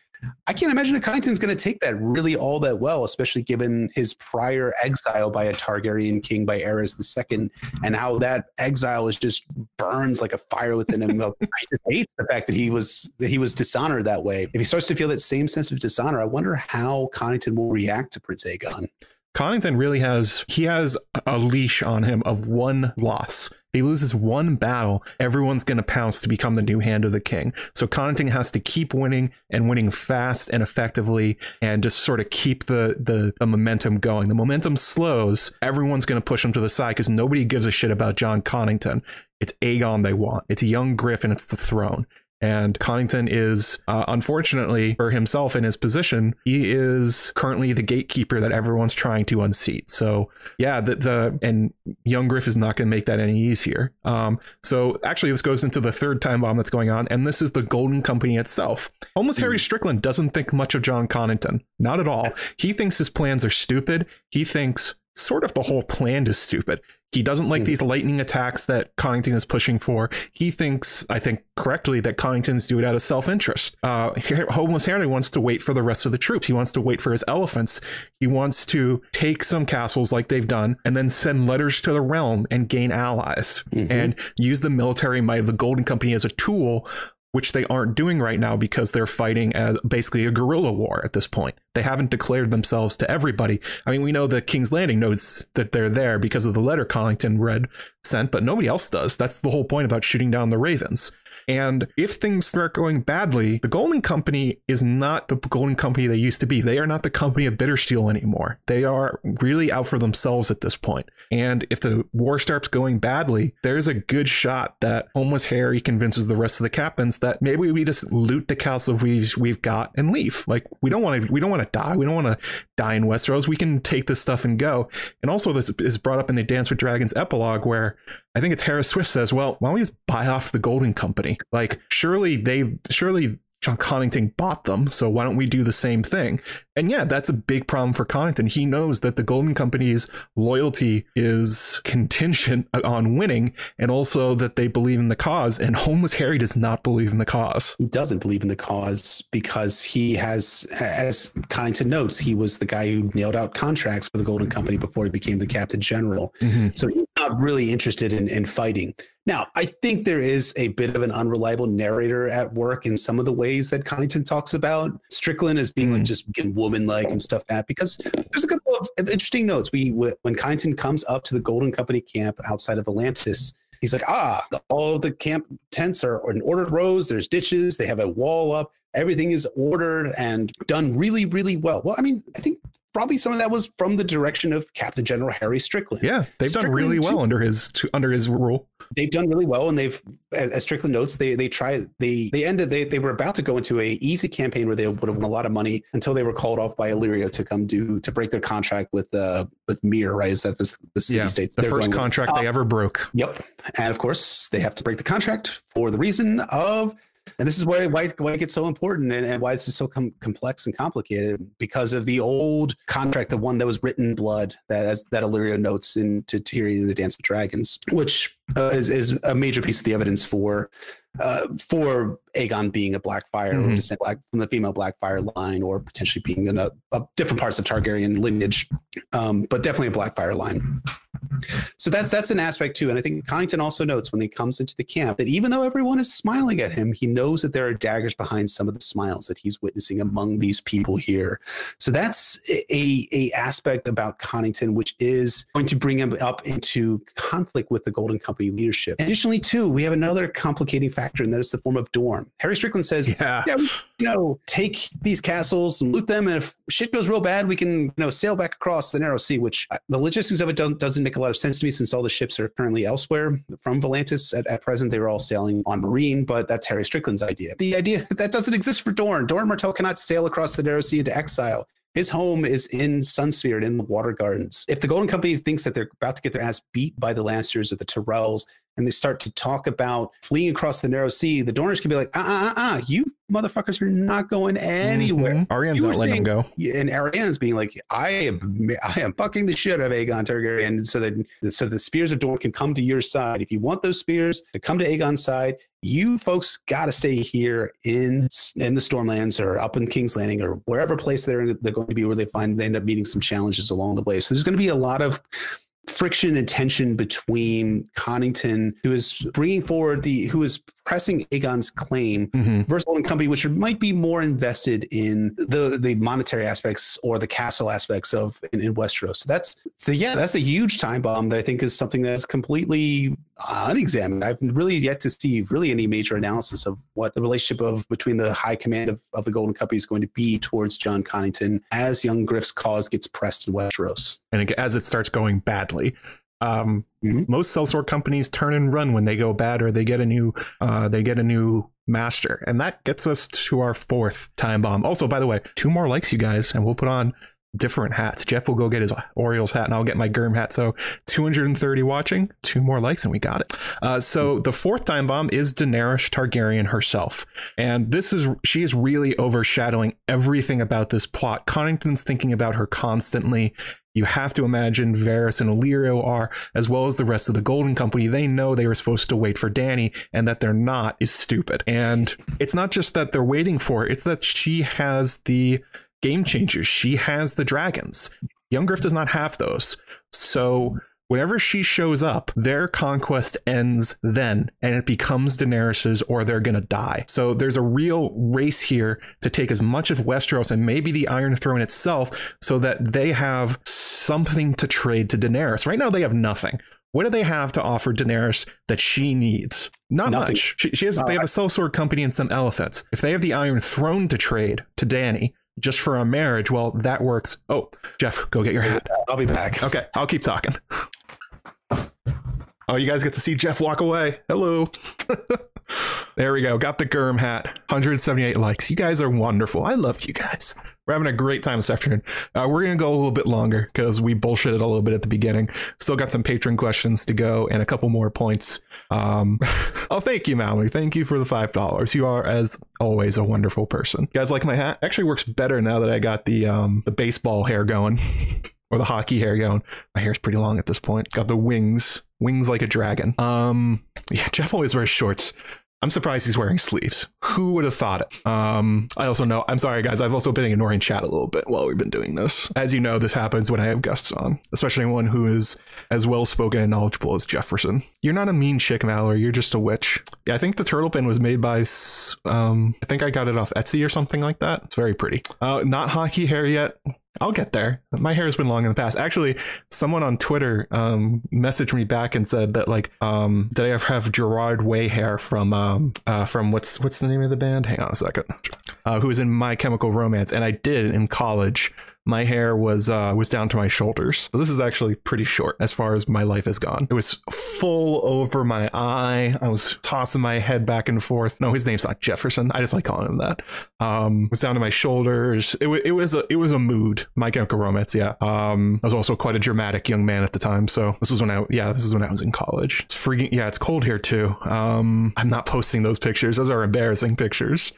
I can't imagine that Connington's going to take that really all that well, especially given his prior exile by a Targaryen king by Aerys II, and how that exile is just burns like a fire within him. I hates the fact that he was that he was dishonored that way. If he starts to feel that same sense of dishonor, I wonder how Connington will react to Prince Aegon. Connington really has he has a leash on him of one loss. He loses one battle, everyone's going to pounce to become the new hand of the king. So Connington has to keep winning and winning fast and effectively, and just sort of keep the the, the momentum going. The momentum slows, everyone's going to push him to the side because nobody gives a shit about Jon Connington. It's Aegon they want. It's young Griffin. It's the throne. And Connington is, uh, unfortunately for himself in his position, he is currently the gatekeeper that everyone's trying to unseat. So yeah, the, the and young Griff is not going to make that any easier. Um, so actually, this goes into the third time bomb that's going on, and this is the Golden Company itself. Almost mm. Harry Strickland doesn't think much of Jon Connington, not at all. He thinks his plans are stupid. He thinks sort of the whole plan is stupid. He doesn't like mm. these lightning attacks that Connington is pushing for. He thinks, I think correctly, that Connington's do it out of self interest. Uh, Homeless Harry wants to wait for the rest of the troops. He wants to wait for his elephants. He wants to take some castles like they've done and then send letters to the realm and gain allies mm-hmm. and use the military might of the Golden Company as a tool which they aren't doing right now because they're fighting as basically a guerrilla war at this point. They haven't declared themselves to everybody. I mean, we know the King's Landing knows that they're there because of the letter Connington read sent, but nobody else does. That's the whole point about shooting down the Ravens. And if things start going badly, the Golden Company is not the Golden Company they used to be. They are not the company of Bittersteel anymore. They are really out for themselves at this point. And if the war starts going badly, there's a good shot that Homeless Harry convinces the rest of the captains that maybe we just loot the castle we've we've got and leave. Like we don't want to we don't want to die. We don't want to die in Westeros. We can take this stuff and go. And also this is brought up in the Dance with Dragons epilogue where I think it's Harys Swyft says, well, why don't we just buy off the Golden Company? Like, surely they, surely Jon Connington bought them, so why don't we do the same thing? And yeah, that's a big problem for Connington. He knows that the Golden Company's loyalty is contingent on winning, and also that they believe in the cause. And Homeless Harry does not believe in the cause. He doesn't believe in the cause because he has, as Connington notes, he was the guy who nailed out contracts for the Golden Company before he became the Captain General. Mm-hmm. So he's not really interested in, in fighting. Now, I think there is a bit of an unreliable narrator at work in some of the ways that Connington talks about Strickland as being mm. like just getting woman-like and stuff that because there's a couple of interesting notes. We when Connington comes up to the Golden Company camp outside of Atlantis, He's like, ah, all of the camp tents are in ordered rows. There's ditches. They have a wall up. Everything is ordered and done really, really well. Well, I mean, I think probably some of that was from the direction of Captain General Harry Strickland. Yeah, they've Strickland done really well under his under his rule. they've done really well and they've as strickland notes they they tried they they ended they, they were about to go into a easy campaign where they would have won a lot of money until they were called off by Illyrio to come do to break their contract with uh with Myr right is that this the city Yeah, state the first going with? contract they ever broke. Yep. And of course, they have to break the contract for the reason of, and this is why why, why it gets so important and, and why this is so com- complex and complicated because of the old contract, the one that was written in blood that as that Illyrio notes into Tyrion and the Dance of Dragons, which uh, is, is a major piece of the evidence for uh, for Aegon being a Blackfyre or Mhm. descent black from the female Blackfyre line, or potentially being in a, a different parts of Targaryen lineage, um, but definitely a Blackfyre line. So that's that's an aspect too, and I think Connington also notes when he comes into the camp that even though everyone is smiling at him, he knows that there are daggers behind some of the smiles that he's witnessing among these people here. So that's a a aspect about Connington which is going to bring him up into conflict with the Golden Company leadership. Additionally, too, we have another complicating factor, and that is the form of Dorm. Harry Strickland says, Yeah. yeah, we, you know, take these castles and loot them, and if shit goes real bad, we can, you know, sail back across the narrow sea. Which uh, the logistics of it don't, doesn't make a lot of sense to me, since all the ships are currently elsewhere from Volantis. At, at present, they were all sailing on Meereen, but that's Harry Strickland's idea. The idea that doesn't exist for Doran. Doran Martell cannot sail across the narrow sea into exile. His home is in Sunspear in the Water Gardens. If the Golden Company thinks that they're about to get their ass beat by the Lannisters or the Tyrells, and they start to talk about fleeing across the narrow sea, the Dorners can be like, uh uh uh, uh you motherfuckers are not going anywhere. Mhm. Arianne's You were not letting him go. And Arianne's being like, I am, I am fucking the shit out of Aegon Targaryen, so that so the spears of Dorne can come to your side. If you want those spears to come to Aegon's side, you folks got to stay here in in the Stormlands or up in King's Landing or wherever place they're they're going to be, where they find they end up meeting some challenges along the way. So there's going to be a lot of friction and tension between Connington, who is bringing forward the, who is pressing Aegon's claim Mhm. versus Golden Company, which might be more invested in the the monetary aspects or the castle aspects of in, in Westeros. So that's so yeah, that's a huge time bomb that I think is something that's completely unexamined. I've really yet to see really any major analysis of what the relationship of between the high command of, of the Golden Company is going to be towards Jon Connington as young Griff's cause gets pressed in Westeros. and as it starts going badly. Um, Mhm. Most sellsword companies turn and run when they go bad, or they get a new uh, they get a new master, and that gets us to our fourth time bomb. Also, by the way, two more likes, you guys, and we'll put on different hats. Jeff will go get his Orioles hat, and I'll get my Germ hat. So 230 watching, two more likes, and we got it. Uh, so the fourth time bomb is Daenerys Targaryen herself, and this is she is really overshadowing everything about this plot. Connington's thinking about her constantly. You have to imagine Varys and Illyrio are, as well as the rest of the Golden Company. They know they were supposed to wait for Danny, and that they're not is stupid. And it's not just that they're waiting for it; it's that she has the game changers. She has the dragons. Young Griff does not have those. So whenever she shows up, their conquest ends then, and it becomes Daenerys's, or they're gonna die. So there's a real race here to take as much of Westeros and maybe the Iron Throne itself, so that they have something to trade to Daenerys. Right now, they have nothing. What do they have to offer Daenerys that she needs? Not Nothing. much. She, she has. They have a sellsword company and some elephants. If they have the Iron Throne to trade to Danny just for a marriage, well, that works. Oh, Jeff, go get your hat. I'll be back. Okay, I'll keep talking. Oh, you guys get to see Jeff walk away. Hello. there we go. Got the Germ hat. 178 likes. You guys are wonderful. I love you guys. We're having a great time this afternoon. Uh, we're going to go a little bit longer because we bullshitted a little bit at the beginning. Still got some patron questions to go and a couple more points. Um, oh, thank you, Mallory. Thank you for the $5. You are, as always, a wonderful person. You guys like my hat? Actually works better now that I got the um, the baseball hair going. or the hockey hair going. My hair's pretty long at this point. Got the wings, wings like a dragon. Um, yeah, Jeff always wears shorts. I'm surprised he's wearing sleeves. Who would have thought it? Um, I also know. I'm sorry, guys. I've also been ignoring chat a little bit while we've been doing this. As you know, this happens when I have guests on, especially one who is as well spoken and knowledgeable as Jefferson. You're not a mean chick, Mallory. You're just a witch. Yeah, I think the turtle pin was made by. Um, I think I got it off Etsy or something like that. It's very pretty. Uh, not hockey hair yet. I'll get there. My hair has been long in the past. Actually, someone on Twitter um, messaged me back and said that like, um, did I ever have Gerard Way hair from um, uh, from what's what's the name of the band? Hang on a second. Uh, who was in My Chemical Romance? And I did in college my hair was uh, was down to my shoulders. So this is actually pretty short as far as my life has gone. It was full over my eye. I was tossing my head back and forth. No, his name's not Jefferson. I just like calling him that. Um, was down to my shoulders. It, w- it was a it was a mood. My Chemical Romance. Yeah. Um, I was also quite a dramatic young man at the time. So this was when I yeah this is when I was in college. It's freaking yeah. It's cold here too. Um, I'm not posting those pictures. Those are embarrassing pictures.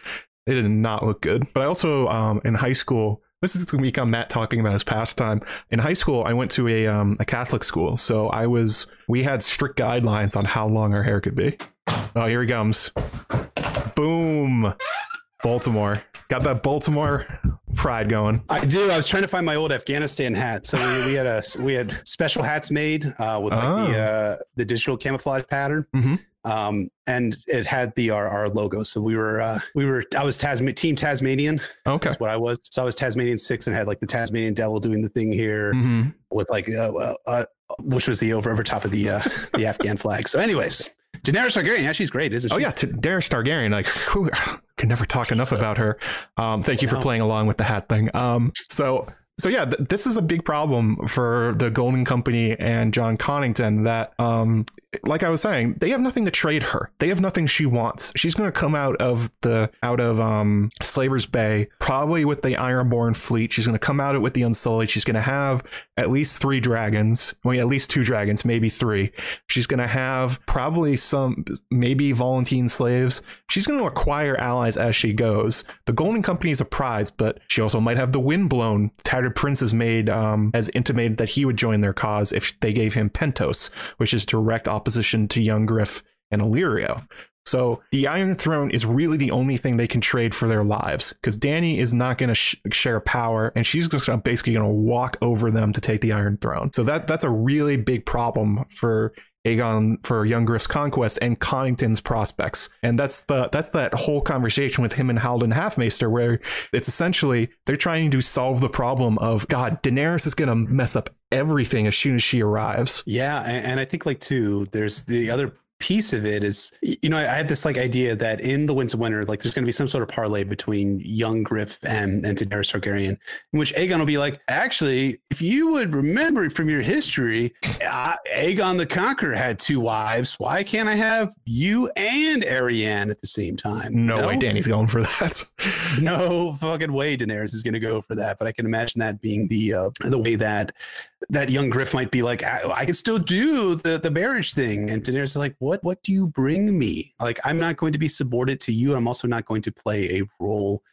They did not look good. But I also um, in high school this is going to become Matt talking about his pastime. In high school, I went to a um, a Catholic school, so I was we had strict guidelines on how long our hair could be. Oh, here he comes! Boom, Baltimore got that Baltimore pride going. I do. I was trying to find my old Afghanistan hat. So we, we had a we had special hats made uh, with like Oh. the uh, the digital camouflage pattern. Mhm. Um, and it had the our, our logo. So we were uh, we were I was Tasman team Tasmanian. Okay. That's what I was. So I was Tasmanian six and had like the Tasmanian devil doing the thing here hmm with like uh, uh, uh, which was the over over top of the uh, the Afghan flag. So, anyways, Daenerys Targaryen. Yeah, she's great, isn't she? Oh yeah, to Daenerys Targaryen. Like, whew, can never talk enough about her. Um, thank you for playing along with the hat thing. Um, so so yeah, th- this is a big problem for the Golden Company and Jon Connington. That, um, like I was saying, they have nothing to trade her. They have nothing she wants. She's going to come out of the out of um, Slaver's Bay, probably with the Ironborn fleet. She's going to come out with the Unsullied. She's going to have at least three dragons. Well, at least two dragons, maybe three. She's going to have probably some, maybe Volantine slaves. She's going to acquire allies as she goes. The Golden Company is a prize, but she also might have the windblown. Tattered Prince has made, um, has intimated that he would join their cause if they gave him Pentos, which is direct opposition to young Griff and Illyrio. So the Iron Throne is really the only thing they can trade for their lives because Danny is not going to sh- share power, and she's just basically going to walk over them to take the Iron Throne. So that that's a really big problem for Aegon for Young Griff's conquest and Connington's prospects. And that's the that's that whole conversation with him and Haldon Halfmaester where it's essentially they're trying to solve the problem of God, Daenerys is going to mess up everything as soon as she arrives. Yeah, and, and I think like too, there's the other piece of it is you know I had this like idea that in the Winds of Winter like there's going to be some sort of parlay between young Griff and and Daenerys Targaryen in which Aegon will be like actually if you would remember from your history uh, Aegon the Conqueror had two wives why can't I have you and Arianne at the same time No, You way? Danny's going for that. no fucking way Daenerys is going to go for that. But I can imagine that being the uh, the way that that young Griff might be like, I, I can still do the the marriage thing, and Daenerys is like, what what do you bring me? Like, I'm not going to be subordinate to you. I'm also not going to play a role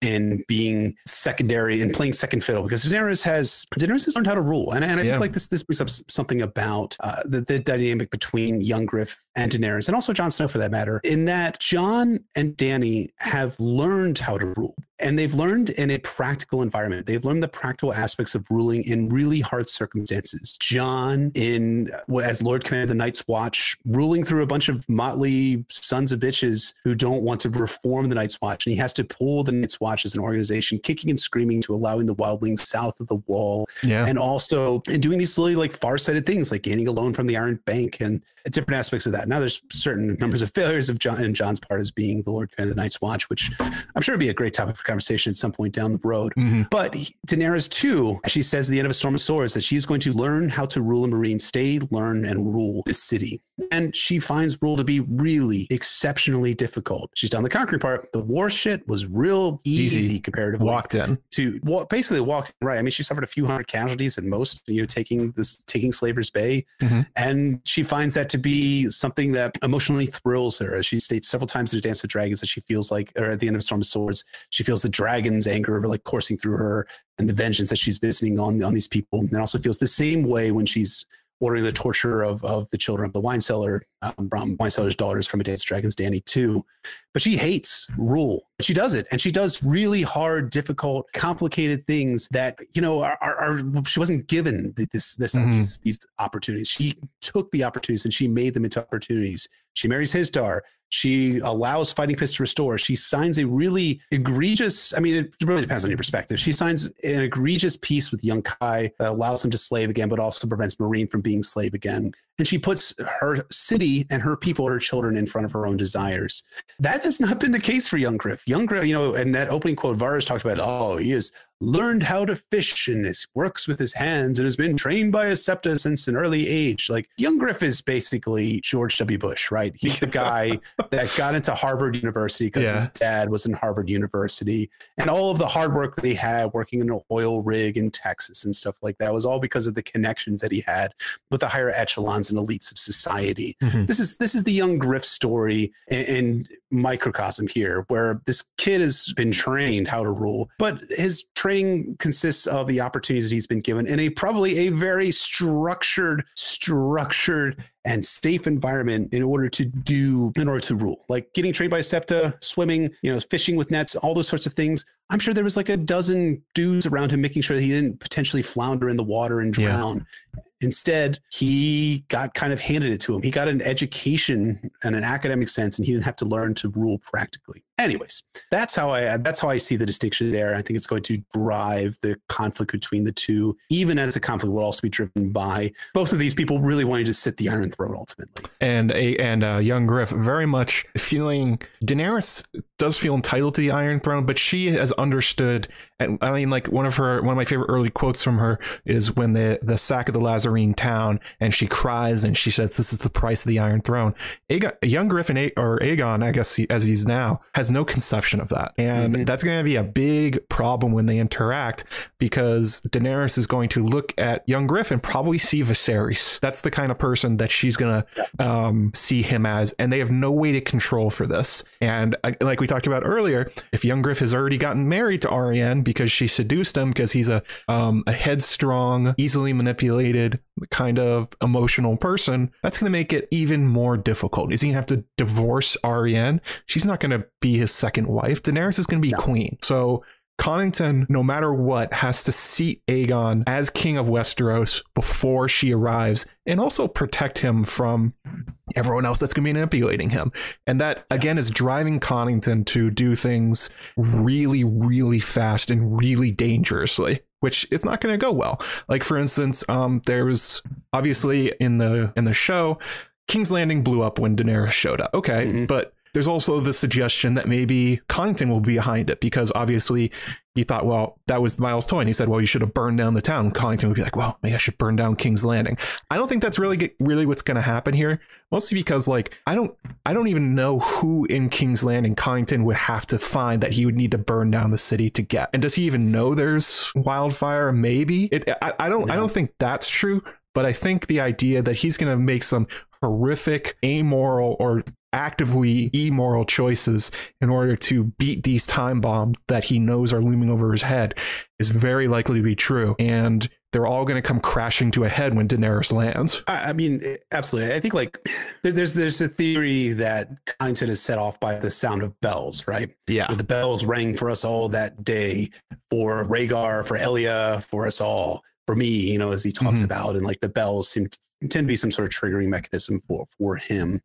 in being secondary and playing second fiddle because Daenerys has Daenerys has learned how to rule, and, and I Yeah. think like this this brings up something about uh, the the dynamic between young Griff and Daenerys, and also Jon Snow for that matter, in that Jon and Danny have learned how to rule. And they've learned in a practical environment. They've learned the practical aspects of ruling in really hard circumstances. Jon, in as Lord Commander of the Night's Watch, ruling through a bunch of motley sons of bitches who don't want to reform the Night's Watch, and he has to pull the Night's Watch as an organization, kicking and screaming to allowing the wildlings south of the Wall Yeah. and also and doing these really like far-sighted things like gaining a loan from the Iron Bank and different aspects of that. Now there's certain numbers of failures of Jon and Jon's part as being the Lord Commander of the Night's Watch, which I'm sure would be a great topic for conversation at some point down the road. Mhm. But Daenerys too, she says at the end of A Storm of Swords that she's going to learn how to rule a Meereen, stay, learn, and rule this city. And she finds rule to be really exceptionally difficult. She's done the conquering part. The war shit was real easy, Easy. comparatively Walked in. to well, basically walked right. I mean, she suffered a few hundred casualties at most, you know, taking this taking Slaver's Bay, Mhm. and she finds that to be something that emotionally thrills her. As she states several times in a Dance with Dragons that she feels like, or at the end of Storm of Swords, she feels the dragon's anger like coursing through her, and the vengeance that she's visiting on on these people, and also feels the same way when she's ordering the torture of, of the children of the wine cellar, um, from wine cellar's daughters from a Dance Dragons, Danny too. But she hates rule. But she does it, and she does really hard, difficult, complicated things that you know are, are, are she wasn't given th- this this Mhm. these these opportunities. She took the opportunities and she made them into opportunities. She marries Hizdahr. She allows Fighting Fist to restore. She signs a really egregious, I mean, it really depends on your perspective. She signs an egregious peace with Yunkai that allows him to slave again, but also prevents Meereen from being slave again. And she puts her city and her people, her children, in front of her own desires. That has not been the case for Young Griff. Young Griff, you know, and that opening quote, Varys talked about, oh, he has learned how to fish and is, works with his hands and has been trained by a septa since an early age. Like young Griff is basically George W. Bush, right? He's the guy that got into Harvard University because yeah. his dad was in Harvard University. And all of the hard work that he had working in an oil rig in Texas and stuff like that was all because of the connections that he had with the higher echelons and elites of society. Mm-hmm. This is this is the young Griff story and, and microcosm here where this kid has been trained how to rule, but his training consists of the opportunities he's been given in a probably a very structured, structured and safe environment in order to do in order to rule like getting trained by septa swimming you know fishing with nets all those sorts of things i'm sure there was like a dozen dudes around him making sure that he didn't potentially flounder in the water and drown yeah. Instead, he got kind of handed it to him. He got an education and an academic sense, and he didn't have to learn to rule practically. Anyways, that's how I that's how I see the distinction there. I think it's going to drive the conflict between the two, even as the conflict will also be driven by both of these people really wanting to sit the Iron Throne ultimately. And a and uh, young Griff very much feeling Daenerys does feel entitled to the Iron Throne, but she has understood. I mean, like one of her one of my favorite early quotes from her is when the the sack of the Lhazareen town, and she cries and she says, "This is the price of the Iron Throne." Aegon, young Griffin or Aegon, I guess he, as he's now, has no conception of that, and mm-hmm. that's going to be a big problem when they interact because Daenerys is going to look at young Griff and probably see Viserys. That's the kind of person that she's going to um, see him as, and they have no way to control for this. And uh, like we talked about earlier, if young Griff has already gotten married to Arianne because she seduced him because he's a um, a headstrong, easily manipulated kind of emotional person, that's going to make it even more difficult. Is he going to have to divorce Arianne? She's not going to be his second wife. Daenerys is going to be no. queen. So Connington, no matter what, has to seat Aegon as king of Westeros before she arrives and also protect him from everyone else that's going to be manipulating him. And that, again, is driving Connington to do things really, really fast and really dangerously which is not going to go well. Like for instance, um, there was obviously in the in the show, King's Landing blew up when Daenerys showed up. Okay, mm-hmm. but there's also the suggestion that maybe Connington will be behind it because obviously he thought, well, that was Myles Toyne. And he said, well, you should have burned down the town. Connington would be like, well, maybe I should burn down King's Landing. I don't think that's really get, really what's going to happen here. Mostly because like I don't I don't even know who in King's Landing Connington would have to find that he would need to burn down the city to get. And does he even know there's wildfire? Maybe it. I, I don't. I don't think that's true. But I think the idea that he's going to make some horrific, amoral, or actively immoral choices in order to beat these time bombs that he knows are looming over his head is very likely to be true. And they're all going to come crashing to a head when Daenerys lands. I, I mean, eh, absolutely. I think like there, there's there's a theory that Connington is set off by the sound of bells, right? Yeah, the bells rang for us all that day, for Rhaegar, for Elia, for us all, for me. You know, as he talks mm-hmm. about, and like the bells seem to, tend to be some sort of triggering mechanism for for him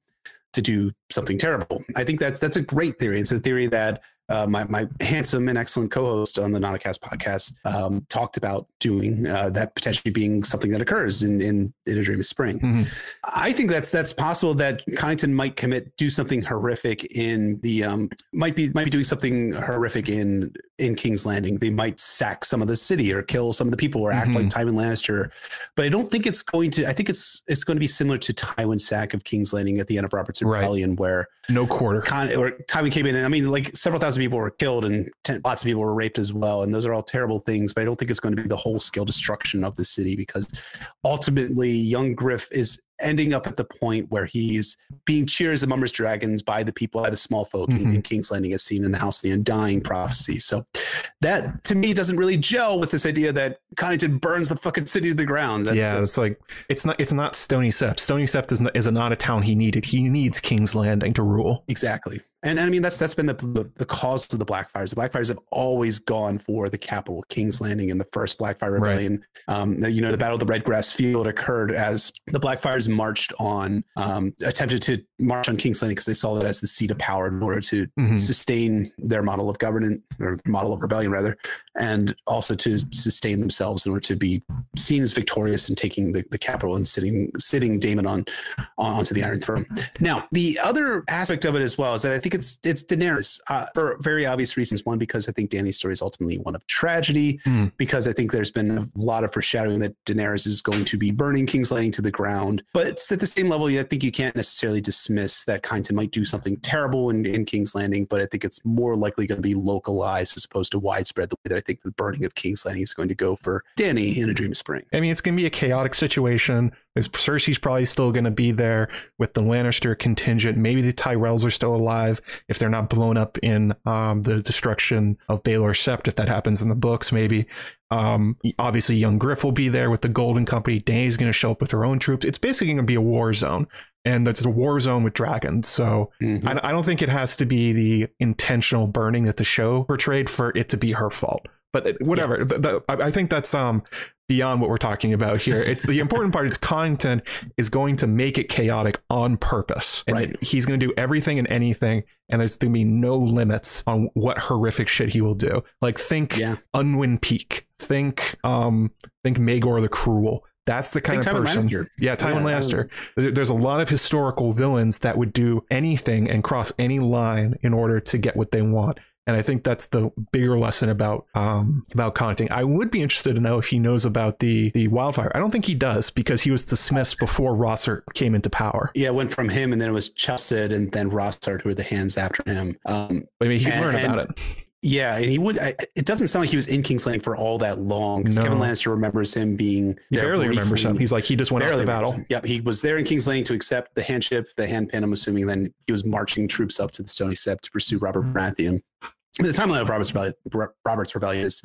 to do something terrible. I think that's that's a great theory. It's a theory that uh, my, my handsome and excellent co-host on the Nauticast podcast um, talked about doing uh, that potentially being something that occurs in in, in a dream of spring. Mm-hmm. I think that's that's possible that Connington might commit do something horrific in the um, might be might be doing something horrific in in King's Landing. They might sack some of the city or kill some of the people or act mm-hmm. like Tywin Lannister. But I don't think it's going to. I think it's it's going to be similar to Tywin's sack of King's Landing at the end of Robert's Rebellion, right. where no quarter Con, or Tywin came in. And, I mean, like several thousand people were killed and ten, lots of people were raped as well, and those are all terrible things. But I don't think it's going to be the whole scale destruction of the city because ultimately, young Griff is ending up at the point where he's being cheered as the Mummer's Dragons by the people, by the small folk mm-hmm. in, in, King's Landing, as seen in the House of the Undying prophecy. So that to me doesn't really gel with this idea that Connington burns the fucking city to the ground. That's, yeah, that's, it's like it's not it's not Stony Sept. Stony Sept is not, is not a town he needed. He needs King's Landing to rule. Exactly. And, and I mean that's that's been the, the, the cause of the Blackfyres. The Blackfyres have always gone for the capital, King's Landing, in the first Blackfyre Rebellion. Right. Um, the, you know, the Battle of the Red Grass Field occurred as the Blackfyres marched on, um, attempted to march on King's Landing because they saw that as the seat of power in order to mm-hmm. sustain their model of governance or model of rebellion rather, and also to sustain themselves in order to be seen as victorious in taking the, the capital and sitting sitting Daemon on, on onto the Iron Throne. Now, the other aspect of it as well is that I think it's it's Daenerys uh, for very obvious reasons. One, because I think Danny's story is ultimately one of tragedy, mm. because I think there's been a lot of foreshadowing that Daenerys is going to be burning King's Landing to the ground. But it's at the same level, I think you can't necessarily dismiss that Connington might do something terrible in, in King's Landing, but I think it's more likely going to be localized as opposed to widespread the way that I think the burning of King's Landing is going to go for Danny in A Dream of Spring. I mean, it's going to be a chaotic situation. Cersei's probably still going to be there with the Lannister contingent. Maybe the Tyrells are still alive if they're not blown up in um, the destruction of Baelor Sept, if that happens in the books, maybe. Um, obviously, young Griff will be there with the Golden Company. Danny's going to show up with her own troops. It's basically going to be a war zone, and it's a war zone with dragons. So mm-hmm. I, I don't think it has to be the intentional burning that the show portrayed for it to be her fault but whatever. Yeah. The, the, I think that's um beyond what we're talking about here. It's the important part is content is going to make it chaotic on purpose. And right. he's going to do everything and anything. And there's going to be no limits on what horrific shit he will do. Like think yeah. Unwin Peake. Think um think Maegor the Cruel. That's the kind of person. Lannister. Yeah, Tywin yeah, Lannister. There's a lot of historical villains that would do anything and cross any line in order to get what they want. And I think that's the bigger lesson about um, about Connington. I would be interested to know if he knows about the the wildfire. I don't think he does because he was dismissed before Rossart came into power. Yeah, it went from him, and then it was Chusset, and then Rossart who were the hands after him. Um, I mean, he learned about it. Yeah, and he would. I, it doesn't sound like he was in King's Landing for all that long because no. Kevan Lannister remembers him being. He barely remembers him. He's like he just went off the battle. Him. Yep, he was there in King's Landing to accept the handship, the handpin. I'm assuming. Then he was marching troops up to the Stony Sept to pursue Robert mm-hmm. Baratheon the timeline of Robert's Rebellion, Robert's Rebellion is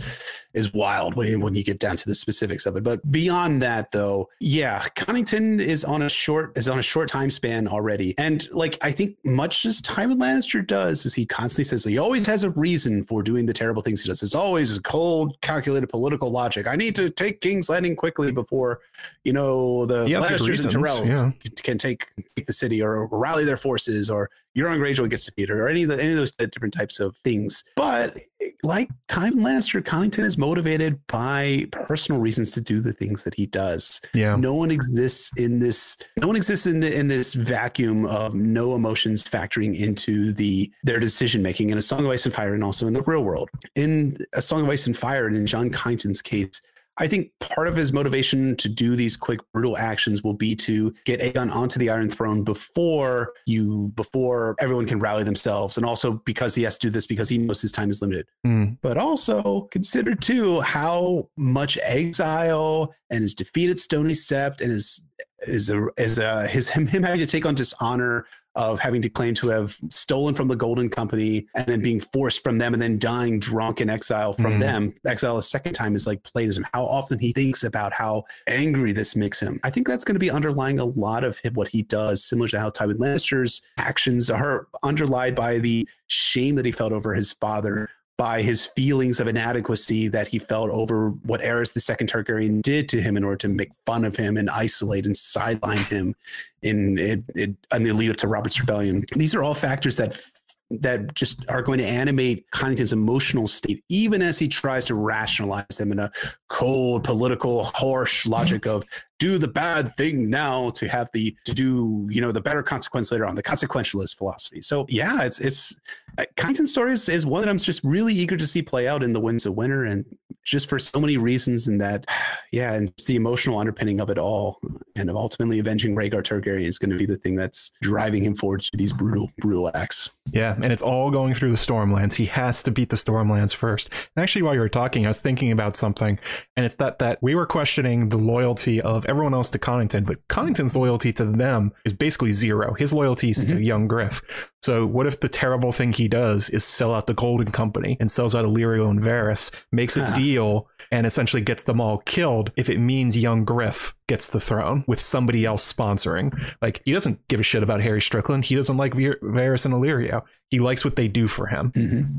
is wild when, when you get down to the specifics of it. But beyond that, though, yeah, Connington is on a short is on a short time span already, and like I think much as Tywin Lannister does, is he constantly says he always has a reason for doing the terrible things he does. It's always cold, calculated political logic. I need to take King's Landing quickly before you know the Lannisters and Tyrell yeah. can take, take the city or rally their forces or Euron Greyjoy gets defeated, or any of the, any of those different types of things. But like Tywin Lannister, Connington is motivated by personal reasons to do the things that he does. Yeah. No one exists in this. No one exists in the in this vacuum of no emotions factoring into the their decision making in a Song of Ice and Fire, and also in the real world. In a Song of Ice and Fire, and in Jon Connington's case, I think part of his motivation to do these quick, brutal actions will be to get Aegon onto the Iron Throne before you, before everyone can rally themselves, and also because he has to do this because he knows his time is limited. Mm. But also consider too how much exile and his defeat at Stony Sept and his is a is a his him him having to take on dishonor of having to claim to have stolen from the Golden Company and then being forced from them and then dying drunk in exile from mm. them. Exile a second time is like Platonism. How often he thinks about how angry this makes him. I think that's going to be underlying a lot of what he does, similar to how Tywin Lannister's actions are underlined by the shame that he felt over his father by his feelings of inadequacy that he felt over what Aerys the Second Targaryen did to him in order to make fun of him and isolate and sideline him in, in, in, the lead up to Robert's Rebellion. These are all factors that that just are going to animate Connington's emotional state, even as he tries to rationalize them in a cold, political, harsh logic of do the bad thing now to have the to do you know the better consequence later on, the consequentialist philosophy. So yeah, it's it's uh, Stories is one that I'm just really eager to see play out in the Winds of Winter, and just for so many reasons, and that yeah, and the emotional underpinning of it all, and of ultimately avenging Rhaegar Targaryen is going to be the thing that's driving him forward to these brutal brutal acts. Yeah, and it's all going through the Stormlands. He has to beat the Stormlands first. And actually, while you were talking, I was thinking about something, and it's that that we were questioning the loyalty of everyone else to Connington, but Connington's loyalty to them is basically zero. His loyalty is mm-hmm. to young Griff. So what if the terrible thing he does is sell out the Golden Company and sells out Illyrio and Varys, makes a deal and essentially gets them all killed if it means young Griff gets the throne with somebody else sponsoring. Like he doesn't give a shit about Harry Strickland. He doesn't like Varys and Illyrio. He likes what they do for him. Mm-hmm.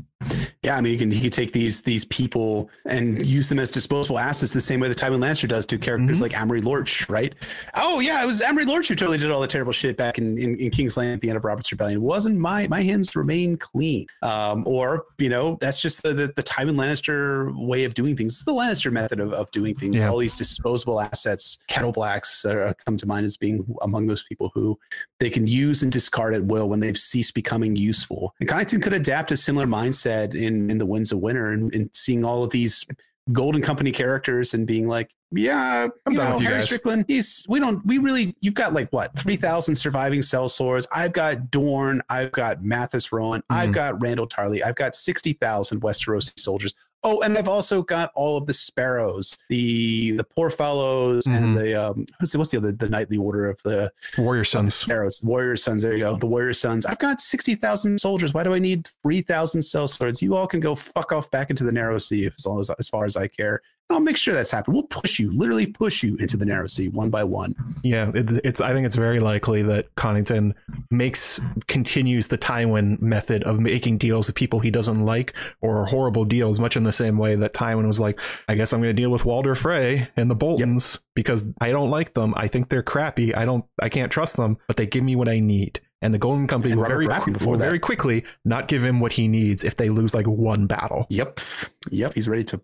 Yeah, I mean, he can he can take these these people and use them as disposable assets the same way the Tywin Lannister does to characters Mhm. like Amory Lorch, right? Oh yeah, it was Amory Lorch who totally did all the terrible shit back in, in, in King's Landing at the end of Robert's Rebellion. It wasn't my my hands remain clean. Um, or you know, that's just the, the the Tywin Lannister way of doing things. It's the Lannister method of, of doing things. Yeah. All these disposable assets, Kettleblacks uh, come to mind as being among those people who they can use and discard at will when they've ceased becoming useful. And Connington could adapt a similar mindset in in the Winds of Winter and, and seeing all of these Golden Company characters and being like, yeah, I'm done know, with you Harry guys." Strickland. He's we don't we really you've got like what three thousand surviving sellswords. I've got Dorne. I've got Mathis Rowan. I've Mhm. got Randyll Tarly. I've got sixty thousand Westerosi soldiers. Oh, and I've also got all of the sparrows, the the poor fellows, Mhm. and the um, what's the, what's the other the knightly order of the Warrior sons, the. Sparrows, the Warrior Sons. There you go. The Warrior Sons. I've got 60,000 soldiers. Why do I need 3,000 sellswords? You all can go fuck off back into the narrow sea as, long as, as far as I care. I'll make sure that's happened. We'll push you, literally push you into the narrow sea one by one. Yeah, it, it's. I think it's very likely that Connington makes continues the Tywin method of making deals with people he doesn't like or horrible deals, much in the same way that Tywin was like, "I guess I'm going to deal with Walder Frey and the Boltons because I don't like them. I think they're crappy. I don't. I can't trust them, but they give me what I need." And the Golden Company will very will very quickly not give him what he needs if they lose like one battle. Yep. Yep. He's ready to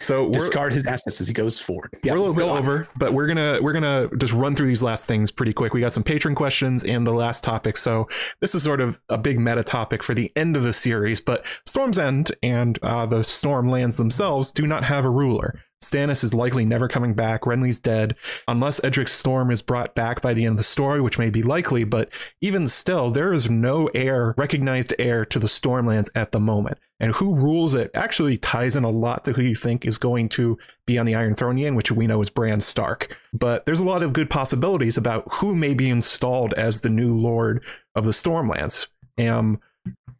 So discard his assets as he goes forward. Yep. we're a little bit Go over, but we're gonna we're gonna just run through these last things pretty quick. We got some patron questions and the last topic. So this is sort of a big meta topic for the end of the series. But Storm's End and uh, the Storm lands themselves do not have a ruler. Stannis is likely never coming back. Renly's dead, unless Edric Storm is brought back by the end of the story, which may be likely. But even still, there is no heir, recognized heir to the Stormlands at the moment. And who rules it actually ties in a lot to who you think is going to be on the Iron Throne again, which we know is Bran Stark. But there's a lot of good possibilities about who may be installed as the new Lord of the Stormlands. Um,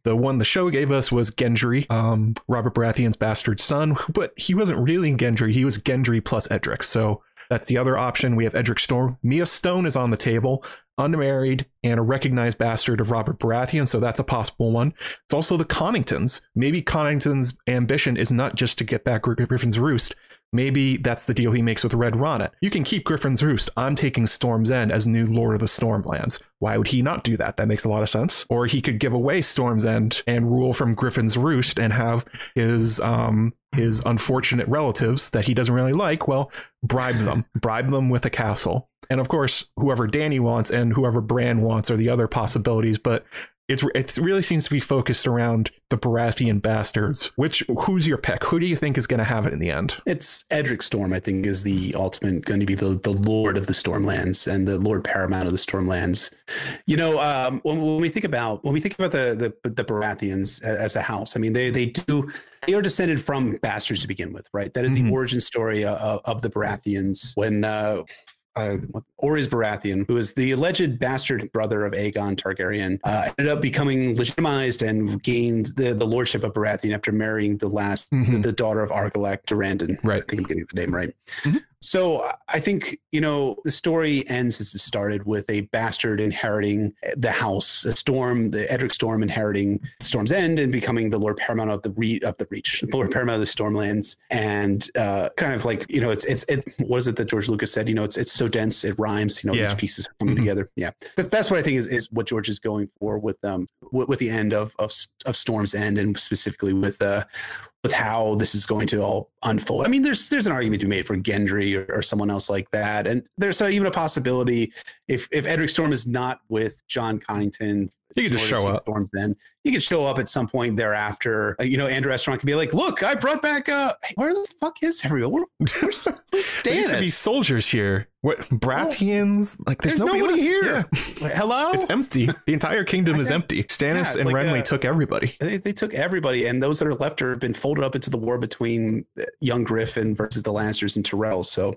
the one the show gave us was Gendry, um, Robert Baratheon's bastard son, but he wasn't really Gendry. He was Gendry plus Edric. So that's the other option. We have Edric Storm. Mya Stone is on the table, unmarried and a recognized bastard of Robert Baratheon. So that's a possible one. It's also the Conningtons. Maybe Connington's ambition is not just to get back Griffin's Roost. Maybe that's the deal he makes with Red Ronnet. You can keep Griffin's Roost. I'm taking Storm's End as new Lord of the Stormlands. Why would he not do that? That makes a lot of sense. Or he could give away Storm's End and rule from Griffin's Roost and have his um his unfortunate relatives that he doesn't really like, well, bribe them. bribe them with a castle. And of course, whoever Dany wants and whoever Bran wants are the other possibilities, but it's it really seems to be focused around the Baratheon bastards. Which who's your pick? Who do you think is going to have it in the end? It's Edric Storm, I think, is the ultimate going to be the, the Lord of the Stormlands and the Lord Paramount of the Stormlands. You know, um, when, when we think about when we think about the the, the Baratheons as a house, I mean, they they do they are descended from bastards to begin with, right? That is Mhm. the origin story uh, of, of the Baratheons. When uh, uh, Orys Baratheon, who is the alleged bastard brother of Aegon Targaryen, uh, ended up becoming legitimized and gained the, the lordship of Baratheon after marrying the last, the, Mhm. the daughter of Argilac Durandon. Right. I think I'm getting the name right. Mhm. So I think, you know, the story ends as it started with a bastard inheriting the house, a storm, the Edric Storm inheriting Storm's End and becoming the Lord Paramount of the re- of the Reach, the Lord Paramount of the Stormlands. And uh, kind of like, you know, it's it's it what is it that George Lucas said? You know, it's it's so dense, it rhymes, you know, Yeah. each pieces are coming Mhm. together. Yeah. That's that's what I think is, is what George is going for with um with, with the end of, of of Storm's End and specifically with uh with how this is going to all unfold. I mean, there's there's an argument to be made for Gendry or, or someone else like that, and there's even a possibility if if Edric Storm is not with Jon Connington. He could just show up. Storm's then he could show up at some point thereafter. Uh, you know, Andrew Estermont could be like, "Look, I brought back. Uh, where the fuck is everyone? Where's There used to be soldiers here. What Baratheons? Like there's, There's nobody here. Yeah. Hello, It's empty. The entire kingdom is empty. Stannis it's and like Renly a- took everybody. they, they took everybody, and those that are left are been folded up into the war between uh, young Griffin versus the Lannisters and Tyrell. So,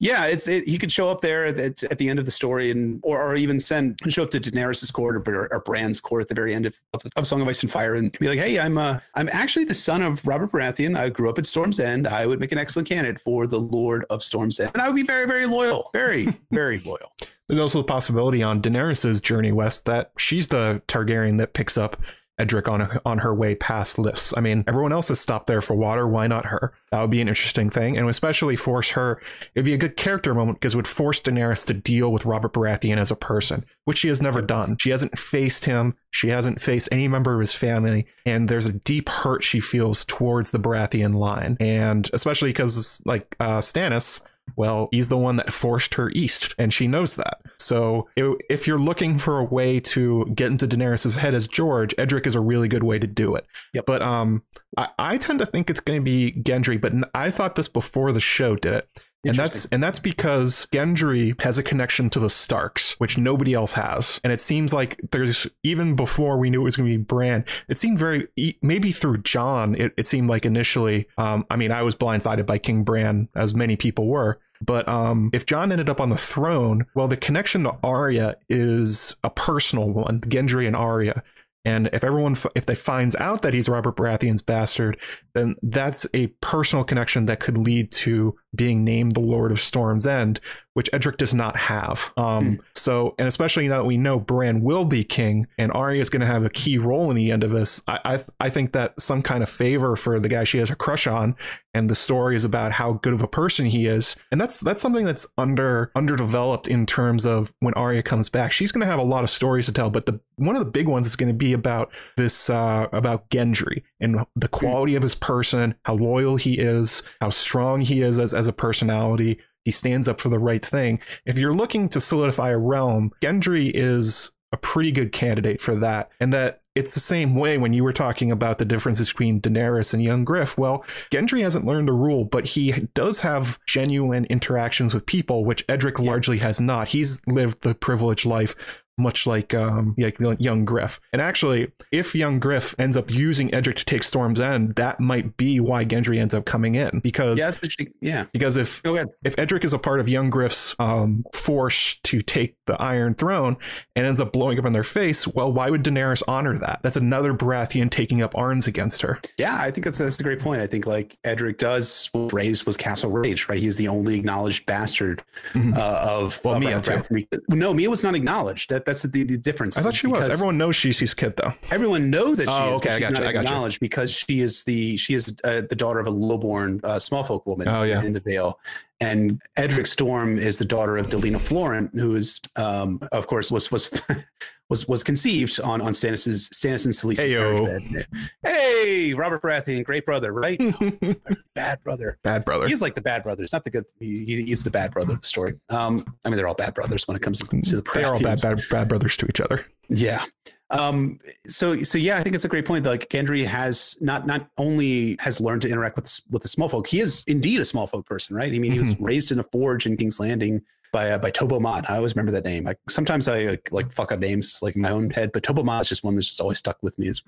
yeah, it's it, he could show up there at, at the end of the story, and or, or even send show up to Daenerys's court or, or Bran's court at the very end of, of, of Song of Ice and Fire, and be like, "Hey, I'm uh, I'm actually the son of Robert Baratheon. I grew up at Storm's End. I would make an excellent candidate for the Lord of Storm's End, and I would be very, very loyal, very, very loyal." There's also the possibility on Daenerys' journey west that she's the Targaryen that picks up Edric on on her way past lifts. I mean, everyone else has stopped there for water. Why not her? That would be an interesting thing, and especially force her. It'd be a good character moment because it would force Daenerys to deal with Robert Baratheon as a person, which she has never done. She hasn't faced him. She hasn't faced any member of his family, and there's a deep hurt she feels towards the Baratheon line, and especially because like uh, Stannis well, he's the one that forced her east, and she knows that. So if you're looking for a way to get into Daenerys' head as George, Edric is a really good way to do it. Yep. But um, I, I tend to think it's going to be Gendry, but I thought this before the show did it. And that's and that's because Gendry has a connection to the Starks, which nobody else has. And it seems like there's even before we knew it was going to be Bran, it seemed very maybe through Jon. It, it seemed like initially. Um, I mean, I was blindsided by King Bran, as many people were. But um, if Jon ended up on the throne, well, the connection to Arya is a personal one, Gendry and Arya. And if everyone, if they finds out that he's Robert Baratheon's bastard, then that's a personal connection that could lead to being named the Lord of Storm's End, which Edric does not have. Um, mm. So, and especially now that we know Bran will be king and Arya is going to have a key role in the end of this, I, I, I think that some kind of favor for the guy she has a crush on, and the story is about how good of a person he is, and that's that's something that's under underdeveloped in terms of when Arya comes back. She's going to have a lot of stories to tell, but the one of the big ones is going to be about this uh, about Gendry and the quality of his person, how loyal he is, how strong he is as, as a personality. He stands up for the right thing. If you're looking to solidify a realm, Gendry is a pretty good candidate for that. And that it's the same way when you were talking about the differences between Daenerys and young Griff. Well, Gendry hasn't learned to rule, but he does have genuine interactions with people, which Edric yeah. largely has not. He's lived the privileged life much like um, like young Griff. And actually, if young Griff ends up using Edric to take Storm's End, that might be why Gendry ends up coming in because yeah, yeah. Because if if Edric is a part of young Griff's um, force to take the Iron Throne and ends up blowing up in their face, well, why would Daenerys honor that? That's another Baratheon taking up arms against her. Yeah, I think that's that's a great point. I think like Edric does raised was Castle Rage, right? He's the only acknowledged bastard mm-hmm. uh, of well, of Mya too. No, Mya was not acknowledged. That that's the, the difference. I thought she was. Everyone knows she's his kid, though. Everyone knows that she oh, is. Okay, I got you. I got acknowledged you. because she is the she is uh, the daughter of a lowborn uh, small folk woman. Oh, yeah. in the Vale. And Edric Storm is the daughter of Delena Florent, who is, um, of course, was was was was conceived on on Stannis's Stannis and Selyse's hey, hey, Robert Baratheon, great brother, right? bad brother, bad brother. He's like the bad brother. It's not the good. He, he's the bad brother of the story. Um, I mean, they're all bad brothers when it comes to, the. They are all bad, bad, bad brothers to each other. Yeah. Um, so so yeah, I think it's a great point. Like Gendry has not not only has learned to interact with with the small folk, he is indeed a small folk person, right? I mean, he was mm-hmm. raised in a forge in King's Landing by uh, by Tobho Mott. I always remember that name. Like sometimes I like, like fuck up names like in my own head, but Tobho Mott is just one that's just always stuck with me. It's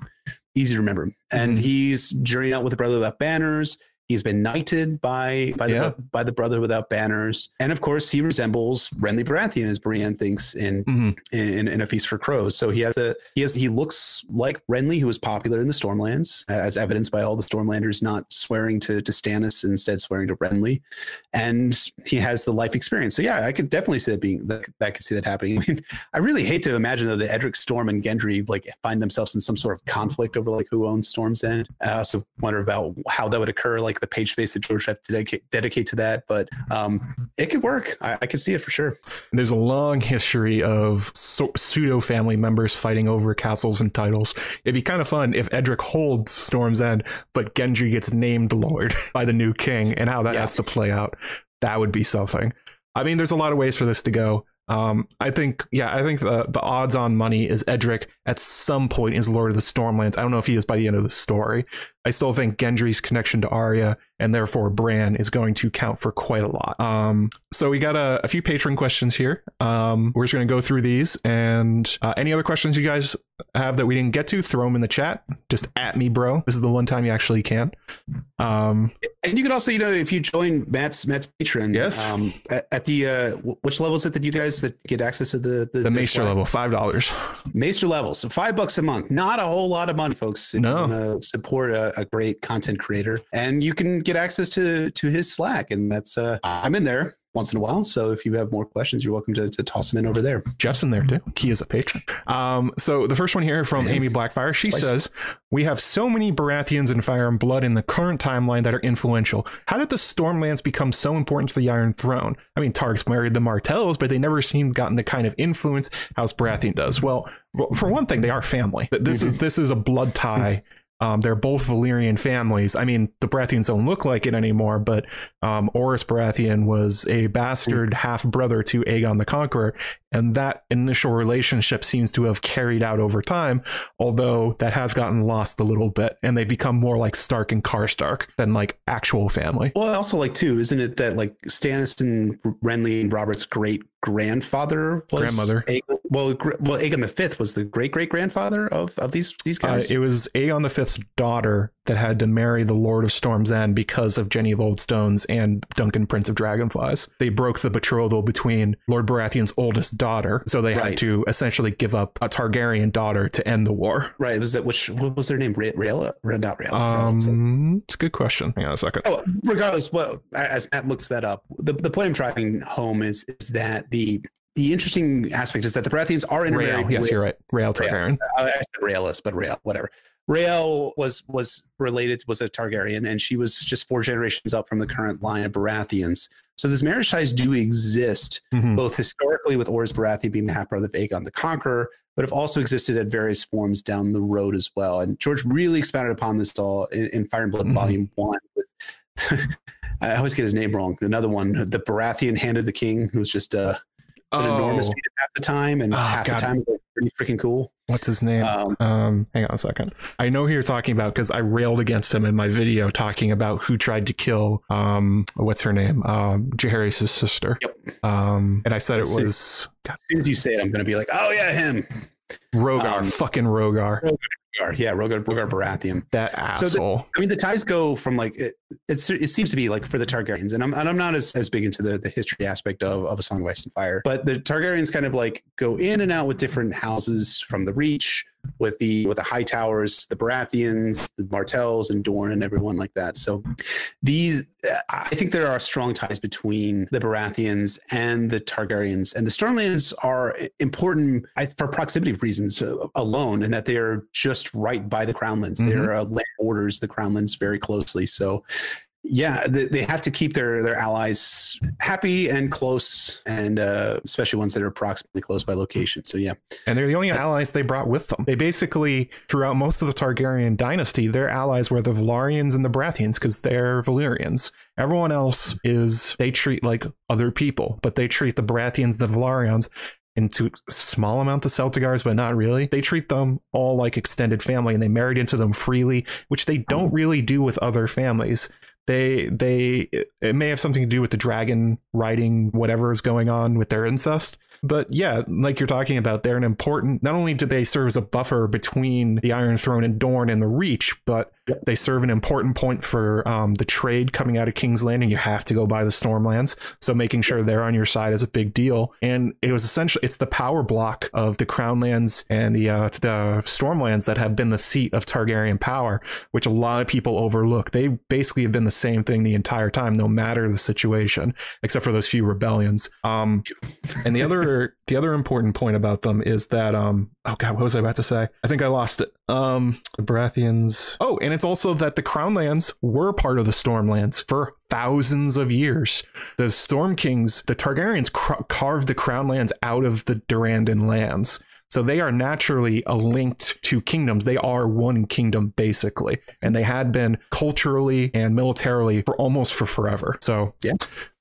easy to remember. And mm-hmm. he's journeying out with the Brother Without Banners. He's been knighted by by the by the brother without banners, and of course he resembles Renly Baratheon, as Brienne thinks in, mm-hmm. in in a feast for crows. So he has a he has he looks like Renly, who was popular in the Stormlands, as evidenced by all the Stormlanders not swearing to to Stannis instead swearing to Renly, and he has the life experience. So yeah, I could definitely see that being that I could see that happening. I mean, I really hate to imagine though that Edric Storm and Gendry like find themselves in some sort of conflict over like who owns Storm's End. I also wonder about how that would occur, like the page space that George have to dedicate, dedicate to that. But um, it could work. I, I could see it for sure. There's a long history of so- pseudo family members fighting over castles and titles. It'd be kind of fun if Edric holds Storm's End, but Gendry gets named Lord by the new king, and how that yeah. has to play out. That would be something. I mean, there's a lot of ways for this to go. Um, I think, yeah, I think the the odds on money is Edric at some point is Lord of the Stormlands. I don't know if he is by the end of the story. I still think Gendry's connection to Arya and therefore Bran is going to count for quite a lot. Um, so we got a, a, few patron questions here. Um, we're just going to go through these, and uh, any other questions you guys have that we didn't get to, throw them in the chat. Just at me, bro. This is the one time you actually can. Um, and you could also, you know, if you join Matt's Matt's patron, yes, um, at, at, the uh, which level is it that you guys that get access to the the, the Maester level, five dollars. Maester level, so five bucks a month. Not a whole lot of money, folks. If no, you support a, a great content creator, and you can get access to to his Slack, and that's uh, I'm in there once in a while. So if you have more questions, you're welcome to, to toss them in over there. Jeff's in there too. He is a patron. Um, so the first one here from Amy Blackfire, she Spicy. says, "We have so many Baratheons in Fire and Blood in the current timeline that are influential. How did the Stormlands become so important to the Iron Throne? I mean, Targs married the Martells, but they never seemed gotten the kind of influence House Baratheon does. Well, well, for one thing, they are family. This is this is a blood tie." Um, they're both Valyrian families. I mean, the Baratheons don't look like it anymore, but um, Orys Baratheon was a bastard half brother to Aegon the Conqueror, and that initial relationship seems to have carried out over time, although that has gotten lost a little bit, and they become more like Stark and Karstark than like actual family. Well, I also like too, isn't it that like Stannis and Renly and Robert's great grandfather was Grandmother. Aegon, well, well, Aegon the Fifth was the great great grandfather of of these these Uh, guys. it was Aegon the Fifth's daughter that had to marry the Lord of Storm's End because of Jenny of Oldstones and Duncan Prince of Dragonflies. They broke the betrothal between Lord Baratheon's oldest daughter, so they had to essentially give up a Targaryen daughter to end the war. right. Was that which? What was their name? Ra- Rayla? Ra- Not Rayla. Um, it's a good question. Hang on a second. Oh, regardless, what as Matt looks that up, the, the point I'm driving home is is that the the interesting aspect is that the Baratheons are intermarried. Rhaelle, yes, with- you're right. Rhaelle Targaryen. I I said Raelis, but Rhaelle, whatever. Rhaelle was was related was a Targaryen, and she was just four generations up from the current line of Baratheons. So these marriage ties do exist, Mhm. both historically with Orys Baratheon being the half brother of Aegon the Conqueror, but have also existed at various forms down the road as well. And George really expounded upon this all in, in Fire and Blood Mhm. Volume One. With I always get his name wrong. Another one, the Baratheon Hand of the King, who was just uh, an enormous Oh, feat at half the time, and Oh, half God. the time pretty freaking cool. what's his name? Um, Um, hang on a second. I know who you're talking about because I railed against him in my video talking about who tried to kill um what's her name? Um Jaehaerys' sister. Yep. Um and I said That's it was As soon as you say it, I'm going to be like, oh yeah, him. Rogar, Um, fucking Rogar. Rogar, Yeah, Rogar, Rogar Baratheon. That So the- asshole. I mean, the ties go from like it. It seems to be like for the Targaryens, and I'm and I'm not as, as big into the, the history aspect of, of a Song of Ice and Fire, but the Targaryens kind of like go in and out with different houses from the Reach, with the with the Hightowers, the Baratheons, the Martells, and Dorne, and everyone like that. So these, I think there are strong ties between the Baratheons and the Targaryens, and the Stormlands are important for proximity reasons uh, alone, in that they are just right by the Crownlands. Mhm. They're uh, land borders the Crownlands very closely. So, yeah, they, they have to keep their their allies happy and close, and uh, especially ones that are approximately close by location. So, yeah, And they're the only That's- allies they brought with them. They basically, throughout most of the Targaryen dynasty, their allies were the Velaryons and the Baratheons because they're Valyrians. Everyone else is, they treat like other people, but they treat the Baratheons, the Velaryons, into a small amount the Celtigars, but not really. They treat them all like extended family and they married into them freely, which they don't really do with other families they they it may have something to do with the dragon riding whatever is going on with their incest but yeah like you're talking about they're an important not only do they serve as a buffer between the iron throne and dorne and the reach but Yep. they serve an important point for um, the trade coming out of king's landing you have to go by the stormlands so making sure they're on your side is a big deal and it was essentially it's the power block of the crownlands and the uh, the stormlands that have been the seat of targaryen power which a lot of people overlook. They basically have been the same thing the entire time, no matter the situation, except for those few rebellions. Um, and the other the other important point about them is that um, oh god, what was I about to say? I think I lost it. Um, the Baratheons. Oh, and it's also that the Crownlands were part of the Stormlands for thousands of years. The Storm Kings, the Targaryens, cr- carved the Crownlands out of the Durandon lands. So they are naturally linked to kingdoms. They are one kingdom basically, and they had been culturally and militarily for almost for forever. So Yeah.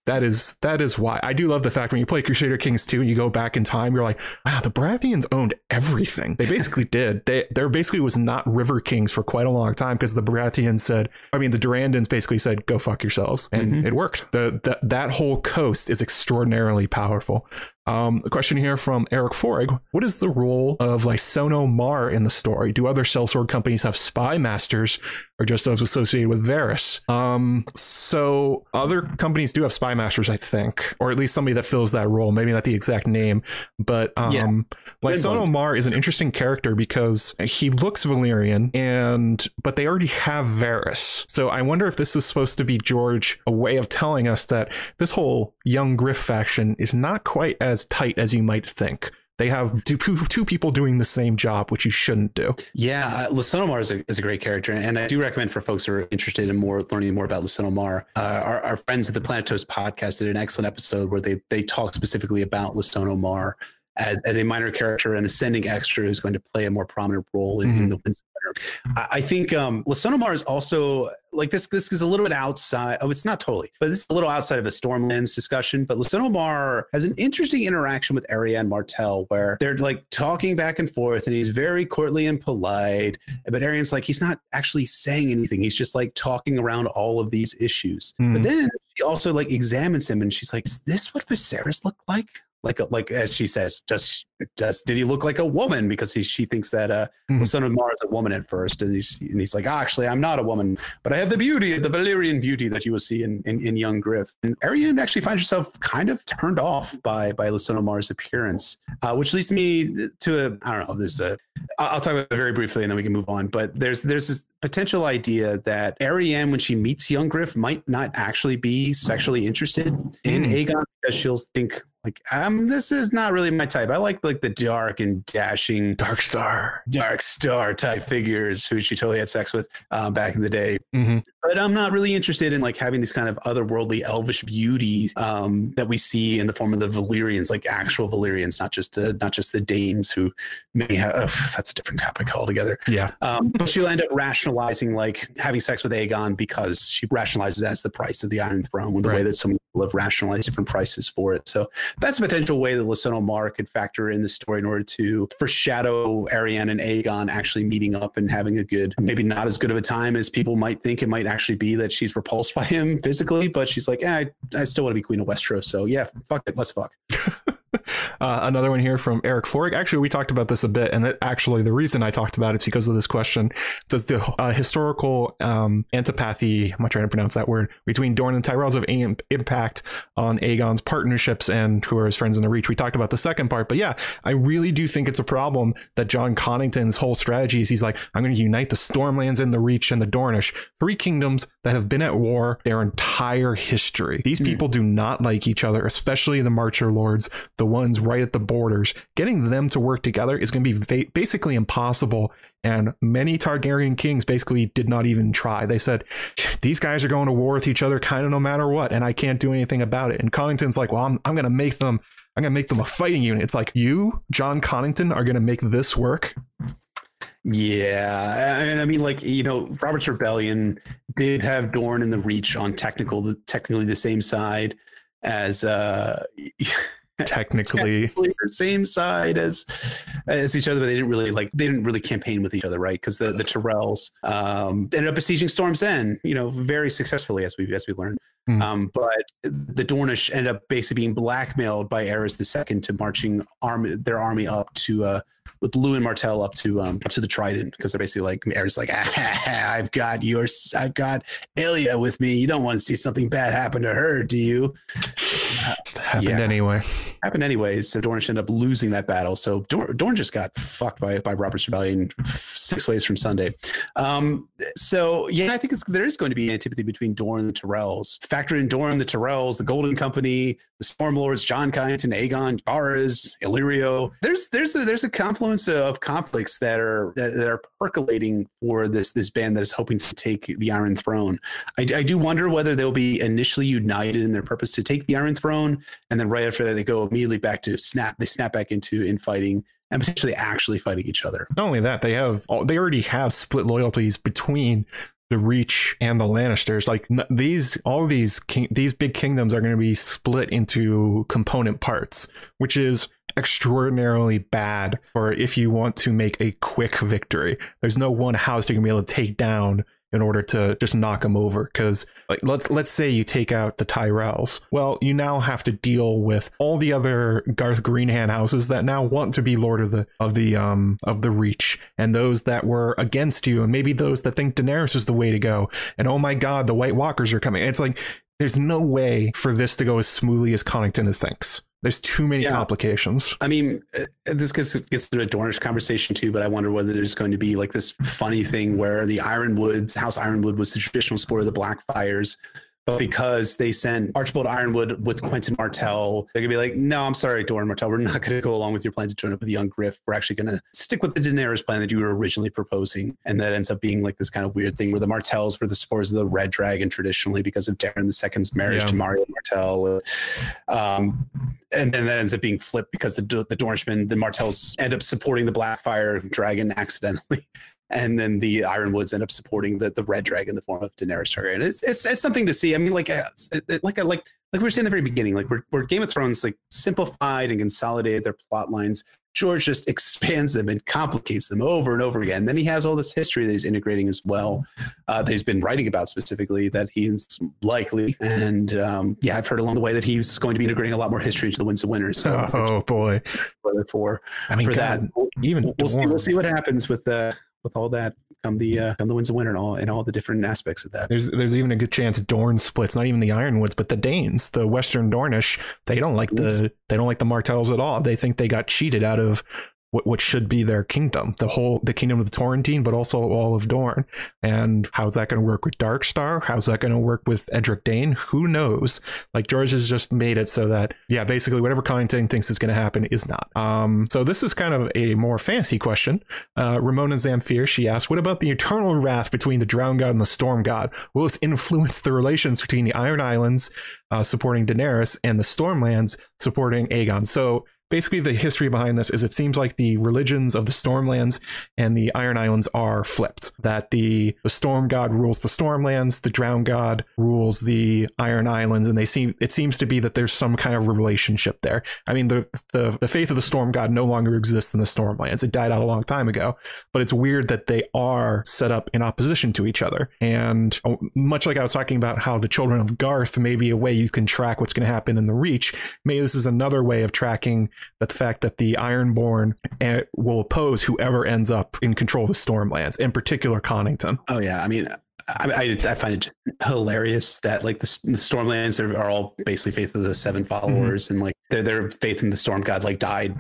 That is that is why I do love the fact when you play Crusader Kings 2 and you go back in time, you're like, wow, the Baratheons owned everything. They basically did. They there basically was not river kings for quite a long time because the Baratheons said, I mean, the Durandons basically said, go fuck yourselves, and Mhm. it worked. The, the that whole coast is extraordinarily powerful. Um, a question here from Eric Foreg. What is the role of Lysono Maar in the story? Do other sellsword companies have spy masters or just those associated with Varys? Um, so other companies do have spy masters, I think, or at least somebody that fills that role. Maybe not the exact name, but um, Yeah. Lysono Maar is an interesting character because he looks Valyrian, and but they already have Varys. So I wonder if this is supposed to be George a way of telling us that this whole young Griff faction is not quite as tight as you might think. They have two, two people doing the same job, which you shouldn't do. Yeah, uh, Lysono is a, is a great character, and I do recommend for folks who are interested in more learning more about Lysono Maar. Uh, our, our, friends at the Planet Toast podcast did an excellent episode where they they talk specifically about Lysono Maar as, as a minor character and ascending extra who's going to play a more prominent role in, mm-hmm. in the I think um, Lysono Maar is also like this. This is a little bit outside. Oh, it's not totally, but this is a little outside of a Stormlands discussion. But Lysono Maar has an interesting interaction with Arianne Martell, where they're like talking back and forth, and he's very courtly and polite. But Arianne's like he's not actually saying anything. He's just like talking around all of these issues. Mm. But then she also like examines him, and she's like, "Is this what Viserys looked like?" Like a, like as she says, does does did he look like a woman? Because he, she thinks that uh, mm-hmm. the son of Mars is a woman at first, and he's and he's like, oh, actually, I'm not a woman, but I have the beauty, the Valyrian beauty that you will see in in, in young Griff. And Arianne actually finds herself kind of turned off by by Lysono Maar's appearance, uh, which leads me to a I don't know. There's a I'll talk about it very briefly, and then we can move on. But there's there's this potential idea that Arianne, when she meets young Griff, might not actually be sexually interested in mm. Aegon because she'll think like um this is not really my type. I like like the dark and dashing Darkstar. dark star type figures who she totally had sex with um, back in the day. Mm-hmm. but i'm not really interested in like having these kind of otherworldly elvish beauties um, that we see in the form of the valyrians like actual valyrians not just uh, not just the daynes who may have oh, that's a different topic altogether. Yeah. Um, but she'll end up rationalizing like having sex with aegon because she rationalizes that's the price of the iron throne with the right. way that so many people have rationalized different prices for it so that's a potential way that Lysono Maar could factor in the story in order to foreshadow Arianne and Aegon actually meeting up and having a good, maybe not as good of a time as people might think it might actually be that she's repulsed by him physically, but she's like, yeah, I, I still want to be Queen of Westeros. So yeah, fuck it, let's fuck. Uh, another one here from Eric Florig. Actually, we talked about this a bit, and that actually the reason I talked about it is because of this question: Does the uh, historical um, antipathy, I'm not trying to pronounce that word, between Dorne and Tyrells have any impact on Aegon's partnerships and who are his friends in the Reach? We talked about the second part, but yeah, I really do think it's a problem that Jon Connington's whole strategy is he's like, I'm going to unite the Stormlands and the Reach and the Dornish, three kingdoms that have been at war their entire history. These hmm. people mm. do not like each other, especially the Marcher Lords, the ones right at the borders. Getting them to work together is going to be basically impossible. And many Targaryen kings basically did not even try. They said, these guys are going to war with each other kind of no matter what, and I can't do anything about it. And Connington's like, well, I'm, I'm going to make them. I'm gonna make them a fighting unit. It's like you, Jon Connington, are gonna make this work. Yeah, and I mean, like you know, Robert's Rebellion did have Dorne and the Reach on technical, technically the same side as uh technically. technically the same side as as each other, but they didn't really like they didn't really campaign with each other, right? Because the the Tyrells um, ended up besieging Storm's End, you know, very successfully as we as we learned. Mm. Um, but the Dornish end up basically being blackmailed by Aerys II to marching army their army up to uh, with Lewyn Martell up to um up to the Trident because they're basically like Aerys like ah, I've got yours I've got Elia with me. You don't want to see something bad happen to her, do you? Uh, happened yeah. anyway. Happened anyways. So Dornish ended up losing that battle. So Dorne, Dorne just got fucked by by Robert's Rebellion six ways from Sunday. Um, so yeah, I think it's there is going to be antipathy between Dorne and the Tyrells. Factor in Dorne, the Tyrells, the Golden Company, the Stormlords, Jon Connington, Aegon, Varys, Illyrio. There's there's a, there's a confluence of conflicts that are that, that, are percolating for this this band that is hoping to take the Iron Throne. I, I do wonder whether they'll be initially united in their purpose to take the Iron Throne, and then right after that they go immediately back to snap. They snap back into infighting and potentially actually fighting each other. Not only that, they have they already have split loyalties between the Reach and the Lannisters. Like these, all these king, these big kingdoms are going to be split into component parts, which is extraordinarily bad for if you want to make a quick victory. There's no one house you can be able to take down in order to just knock them over. Because like let's let's say you take out the Tyrells, well, you now have to deal with all the other Garth Greenhand houses that now want to be Lord of the of the um of the Reach, and those that were against you, and maybe those that think Daenerys is the way to go. And oh my God, the White Walkers are coming. It's like there's no way for this to go as smoothly as Connington is thinks. There's too many yeah. complications. I mean, uh, this gets gets to a Dornish conversation too, but I wonder whether there's going to be like this funny thing where the Yronwoods, House Yronwood, was the traditional sport of the Blackfyres, but because they sent Archibald Yronwood with Quentyn Martell, they're gonna be like, no, I'm sorry, Doran Martell, we're not gonna go along with your plan to join up with young Griff. We're actually gonna stick with the Daenerys plan that you were originally proposing, and that ends up being like this kind of weird thing where the Martells were the supporters of the Red Dragon traditionally because of Daeron II's marriage Yeah. to Myriah Martell, um, and then that ends up being flipped because the the Dornishmen, the Martells, end up supporting the Blackfyre Dragon accidentally. And then the Yronwoods end up supporting the, the Red Dragon in the form of Daenerys Targaryen. It's, it's, it's something to see. I mean, like, uh, it- it- like, like, like we were saying at the very beginning, like, where, where Game of Thrones like simplified and consolidated their plot lines, George just expands them and complicates them over and over again. Then he has all this history that he's integrating as well, uh, that he's been writing about specifically that he's likely. And um, yeah, I've heard along the way that he's going to be integrating a lot more history into the Winds of Winter. So Oh boy. for I mean, for God, that, we'll, even we'll see. We'll see what happens with the with all that come the uh, come the Winds of Winter and all and all the different aspects of that. There's there's even a good chance Dorne splits. Not even the Yronwoods, but the Daynes, the Western Dornish. They don't like the they don't like the Martells at all. They think they got cheated out of what what should be their kingdom, the whole the kingdom of the Torrentine, but also all of Dorne. And how's that going to work with Darkstar? How's that going to work with Edric Dayne? Who knows? Like George has just made it so that yeah, basically whatever Connington thinks is going to happen is not. Um, so this is kind of a more fancy question. Uh, Ramona Zamfir, she asked, What about the eternal wrath between the Drown God and the Storm God? Will this influence the relations between the Iron Islands uh, supporting Daenerys and the Stormlands supporting Aegon? So basically, the history behind this is it seems like the religions of the Stormlands and the Iron Islands are flipped. That the, the Storm God rules the Stormlands, the Drown God rules the Iron Islands, and they seem it seems to be that there's some kind of relationship there. I mean, the the, the faith of the Storm God no longer exists in the Stormlands. It died out a long time ago but it's weird that they are set up in opposition to each other. And oh, much like I was talking about how the Children of Garth may be a way you can track what's going to happen in the Reach, maybe this is another way of tracking the fact that the Ironborn eh, will oppose whoever ends up in control of the Stormlands, in particular Connington. Oh yeah, I mean, I, I, I find it hilarious that like the, the Stormlands are, are all basically faith of the Seven followers, and like their their faith in the Storm God like died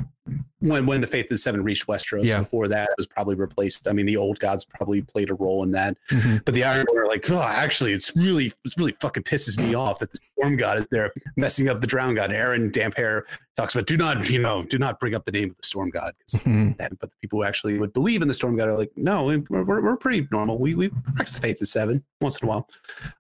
when when the faith of the Seven reached Westeros. Yeah. Before that, it was probably replaced. I mean, the old gods probably played a role in that, Mhm. but the Ironborn are like, oh, actually, it's really it's really fucking pisses me off that the Storm God is there messing up the Drown God. Aeron Damphair talks about do not you know do not bring up the name of the Storm God Mhm. that, but the people who actually would believe in the storm god are like, no, we- we're, we're, we're pretty normal. We we practice the faith of seven once in a while.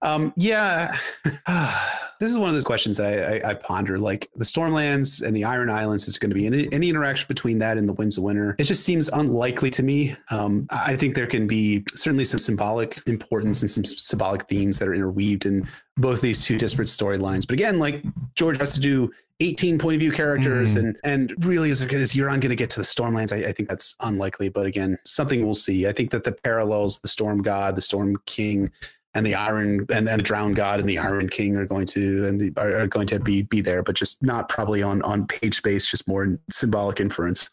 Um, yeah, this is one of those questions that I, I, I ponder. Like the Stormlands and the Iron Islands is going to be any, any interaction between that and the Winds of Winter. It just seems unlikely to me. Um, I think there can be certainly some symbolic importance and some symbolic themes that are interweaved in both these two disparate storylines. But again, like George has to do 18 point of view characters Mhm. and and really is, is Euron going to get to the Stormlands? I, I think that's unlikely, but again, something we'll see. I think that the parallels, the Storm God, the Storm King, and the Iron and then the Drown God and the Iron King are going to and the, are going to be be there, but just not probably on on page space, just more symbolic inference.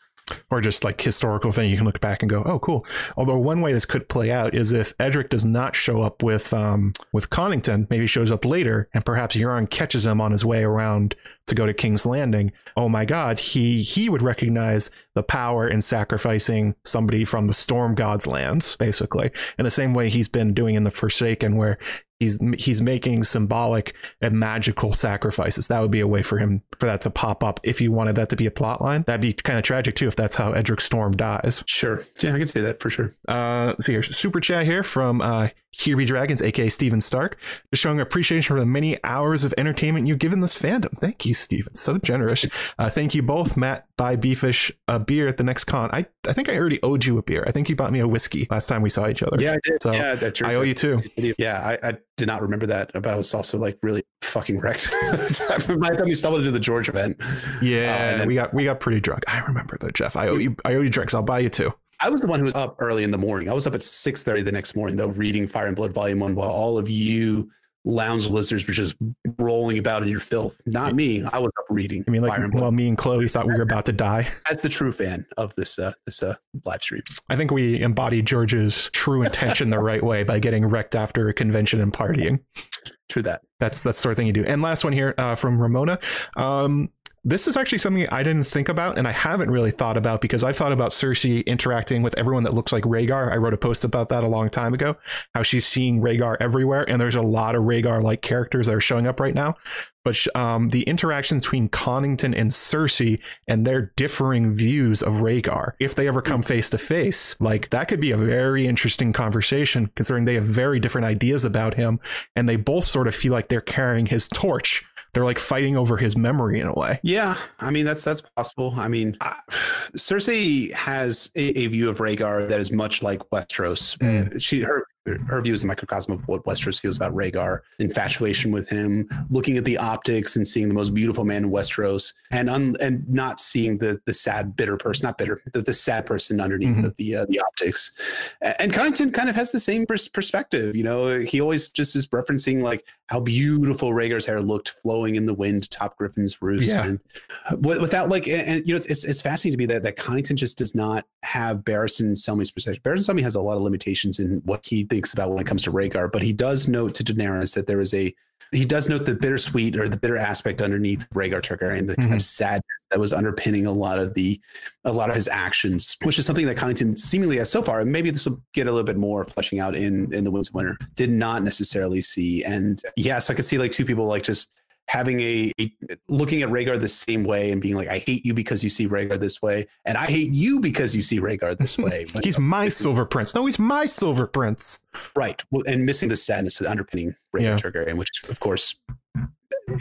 Or just like historical thing you can look back and go oh cool. Although one way this could play out is if edric does not show up with um with connington maybe shows up later and perhaps euron catches him on his way around to go to king's landing oh my god he he would recognize the power in sacrificing somebody from the storm god's lands basically in the same way he's been doing in the forsaken where he's he's making symbolic and magical sacrifices. That would be a way for him for that to pop up if you wanted that to be a plot line. That'd be kind of tragic too if that's how Edric Storm dies. Sure, yeah, I can say that for sure. Uh, see here, super chat here from uh, Here Be Dragons, aka Steven Stark, just showing appreciation for the many hours of entertainment you've given this fandom. Thank you, Steven. So generous. Uh, thank you both, Matt. Buy BFish a beer at the next con. I I think I already owed you a beer. I think you bought me a whiskey last time we saw each other. Yeah, I did. So, yeah, that I owe you too. Yeah, I, I did not remember that, but I was also like really fucking wrecked by the time we stumbled into the George event. Yeah, Uh, and then- we got we got pretty drunk. I remember though, Jeff. I owe you I owe you drinks. I'll buy you two. I was the one who was up early in the morning. I was up at six thirty the next morning, though, reading Fire and Blood Volume One, while all of you lounge listeners were just rolling about in your filth. Not me. I was up reading I mean, like, Fire and Blood. well, me and Chloe thought we were about to die. That's the true fan of this uh, this uh, live stream. I think we embodied George's true intention the right way by getting wrecked after a convention and partying. True that. That's that's the sort of thing you do. And last one here uh, from Ramona. Um, this is actually something I didn't think about and I haven't really thought about because I've thought about Cersei interacting with everyone that looks like Rhaegar. I wrote a post about that a long time ago, how she's seeing Rhaegar everywhere, and there's a lot of Rhaegar like characters that are showing up right now. But um, the interactions between Connington and Cersei and their differing views of Rhaegar, if they ever come face to face, like that could be a very interesting conversation considering they have very different ideas about him and they both sort of feel like they're carrying his torch they're like fighting over his memory in a way. Yeah, I mean that's that's possible. I mean, uh, Cersei has a, a, view of Rhaegar that is much like Westeros. Mm. She her her view is a microcosm of what Westeros feels about Rhaegar, infatuation with him, looking at the optics and seeing the most beautiful man in Westeros, and un, and not seeing the the sad, bitter person, not bitter, the, the sad person underneath mm-hmm. of the uh, the optics. And Connington kind of has the same pers- perspective. You know, he always just is referencing like how beautiful Rhaegar's hair looked flowing in the wind top Griffin's roost, yeah. and without like, and, and, you know, it's, it's it's fascinating to me that that Connington just does not have Barristan Selmy's perspective. Barristan Selmy has a lot of limitations in what he thinks about when it comes to Rhaegar, but he does note to Daenerys that there is a he does note the bittersweet or the bitter aspect underneath Rhaegar Targaryen, the mm-hmm. kind of mm-hmm. sadness that was underpinning a lot of the a lot of his actions, which is something that Connington seemingly has so far, and maybe this will get a little bit more fleshing out in in the Winds of Winter, did not necessarily see. And yeah, so I could see like two people like just having a, a, looking at Rhaegar the same way and being like, I hate you because you see Rhaegar this way, and I hate you because you see Rhaegar this way. he's my silver prince. No, he's my silver prince. Right. Well, and missing the sadness of the underpinning Rhaegar yeah. Targaryen, which is of course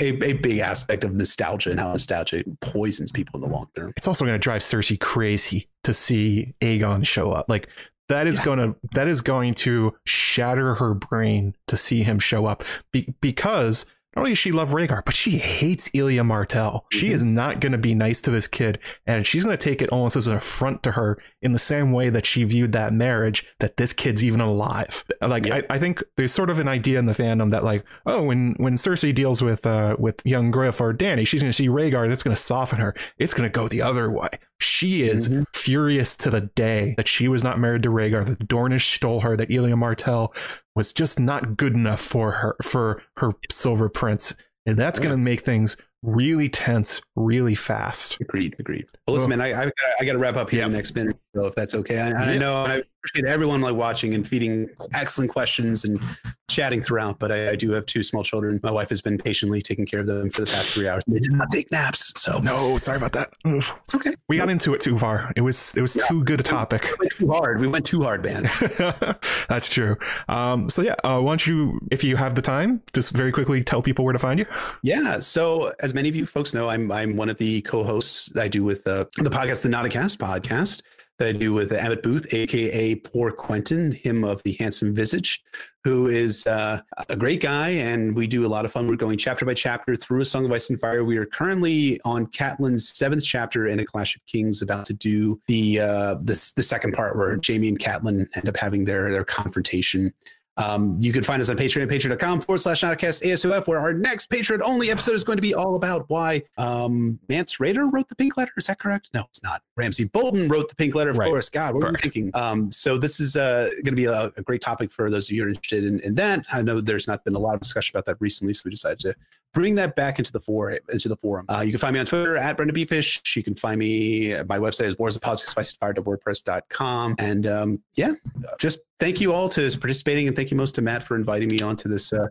a, a big aspect of nostalgia and how nostalgia poisons people in the long term. It's also going to drive Cersei crazy to see Aegon show up. Like that is yeah. going to that is going to shatter her brain to see him show up Be- because not only does she love Rhaegar, but she hates Elia Martell. She is not going to be nice to this kid, and she's going to take it almost as an affront to her in the same way that she viewed that marriage that this kid's even alive. Like yep. I, I, think there's sort of an idea in the fandom that like, oh, when when Cersei deals with uh with young Griff or Dany, she's going to see Rhaegar, that's going to soften her. It's going to go the other way. She is mm-hmm. furious to the day that she was not married to Rhaegar, that Dornish stole her, that Elia Martell was just not good enough for her for her Silver Prince. And that's yeah. going to make things really tense, really fast. Agreed. Agreed. Well, listen, man, I, I, I got to wrap up here yeah. in the next minute, so if that's okay. And, and yeah. I know, I appreciate everyone like watching and feeding excellent questions and chatting throughout. But I, I, do have two small children. My wife has been patiently taking care of them for the past three hours. They did not take naps, so no, sorry about that. It's okay. We got into it too far. It was it was yeah. too good a topic. We went too hard. We went too hard, man. that's true. Um, so yeah, uh, why don't you, if you have the time, just very quickly tell people where to find you. Yeah. So as many of you folks know, I'm I'm one of the co-hosts I do with uh, the podcast, the Not a Cast podcast that I do with Emmett Booth, aka Poor Quentyn, him of the handsome visage, who is uh, a great guy, and we do a lot of fun. We're going chapter by chapter through A Song of Ice and Fire. We are currently on Catelyn's seventh chapter in A Clash of Kings, about to do the uh, the, the second part where Jaime and Catelyn end up having their their confrontation. Um, you can find us on Patreon at patreon.com forward slash Nauticast ASOF, where our next Patreon only episode is going to be all about why um, Mance Rayder wrote the pink letter. Is that correct? No, it's not. Ramsay Bolton wrote the pink letter, of right. course. God, what Correct. were you thinking? Um, so this is uh, going to be a, a, great topic for those of you who are interested in, in that. I know there's not been a lot of discussion about that recently, so we decided to bring that back into the forum. Into the forum. Uh, you can find me on Twitter at BryndenBFish. You can find me. My website is warsofpoliticsfire.wordpress.com. And um, yeah, just thank you all to participating, and thank you most to Matt for inviting me onto this uh,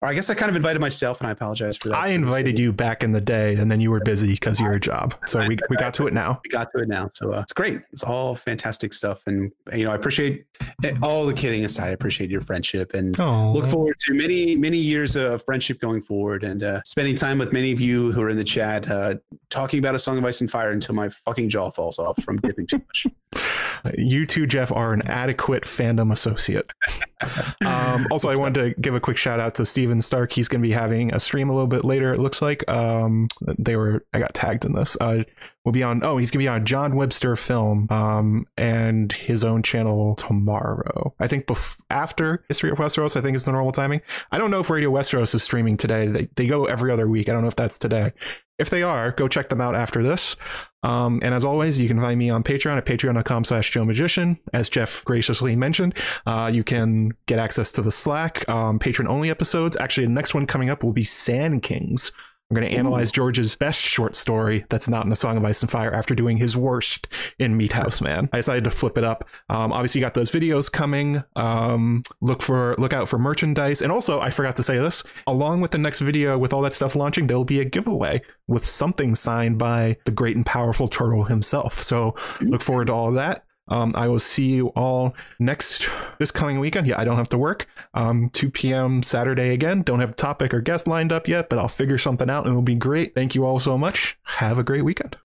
or I guess I kind of invited myself, and I apologize for that. I invited you back in the day, and then you were busy because of your job. So we, we got to it now. We got to it now. So uh, it's great. It's all fantastic stuff, and you know I appreciate all the kidding aside. I appreciate your friendship, and Aww. look forward to many many years of friendship going forward, and uh, spending time with many of you who are in the chat, uh, talking about a song of ice and fire until my fucking jaw falls off from dipping too much. You two, Jeff, are an adequate fandom associate. um, also, I wanted to give a quick shout out to Steven Stark. He's going to be having a stream a little bit later. It looks like um, they were. I got tagged in this. Uh, we'll be on. Oh, he's to be on John Webster Film um, and his own channel tomorrow. I think bef- after History of Westeros. I think is the normal timing. I don't know if Radio Westeros is streaming today. They they go every other week. I don't know if that's today. If they are, go check them out after this. Um, and as always, you can find me on Patreon at patreon.com slash Joe Magician. As Jeff graciously mentioned, uh, you can get access to the Slack, um, patron only episodes. Actually, the next one coming up will be Sandkings. I'm going to analyze George's best short story that's not in a Song of Ice and Fire after doing his worst in Meathouse Man. I decided to flip it up. Um, obviously, you got those videos coming. Um, look for look out for merchandise, and also I forgot to say this. Along with the next video, with all that stuff launching, there will be a giveaway with something signed by the great and powerful Turtle himself. So look forward to all of that. Um, I will see you all next this coming weekend. Yeah, I don't have to work. Um, 2 p.m. Saturday again. Don't have a topic or guest lined up yet, but I'll figure something out and it'll be great. Thank you all so much. Have a great weekend.